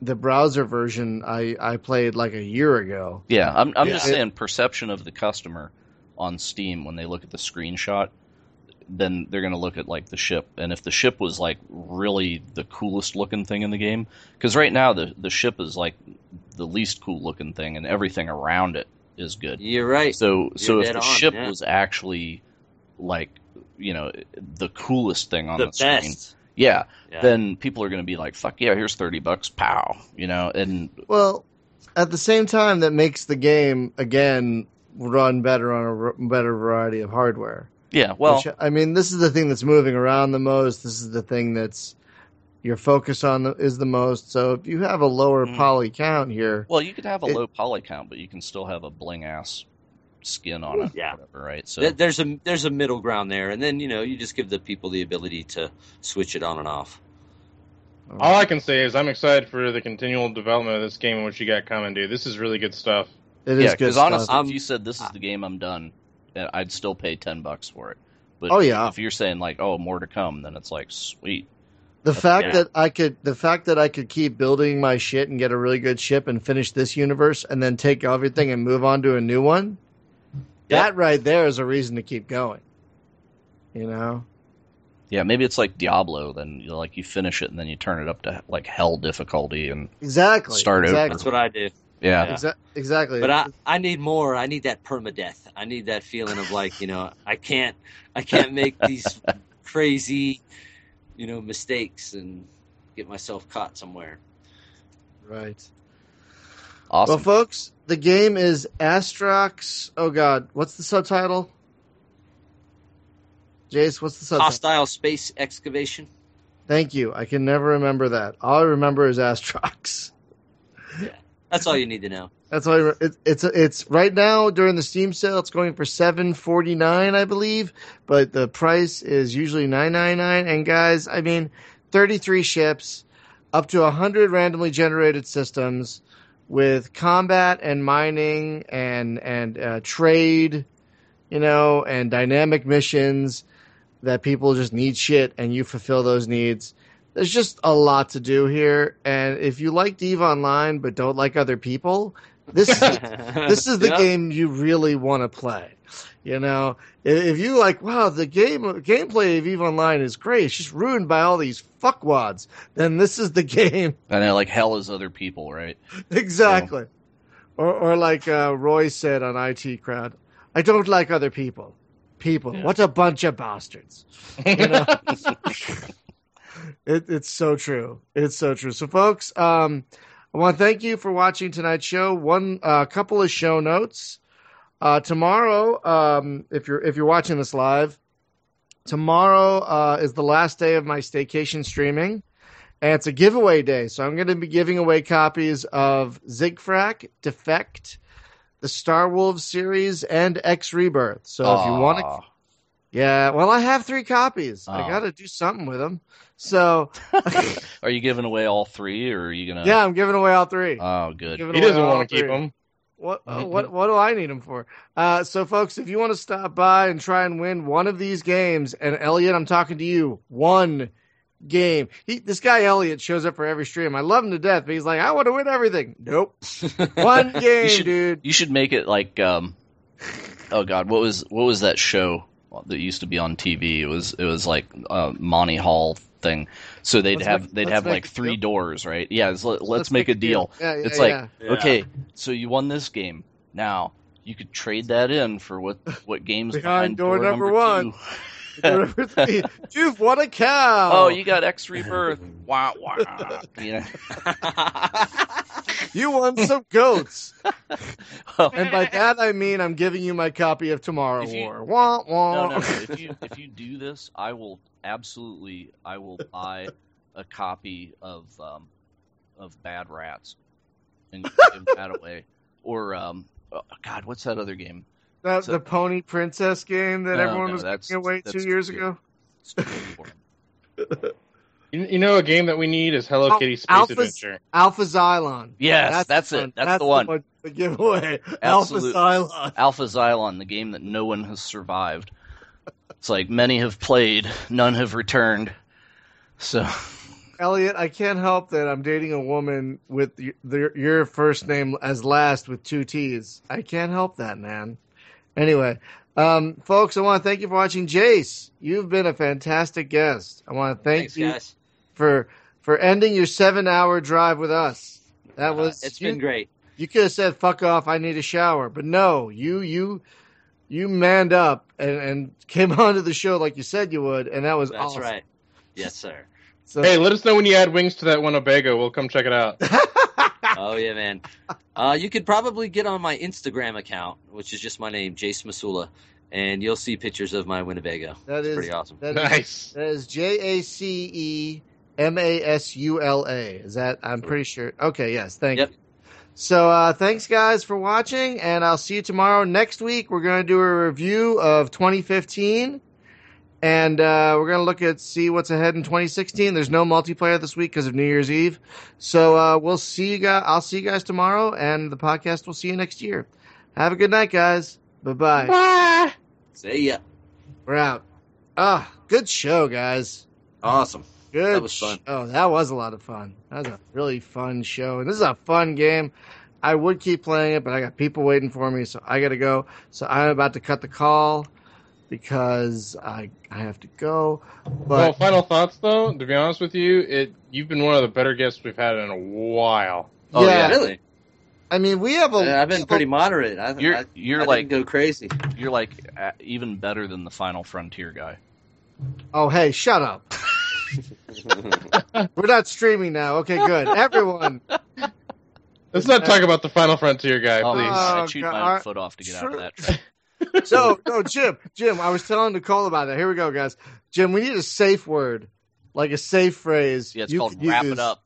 the browser version I, I played like a year ago. Yeah, I'm I'm just saying perception of the customer on Steam when they look at the screenshot, then they're gonna look at like the ship, and if the ship was like really the coolest looking thing in the game, because right now the the ship is like the least cool looking thing, and everything around it is good. You're right. So so if the on, ship yeah. was actually like you know the coolest thing on the the, screen, yeah, Yeah. then people are gonna be like, fuck yeah, here's thirty bucks, pow, you know, and Well, at the same time, that makes the game again run better on a r- better variety of hardware. yeah, well. Which, I mean, this is the thing that's moving around the most. This is the thing that's your focus on the, is the most. So if you have a lower Mhm. poly count here, Well, you could have a It- low poly count, but you can still have a bling ass skin on it, Yeah. whatever, right? So There's a there's a middle ground there, and then you know you just give the people the ability to switch it on and off. All I can say is I'm excited for the continual development of this game and what you got coming, dude. This is really good stuff. it is yeah, good because stuff. honestly, if you said this is the game I'm done, uh, I'd still pay ten bucks for it. But Oh, yeah. if you're saying like, oh, more to come, then it's like sweet. The fact yeah. that I could, the fact that I could keep building my shit and get a really good ship and finish this universe and then take everything and move on to a new one, Yep. that right there is a reason to keep going. You know, Yeah, maybe it's like Diablo. Then you know, like you finish it and then you turn it up to like hell difficulty and exactly. Start over. That's what I do. yeah. Yeah. Exa- exactly. But I, I need more. I need that permadeath. I need that feeling of like, you know, I can't I can't make these crazy, you know, mistakes and get myself caught somewhere. right. Awesome. Well, folks, the game is Astrox. Oh God, what's the subtitle? Jace, what's the subtitle? Hostile space excavation. Thank you. I can never remember that. All I remember is Astrox. That's all you need to know. That's all. It, it's it's right now during the Steam sale. It's going for seven forty nine, I believe, but the price is usually nine nine nine. And guys, I mean, thirty three ships, up to hundred randomly generated systems, with combat and mining and and uh, trade, you know, and dynamic missions that people just need shit, and you fulfill those needs there's just a lot to do here. And if you like Eve Online but don't like other people, this is this is the Yeah. game you really want to play. You know, if if you like, wow, the game gameplay of Eve Online is great. It's just ruined by all these fuckwads. Then this is the game and then like hell is other people, right? exactly. Or, or like uh, Roy said on IT Crowd, I don't like other people. People, Yeah. what a bunch of bastards. You know? It, it's so true. It's so true. So, folks, um, I want to thank you for watching tonight's show. One, a couple of show notes. Uh, tomorrow, um, if you're if you're watching this live, tomorrow uh, is the last day of my staycation streaming, and it's a giveaway day. So I'm going to be giving away copies of Zigfrak, Defect, the Star Wolves series, and X Rebirth. So if you want to. Yeah, well, I have three copies. I Oh. got to do something with them. So, Are you giving away all three, or are you gonna? yeah, I'm giving away all three. Oh, good. He doesn't want to keep them. What, uh, what, what do I need them for? Uh, so, folks, if you want to stop by and try and win one of these games, and Elliot, I'm talking to you, one game. He, this guy Elliot shows up for every stream. I love him to death, but he's like, I want to win everything. Nope, one game, should- dude. You should make it like, um, oh god, what was what was that show that used to be on TV? It was it was like uh, Monty Hall thing. So they'd Let's have make- they'd have make like three deal. doors, right? Yeah, let's, let's, make, a deal. Yeah, yeah, It's like yeah. Yeah. okay, so you won this game. Now you could trade that in for what what games Behind behind, door number number, one. two. Number three, You've won a cow. Oh, you got X Rebirth. Wah wah. You know? You won some goats. Well, And by that I mean I'm giving you my copy of Tomorrow If you- War. Wah, wah. no, no, no. If you if you do this, I will absolutely I will buy a copy of um of Bad Rats and give that away. Or um oh, God, what's that other game? That- so- the Pony Princess game that No, everyone no, was that's- giving away two years stupid. ago. You, you know, a game that we need is Hello Al- Kitty Space Alpha's- Adventure. Alpha Xylon. Yes, that's, the it. one. That's, the one. to give away. Alpha Absolute- Xylon. Alpha Xylon, the game that no one has survived. It's like many have played, none have returned. So Elliot, I can't help that I'm dating a woman with y- the, your first name as last with two T's. I can't help that, man. Anyway, um, folks, I want to thank you for watching. Jace, you've been a fantastic guest. I want to thank Thanks, you guys. for for ending your seven hour drive with us. That Uh, was it's you, been great. you could have said fuck off i need a shower but no you you you manned up and, and came onto the show like you said you would and that was That's awesome. right. Yes, sir. so Hey, let us know when you add wings to that Winnebago. We'll come check it out. Oh yeah, man. Uh, you could probably get on my Instagram account, which is just my name, Jace Masula, and you'll see pictures of my Winnebago. that It's is pretty awesome. that is Nice. that is j-a-c-e-m-a-s-u-l-a is that i'm pretty sure okay yes thank Yep. you so uh, thanks guys for watching and i'll see you tomorrow next week we're going to do a review of 2015 and uh, we're going to look at see what's ahead in 2016 there's no multiplayer this week because of new year's eve so uh, we'll see you guys i'll see you guys tomorrow and the podcast will see you next year have a good night guys bye-bye Bye. See ya. we're out Ah, good show, guys. Awesome. Good. That was fun. Oh, that was a lot of fun. That was a really fun show, and this is a fun game. I would keep playing it, but I got people waiting for me, so I got to go. So I'm about to cut the call because I I have to go. well, But final thoughts though. To be honest with you, it you've been one of the better guests we've had in a while. Oh Yeah. yeah, really? I mean, we have a. Yeah, I've been pretty moderate. I, You're I, you're I like didn't go crazy. you're like uh, even better than the Final Frontier guy. Oh, hey, shut up. We're not streaming now. Okay, good. Everyone, Let's not talk about the Final Frontier guy, Oh, please. Oh, I chewed God. my own foot off to get out of that. track. no, no, Jim, Jim. I was telling Nicole about that. Here we go, guys. Jim, we need a safe word, like a safe phrase. Yeah, it's you called wrap use. it up.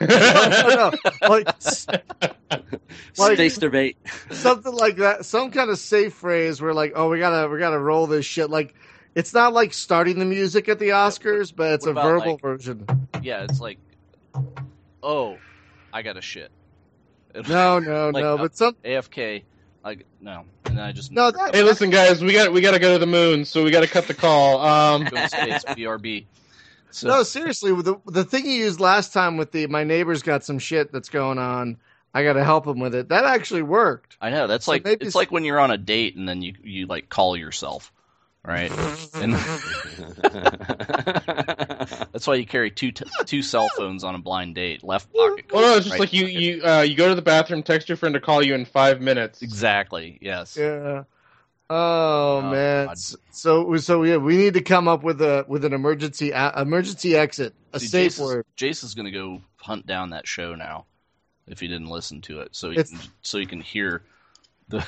no, no, like Like- Space debate. something like that. Some kind of safe phrase where, like, oh, we gotta, we gotta roll this shit. Like, it's not like starting the music at the Oscars, but it's What a verbal like- version. Yeah, it's like, oh, I got a shit. No, no, Like, no. uh, But some, AFK. Like no, and then I just no, that. hey, listen, guys, we got we got to go to the moon, so we got to cut the call. Um, go to space BRB. So No, seriously, the the thing you used last time with the my neighbor's got some shit that's going on. I got to help him with it. That actually worked. I know that's So like it's it's- like when you're on a date and then you you like call yourself, right? And that's why you carry two t- two cell phones on a blind date. Left pocket. well, no, it's just right like you pocket. you uh, you go to the bathroom, text your friend to call you in five minutes. Exactly. Yes. Yeah. Oh, Oh, man. God. So so yeah, we need to come up with a with an emergency a, emergency exit, a See, safe Jace is- word. Jace is going to go hunt down that show now, if he didn't listen to it, so he It's- can, so he can hear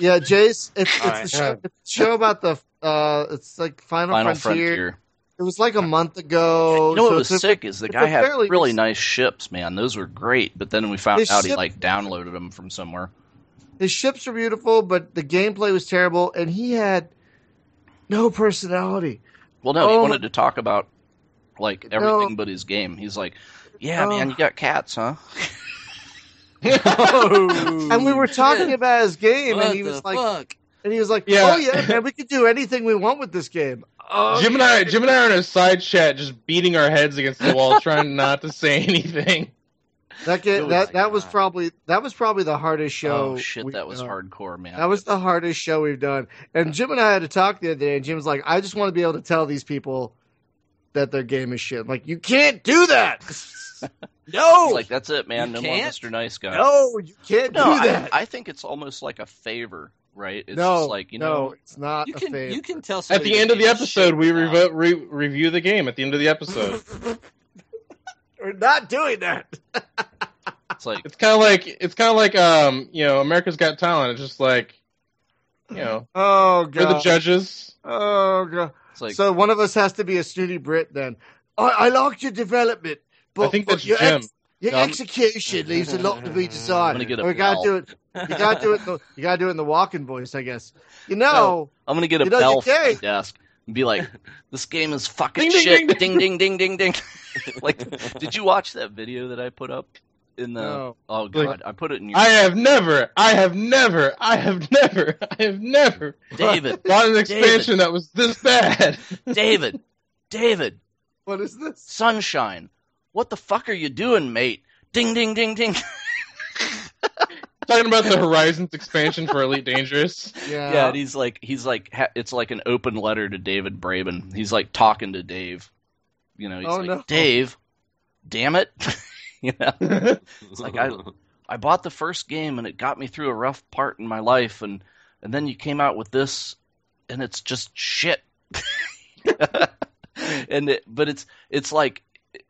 Yeah, Jace, it's it's, Alright. the show, it's the show about the uh, it's like Final, Final Frontier. Frontier. It was like a month ago. You know what so was it's a- sick is the guy had really recent- nice ships, man. Those were great, but then we found His out he like downloaded them from somewhere. His ships are beautiful, but the gameplay was terrible, and he had no personality. Well, no, he Oh, wanted to talk about like everything No. but his game. He's like, "Yeah, Oh. man, you got cats, huh?" And we were talking about his game, what and he the was like, fuck? And he was like, Yeah. "Oh yeah, man, we could do anything we want with this game." Oh, Jim and I, Jim and I are in a side chat, just beating our heads against the wall, trying not to say anything. that game, was that that was probably that was probably the hardest oh, show. oh shit, that was done. hardcore, man. That was the hardest show we've done. And Jim and I had to talk the other day, and Jim's like, "I just want to be able to tell these people that their game is shit." I'm like, you can't do that. no, He's like that's it, man. You no can't? more Mr. Nice Guy. no, you can't No, do I, that. I think it's almost like a favor, right? It's no, just like you no, know, it's not You a can fave. you can tell. At the end of the their game is episode, we without- revo- re- review the game. At the end of the episode, We're not doing that. it's like it's kind of like it's kind of like um you know America's Got Talent. It's just like you know Oh we're the judges. Oh god. it's like so one of us has to be a snooty Brit then. I, I liked your development, but I think that's your Jim. ex- your No, execution leaves a lot to be I'm desired. gonna get a we gotta do it. You gotta do it. in the- You gotta do it in the walking voice, I guess. You know. I'm gonna get a You know, bell from my desk and be like, "This game is fucking Ding, ding, shit." ding, Ding ding ding ding ding. like, did you watch that video that I put up in the? No. Oh Like, god, I put it in your. I have never, I have never, I have never, I have never David, bought an expansion that was this bad. David, David, What is this? sunshine. What the fuck are you doing, mate? Ding ding ding ding. Talking about the Horizons expansion for Elite Dangerous. Yeah. Yeah, and he's like, he's like, it's like an open letter to David Braben. He's like talking to Dave. You know, he's Oh, like, no. Dave, damn it. you know, it's like I, I bought the first game and it got me through a rough part in my life, and and then you came out with this, and it's just shit. and it, but it's it's like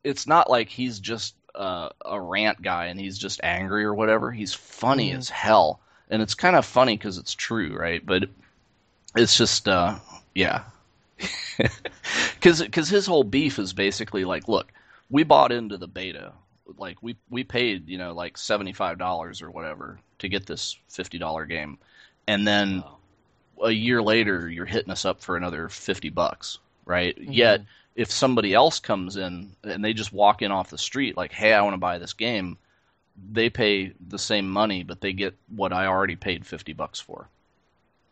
it's not like he's just uh, a rant guy and he's just angry or whatever. He's funny Mhm. as hell, and it's kind of funny because it's true, right? But it's just uh, yeah, because because his whole beef is basically like, look, we bought into the beta, like we we paid you know like seventy five dollars or whatever to get this fifty dollar game, and then a year later you're hitting us up for another 50 bucks right yet if somebody else comes in and they just walk in off the street like hey i want to buy this game they pay the same money but they get what i already paid 50 bucks for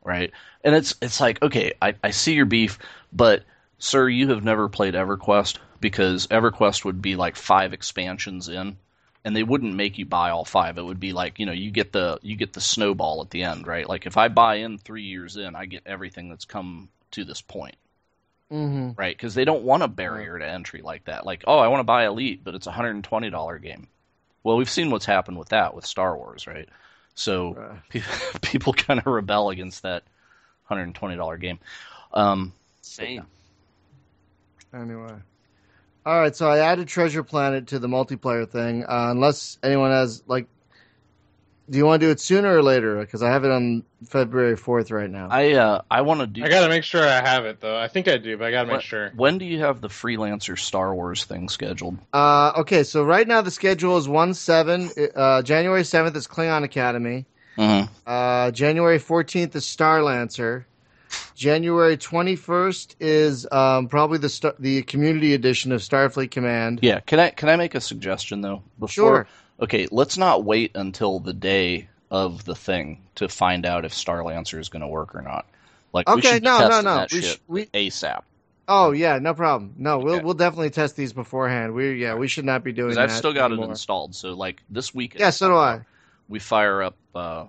right and it's it's like okay i, I see your beef but Sir, you have never played EverQuest because EverQuest would be like five expansions in, and they wouldn't make you buy all five. It would be like you know you get the you get the snowball at the end, right? Like if I buy in three years in, I get everything that's come to this point, Mm-hmm. right? Because they don't want a barrier to entry like that. Like oh, I want to buy Elite, but it's a hundred and twenty dollar game. Well, we've seen what's happened with that with Star Wars, right? So pe- people kind of rebel against that hundred and twenty dollar game. Um, Same. Anyway. All right, so I added Treasure Planet to the multiplayer thing. Uh, unless anyone has like, do you want to do it sooner or later? Because I have it on February fourth right now. I uh, I want to do. I gotta make sure I have it though. I think I do, but I gotta make sure. When do you have the freelancer Star Wars thing scheduled? Uh, okay, so right now the schedule is one seven. Uh, January seventh is Klingon Academy. Mm-hmm. Uh, January fourteenth is Starlancer. January twenty first is um, probably the star- the community edition of Starfleet Command. Yeah, can I can I make a suggestion though? Before, Sure. Okay, let's not wait until the day of the thing to find out if Starlancer is going to work or not. Like we Okay, no, no, no. We sh- we ASAP. Oh yeah, no problem. No, we'll Okay. we'll definitely test these beforehand. We yeah, we should not be doing that. I've still got it installed. So like this week. Yeah, so do I. We fire up uh,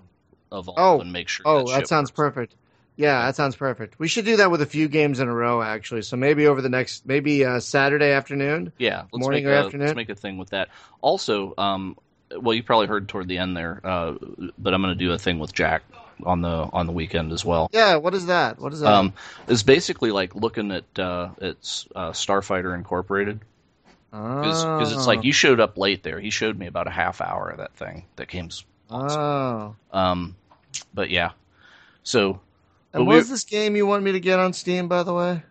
Evolve Oh, and make sure. Oh, that, that, sounds works. perfect. Yeah, that sounds perfect. We should do that with a few games in a row, actually. So maybe over the next, maybe uh, Saturday afternoon. Yeah, let's Morning make or a, afternoon? Let's make a thing with that. Also, um, well, you probably heard toward the end there, uh, but I'm going to do a thing with Jack on the on the weekend as well. Yeah, what is that? What is that? Um, it's basically like looking at uh, it's uh, Starfighter Incorporated because it's Oh. like you showed up late there. He showed me about a half hour of that thing that came. s- Oh. Um, but yeah, so And But what we- this game you want me to get on Steam, by the way?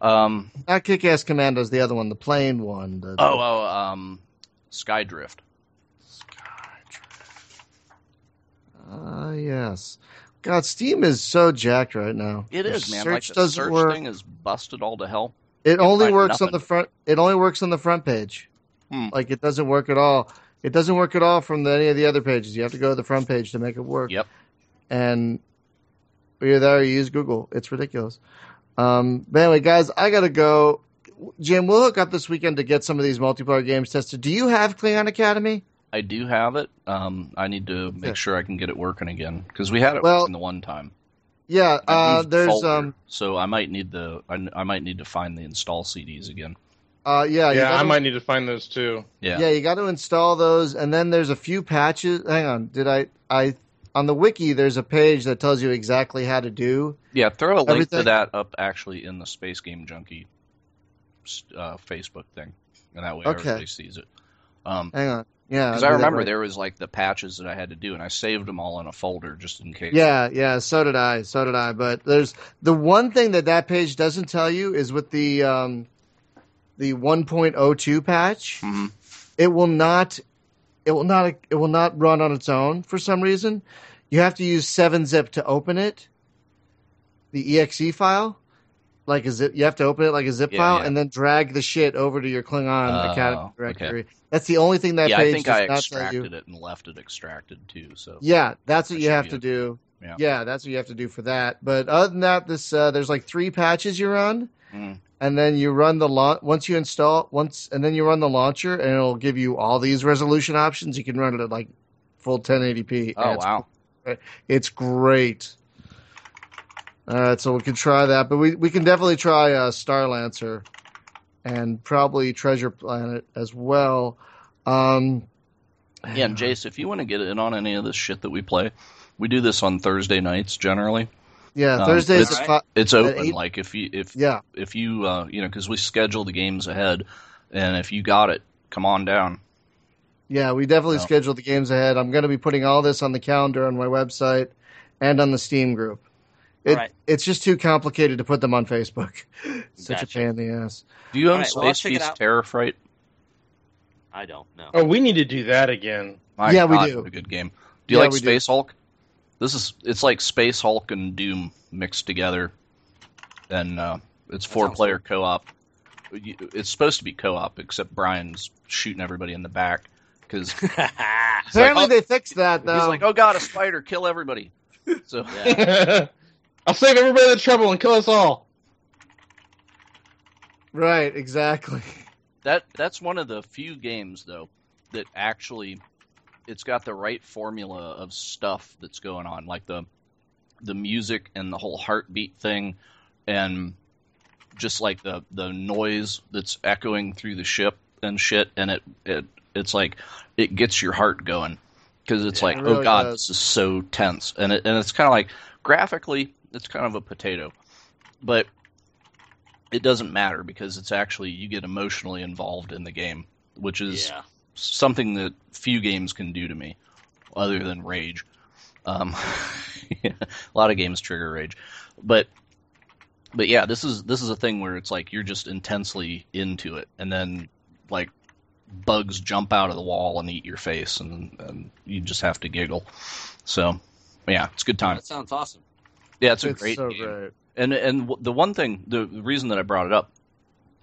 um, Not Kick Ass Commandos, the other one, the plane one. The, oh oh um, Skydrift. Ah, yes. God, Steam is so jacked right now. It Your is man. Search Like the doesn't search work. thing is busted all to hell. It only works on the front. It only works on the front page. Hmm. Like it doesn't work at all. It doesn't work at all from the, any of the other pages. You have to go to the front page to make it work. Yep. And you're there. You use Google. It's ridiculous. Um, but anyway, guys, I gotta go. Jim, we'll hook up this weekend to get some of these multiplayer games tested. Do you have Klingon Academy? I do have it. Um, I need to make Okay. sure I can get it working again because we had it Well, working the one time. Yeah. Uh, there's folder, um. so I might need the I, I might need to find the install CDs again. Uh, yeah. yeah, I gotta- might need to find those too. Yeah. Yeah, you got to install those, and then there's a few patches. Hang on, did I? I on the wiki there's a page that tells you exactly how to do. Yeah, throw a link Everything- to that up actually in the Space Game Junkie uh, Facebook thing, and that way Okay. everybody sees it. Um, Hang on, yeah, because I remember right- there was like the patches that I had to do, and I saved them all in a folder just in case. Yeah, yeah, so did I, so did I. But there's the one thing that that page doesn't tell you is with the um, the 1.02 patch, Mhm. it will not, it will not, it will not run on its own for some reason. You have to use 7-zip to open it, the exe file. Like a zip, you have to open it like a zip Yeah, file yeah. and then drag the shit over to your Klingon Oh, Academy okay. directory. That's the only thing that yeah, page I think I extracted it and left it extracted too. So Yeah, that's what That you have to it. do. Yeah. that's what you have to do for that. But other than that, this uh, there's like three patches you run, Mm. and then you run the launch once you install once, and then you run the launcher, and it'll give you all these resolution options. You can run it at like full 1080p. oh wow, it's great. All right, so we can try that, but we we can definitely try uh, Starlancer, and probably Treasure Planet as well. Um, yeah. And Jace, if you want to get in on any of this shit that we play, we do this on Thursday nights generally. yeah, Um, Thursdays it's- fi- It's open. eight- Like if you if yeah. if you uh, you know because we schedule the games ahead, and if you got it, come on down. Yeah, we definitely No. scheduled the games ahead. I'm going to be putting all this on the calendar on my website and on the Steam group. It, Alright. It's just too complicated to put them on Facebook. Such a pain in the ass. Do you own Alright, Space check it Beast out. Terror Fright? I don't know. Oh, we need to do that again. My Yeah, we do. A good game. Do you Yeah, like we do. Space Hulk? This is it's like Space Hulk and Doom mixed together, and uh, it's four sounds player co op. It's supposed to be co op, except Brian's shooting everybody in the back because he's Apparently, oh- they fixed that though. He's like, "Oh God, a spider! Kill everybody!" So yeah. I'll save everybody the trouble and kill us all. Right, exactly. That that's one of the few games though that actually it's got the right formula of stuff that's going on, like the the music and the whole heartbeat thing, and just like the the noise that's echoing through the ship and shit, and it it it's like it gets your heart going because it's Yeah. like It oh god does. this is so tense, and it and it's kind of like graphically it's kind of a potato, but it doesn't matter because it's actually you get emotionally involved in the game, which is Yeah. something that few games can do to me, other than rage. Um, a lot of games trigger rage, but but yeah, this is this is a thing where it's like you're just intensely into it, and then like bugs jump out of the wall and eat your face, and, and you just have to giggle. So yeah, it's a good time. That sounds awesome. Yeah, it's a it's great so game. great. And and the one thing, the reason that I brought it up,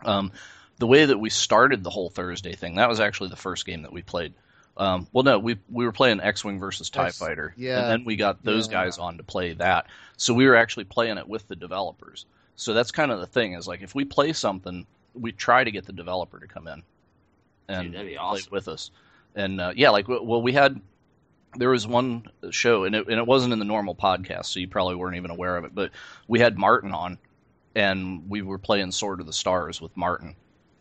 um, the way that we started the whole Thursday thing, that was actually the first game that we played. Um, well, no, we we were playing X-wing versus Tie X- Fighter, yeah. and then we got those Yeah. guys on to play that. So we were actually playing it with the developers. So that's kind of the thing is like if we play something, we try to get the developer to come in and Dude, that'd be play awesome. with us. And uh, yeah, like well, we had there was one show, and it, and it wasn't in the normal podcast, so you probably weren't even aware of it. But we had Martin on, and we were playing Sword of the Stars with Martin,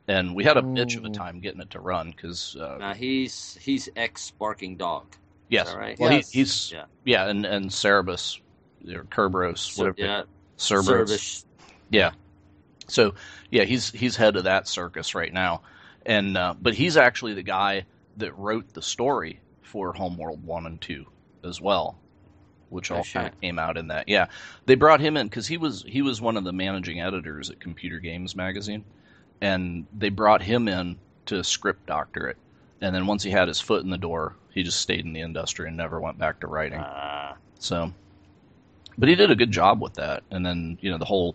and we had a bitch of a time getting it to run because uh, Now he's he's ex Barking Dog. yes, right? well Yes. he, he's Yeah. yeah, and and Cerebus or Kerberos, whatever, yeah. Cerberus. Service. Yeah. So yeah, he's he's head of that circus right now, and uh, but he's actually the guy that wrote the story for Homeworld One and Two as well, which Oh, all shit. kind of came out in that. Yeah, they brought him in because he was he was one of the managing editors at Computer Games Magazine, and they brought him in to script doctor it, and then once he had his foot in the door, he just stayed in the industry and never went back to writing. Uh, So, but he did a good job with that. And then you know the whole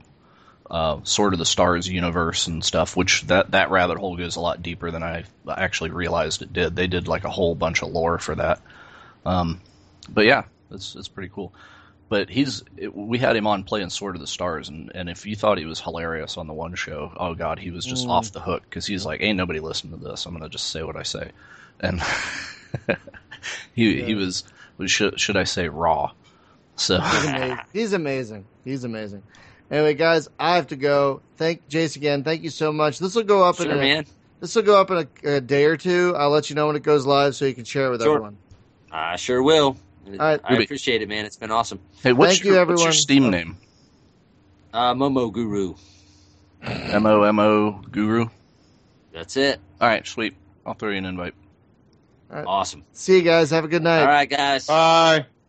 uh, Sword of the Stars universe and stuff, which that that rabbit hole goes a lot deeper than I actually realized it did. They did like a whole bunch of lore for that. Um, but yeah, it's it's pretty cool. But he's it, we had him on playing Sword of the Stars, and, and if you thought he was hilarious on the one show, oh god, he was just Mm. off the hook because he's like, ain't nobody listening to this. I'm gonna just say what I say, and he he Yeah. was was should should I say raw. So He's amazing. He's amazing. He's amazing. Anyway, guys, I have to go. Thank Jace again. Thank you so much. This will go up sure, in a, man. this will go up in a, a day or two. I'll let you know when it goes live so you can share it with Sure. everyone. I sure will. right. I appreciate it, man. It's been awesome. hey, what's Thank you, your, what's your everyone. Steam name? Uh, Momo Guru. M O M O Guru. That's it. All right, sweet. I'll throw you an invite. Awesome. See you guys. Have a good night. All right, guys. Bye.